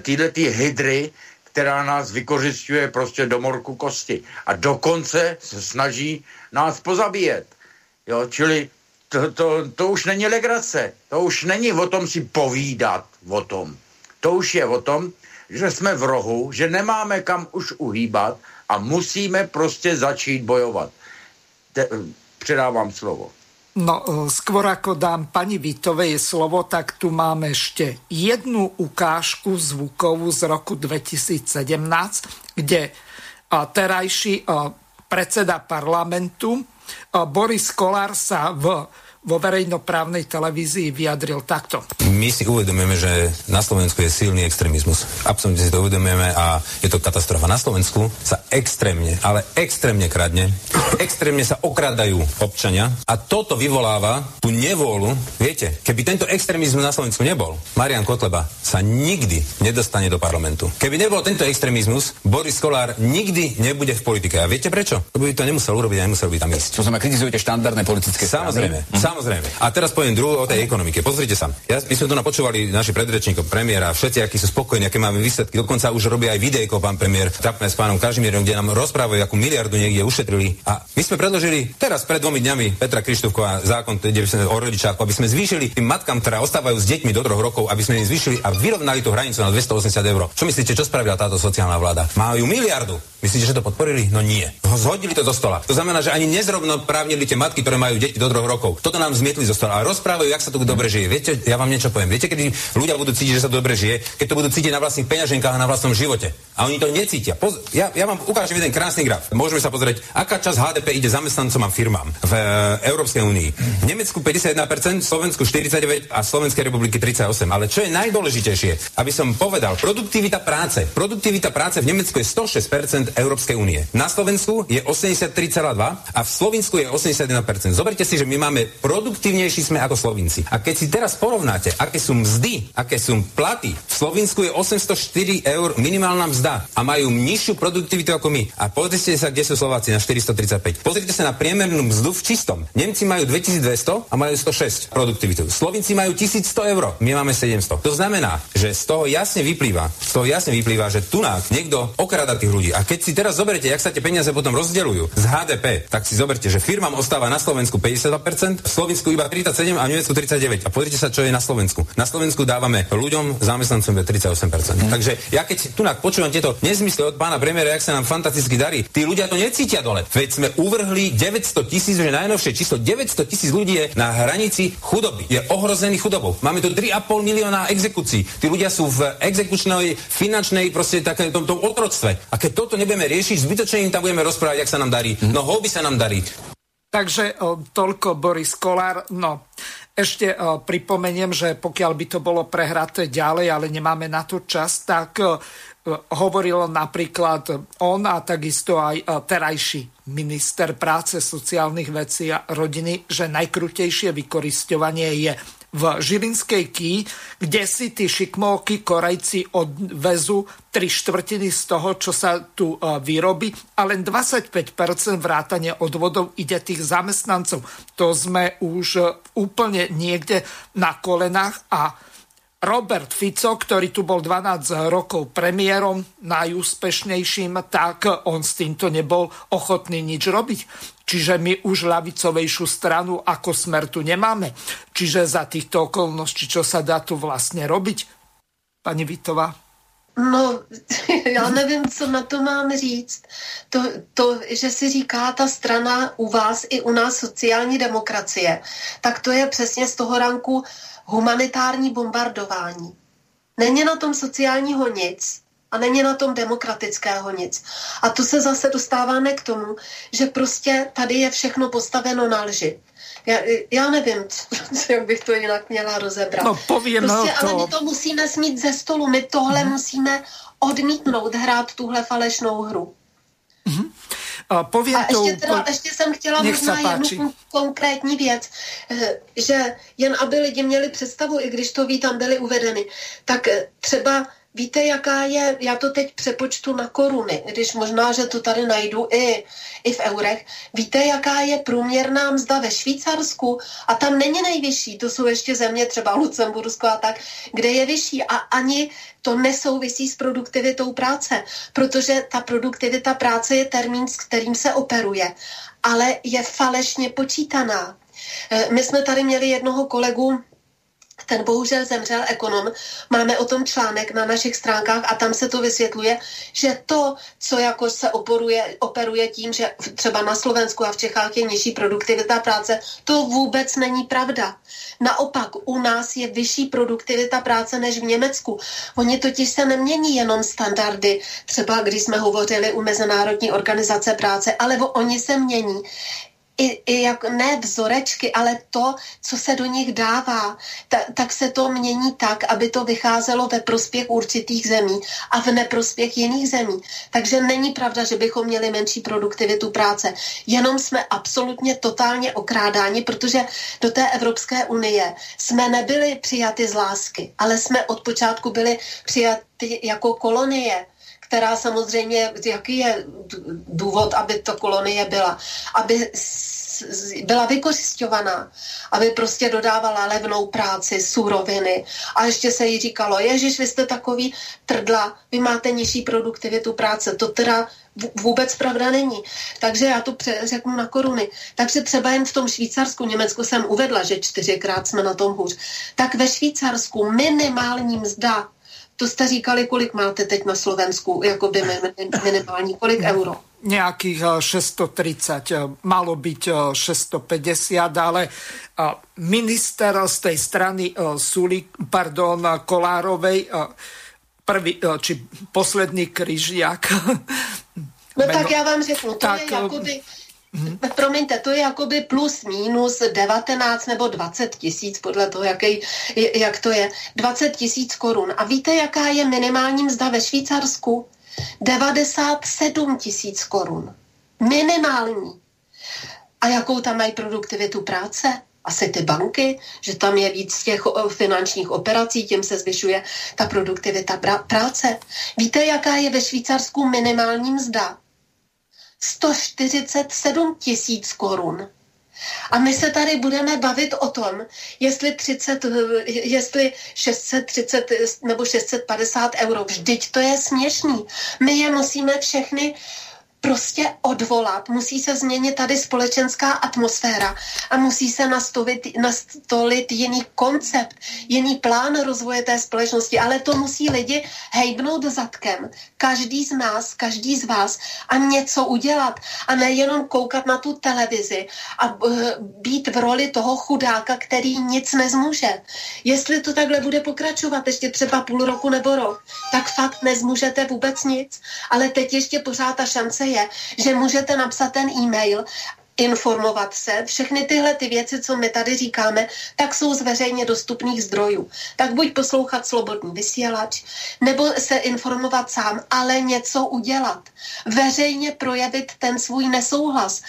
tyhle ty hydry, která nás vykořišťuje prostě do morku kosti. A dokonce se snaží nás pozabíjet. Jo, čili to, to, to už není legrace. To už není o tom si povídat o tom. To už je o tom, že jsme v rohu, že nemáme kam už uhýbat a musíme prostě začít bojovat. Te, předávám slovo. No, e, skôr ako dám pani Vitovej slovo, tak tu máme ešte jednu ukážku zvukovú z roku 2017, kde terajší predseda parlamentu Boris Kolár sa v vo verejnoprávnej televízii vyjadril takto. My si uvedomujeme, že na Slovensku je silný extrémizmus. Absolutne si to uvedomujeme a je to katastrofa. Na Slovensku sa extrémne, ale extrémne kradne, extrémne sa okradajú občania a toto vyvoláva tú nevôľu. Viete, keby tento extrémizmus na Slovensku nebol, Marian Kotleba sa nikdy nedostane do parlamentu. Keby nebol tento extrémizmus, Boris Kolár nikdy nebude v politike. A viete prečo? Lebo by to nemusel urobiť a nemusel by tam ísť. To znamená, kritizujete štandardné politické Samozrejme. Hm. Samozrejme. A teraz poviem druhú o tej ekonomike. Pozrite sa. Ja, my sme tu napočúvali naši predrečníkov, premiéra, všetci, akí sú spokojní, aké máme výsledky. Dokonca už robia aj videjko, pán premiér, trapné s pánom Kažimierom, kde nám rozprávajú, akú miliardu niekde ušetrili. A my sme predložili teraz pred dvomi dňami Petra Krištovková zákon, kde sme o rodičáku, aby sme zvýšili tým matkám, ktoré ostávajú s deťmi do troch rokov, aby sme im zvýšili a vyrovnali tú hranicu na 280 eur. Čo myslíte, čo spravila táto sociálna vláda? Majú miliardu. Myslíte, že to podporili? No nie. Zhodili to zo stola. To znamená, že ani nezrovnoprávnili tie matky, ktoré majú deti do troch rokov. Toto nám zmietli zo stola a rozprávajú, jak sa tu dobre žije. Viete, ja vám niečo poviem. Viete, kedy ľudia budú cítiť, že sa dobre žije, keď to budú cítiť na vlastných peňaženkách a na vlastnom živote. A oni to necítia. Poz- ja, ja vám ukážem jeden krásny graf. Môžeme sa pozrieť, aká časť HDP ide zamestnancom a firmám v e, Európskej únii. V Nemecku 51%, Slovensku 49% a Slovenskej republiky 38%. Ale čo je najdôležitejšie, aby som povedal, produktivita práce. Produktivita práce v Nemecku je 106%, Európskej únie. Na Slovensku je 83,2 a v Slovensku je 81%. Zoberte si, že my máme produktívnejší sme ako Slovinci. A keď si teraz porovnáte, aké sú mzdy, aké sú platy, v Slovensku je 804 eur minimálna mzda a majú nižšiu produktivitu ako my. A pozrite sa, kde sú Slováci na 435. Pozrite sa na priemernú mzdu v čistom. Nemci majú 2200 a majú 106 produktivitu. Slovinci majú 1100 eur, my máme 700. To znamená, že z toho jasne vyplýva, z toho jasne vyplýva, že tu niekto okrada tých ľudí. A keď si teraz zoberiete, jak sa tie peniaze potom rozdeľujú z HDP, tak si zoberte, že firmám ostáva na Slovensku 52%, v Slovensku iba 37 a v Nemecku 39. A pozrite sa, čo je na Slovensku. Na Slovensku dávame ľuďom, zamestnancom 38%. Mm. Takže ja keď tu počúvam tieto nezmysly od pána premiéra, jak sa nám fantasticky darí, tí ľudia to necítia dole. Veď sme uvrhli 900 tisíc, že najnovšie číslo 900 tisíc ľudí je na hranici chudoby. Je ohrozený chudobou. Máme tu 3,5 milióna exekúcií. Tí ľudia sú v exekučnej, finančnej, proste také, tom, tom otroctve. A keď toto nebudeme riešiť, zbytočne im tam budeme rozprávať, jak sa nám darí. No houby sa nám darí. Takže o, toľko Boris Kolár. No, ešte o, pripomeniem, že pokiaľ by to bolo prehraté ďalej, ale nemáme na to čas, tak o, hovoril napríklad on a takisto aj terajší minister práce, sociálnych vecí a rodiny, že najkrutejšie vykoristovanie je v Žilinskej ký, kde si tí šikmovky Korejci odvezú tri štvrtiny z toho, čo sa tu e, vyrobí a len 25% vrátane odvodov ide tých zamestnancov. To sme už e, úplne niekde na kolenách a Robert Fico, ktorý tu bol 12 rokov premiérom, najúspešnejším, tak on s týmto nebol ochotný nič robiť. Čiže my už ľavicovejšiu stranu ako smer tu nemáme. Čiže za týchto okolností, čo sa dá tu vlastne robiť? Pani Vitová? No, [LAUGHS] já nevím, co na to mám říct. To, to, že si říká ta strana u vás i u nás sociální demokracie, tak to je přesně z toho ranku humanitární bombardování. Není na tom sociálního nic a není na tom demokratického nic. A tu se zase dostáváme k tomu, že prostě tady je všechno postaveno na lži. Já, já nevím, [LAUGHS] jak bych to jinak měla rozebrat. No, povím, prostě, to... Ale my to musíme smít ze stolu. My tohle hmm. musíme odmítnout, hrát tuhle falešnou hru. Hmm. A, poviem a ještě, teda, ještě jsem chtěla možná jednu konkrétní věc, eh, že jen aby lidi měli představu, i když to ví, tam byly uvedeny, tak eh, třeba Víte, jaká je, já to teď přepočtu na koruny, když možná, že to tady najdu i, i v eurech. Víte, jaká je průměrná mzda ve Švýcarsku? A tam není nejvyšší, to jsou ještě země, třeba Lucembursko a tak, kde je vyšší. A ani to nesouvisí s produktivitou práce, protože ta produktivita práce je termín, s kterým se operuje, ale je falešně počítaná. Eh, my jsme tady měli jednoho kolegu, ten bohužel zemřel ekonom. Máme o tom článek na našich stránkách a tam se to vysvětluje, že to, co jako se oporuje, operuje tím, že třeba na Slovensku a v Čechách je nižší produktivita práce, to vůbec není pravda. Naopak, u nás je vyšší produktivita práce než v Německu. Oni totiž se nemění jenom standardy, třeba když jsme hovořili u Mezinárodní organizace práce, ale oni se mění i, i jak ne vzorečky, ale to, co se do nich dává, ta, tak se to mění tak, aby to vycházelo ve prospěch určitých zemí a v neprospěch jiných zemí. Takže není pravda, že bychom měli menší produktivitu práce. Jenom jsme absolutně totálně okrádáni, protože do té Evropské unie jsme nebyli přijati z lásky, ale jsme od počátku byli přijati jako kolonie která samozřejmě, jaký je důvod, aby to kolonie byla, aby byla vykořišťovaná, aby prostě dodávala levnou práci, suroviny. A ještě se jí říkalo, ježiš, vy jste takový trdla, vy máte nižší produktivitu práce. To teda vůbec pravda není. Takže já to řeknu na koruny. Takže třeba jen v tom Švýcarsku, Německu jsem uvedla, že čtyřikrát jsme na tom hůř. Tak ve Švýcarsku minimální mzda to jste říkali, kolik máte teď na Slovensku, jakoby minimální, kolik euro? Nejakých 630, eh, eh, malo byť 650, eh, ale minister z tej strany Sulik, pardon, Kolárovej, prvý, či posledný kryžiak. [LAUGHS] No tak já vám řeknu, to tak, je jakoby Mm-hmm. Promiňte, to je jakoby plus minus 19 nebo 20 tisíc, podle toho, jaký, jak to je. 20 tisíc korun. A víte, jaká je minimální mzda ve Švýcarsku? 97 tisíc korun. Minimální. A jakou tam mají produktivitu práce? Asi ty banky, že tam je víc těch finančních operací, tím se zvyšuje ta produktivita práce. Víte, jaká je ve Švýcarsku minimální mzda? 147 tisíc korun. A my se tady budeme bavit o tom, jestli, 30, jestli 630 nebo 650 euro. Vždyť to je směšný. My je musíme všechny prostě odvolat, musí se změnit tady společenská atmosféra a musí se nastavit, nastolit jiný koncept, jiný plán rozvoje té společnosti, ale to musí lidi hejbnout zadkem, každý z nás, každý z vás a něco udělat. A nejenom koukat na tu televizi a eh, být v roli toho chudáka, který nic nezmůže. Jestli to takhle bude pokračovat ještě třeba půl roku nebo rok, tak fakt nezmůžete vůbec nic, ale teď ještě pořád ta šance je, že můžete napsat ten e-mail informovat se. Všechny tyhle ty věci, co my tady říkáme, tak jsou z veřejně dostupných zdrojů. Tak buď poslouchat slobodný vysílač, nebo se informovat sám, ale něco udělat. Veřejně projevit ten svůj nesouhlas.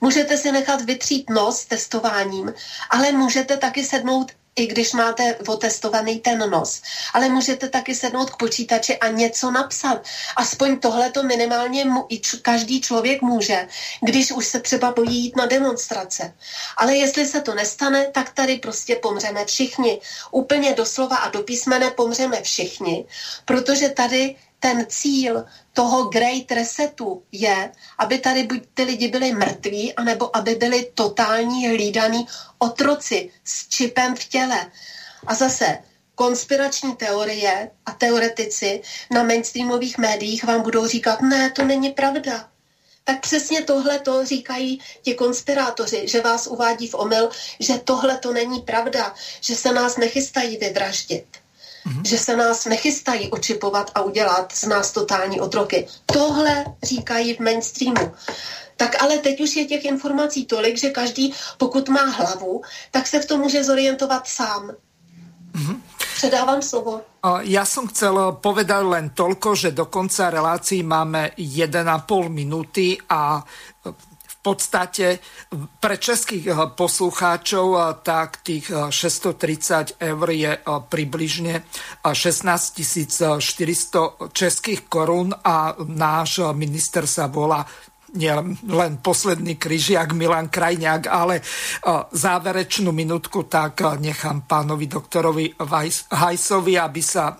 Můžete si nechat vytřít nos testováním, ale můžete taky sednout i když máte otestovaný ten nos. Ale můžete taky sednout k počítači a něco napsat. Aspoň tohle to minimálně mu, každý člověk může, když už se třeba bojí jít na demonstrace. Ale jestli se to nestane, tak tady prostě pomřeme všichni. Úplně doslova a do písmene pomřeme všichni, protože tady ten cíl toho great resetu je, aby tady buď ty lidi byli mrtví, anebo aby byli totální hlídaný otroci s čipem v těle. A zase konspirační teorie a teoretici na mainstreamových médiích vám budou říkat, ne, to není pravda. Tak přesně tohle to říkají ti konspirátoři, že vás uvádí v omyl, že tohle to není pravda, že se nás nechystají vyvraždit mm-hmm. že se nás nechystají očipovat a udělat z nás totální otroky. Tohle říkají v mainstreamu. Tak ale teď už je těch informací tolik, že každý, pokud má hlavu, tak se v tom může zorientovat sám. Mm-hmm. Předávám slovo. Ja som chcel povedať len toľko, že do konca relácií máme 1,5 minúty a podstate pre českých eh, poslucháčov eh, tak tých 630 eh, eur je približne 16 400 českých korún a náš minister sa volá nie len posledný kryžiak Milan Krajňák, ale záverečnú minútku tak nechám pánovi doktorovi Hajsovi, aby sa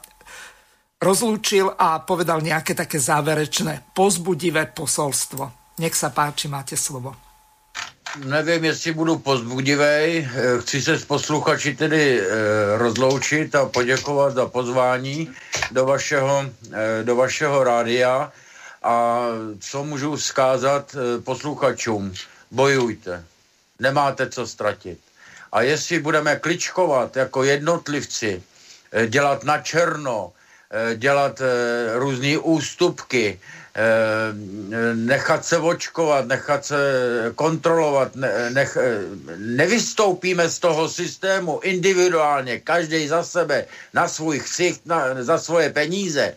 rozlúčil a povedal nejaké také záverečné pozbudivé posolstvo. Nech sa páči, máte slovo. Nevím, jestli budu pozbudivej. Eh, chci se s posluchači tedy e, rozloučit a poděkovat za pozvání do vašeho, e, do vašeho rádia. A co můžu vzkázat posluchačům? Bojujte. Nemáte co ztratit. A jestli budeme kličkovat jako jednotlivci, dělat na černo, dělat různé ústupky, Eh, nechat se očkovat, nechat se kontrolovat, ne, nech, eh, nevystoupíme z toho systému individuálně, každý za sebe, na svůj ksicht, na, za svoje peníze,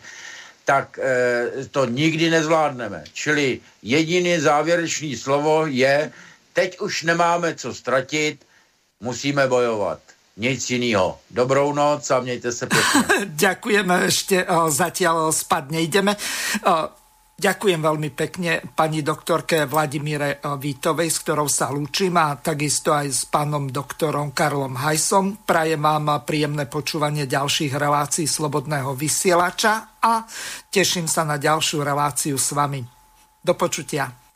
tak e, to nikdy nezvládneme. Čili jediný závěrečný slovo je, teď už nemáme co ztratit, musíme bojovat nic jiného. Dobrou noc a mějte se pěkně. [LAUGHS] Ďakujeme, ešte zatiaľ spad nejdeme. Ďakujem veľmi pekne pani doktorke Vladimíre eh, Vítovej, s ktorou sa lúčim a takisto aj s pánom doktorom Karlom Hajsom. Prajem vám príjemné počúvanie ďalších relácií Slobodného vysielača a teším sa na ďalšiu reláciu s vami. Do počutia.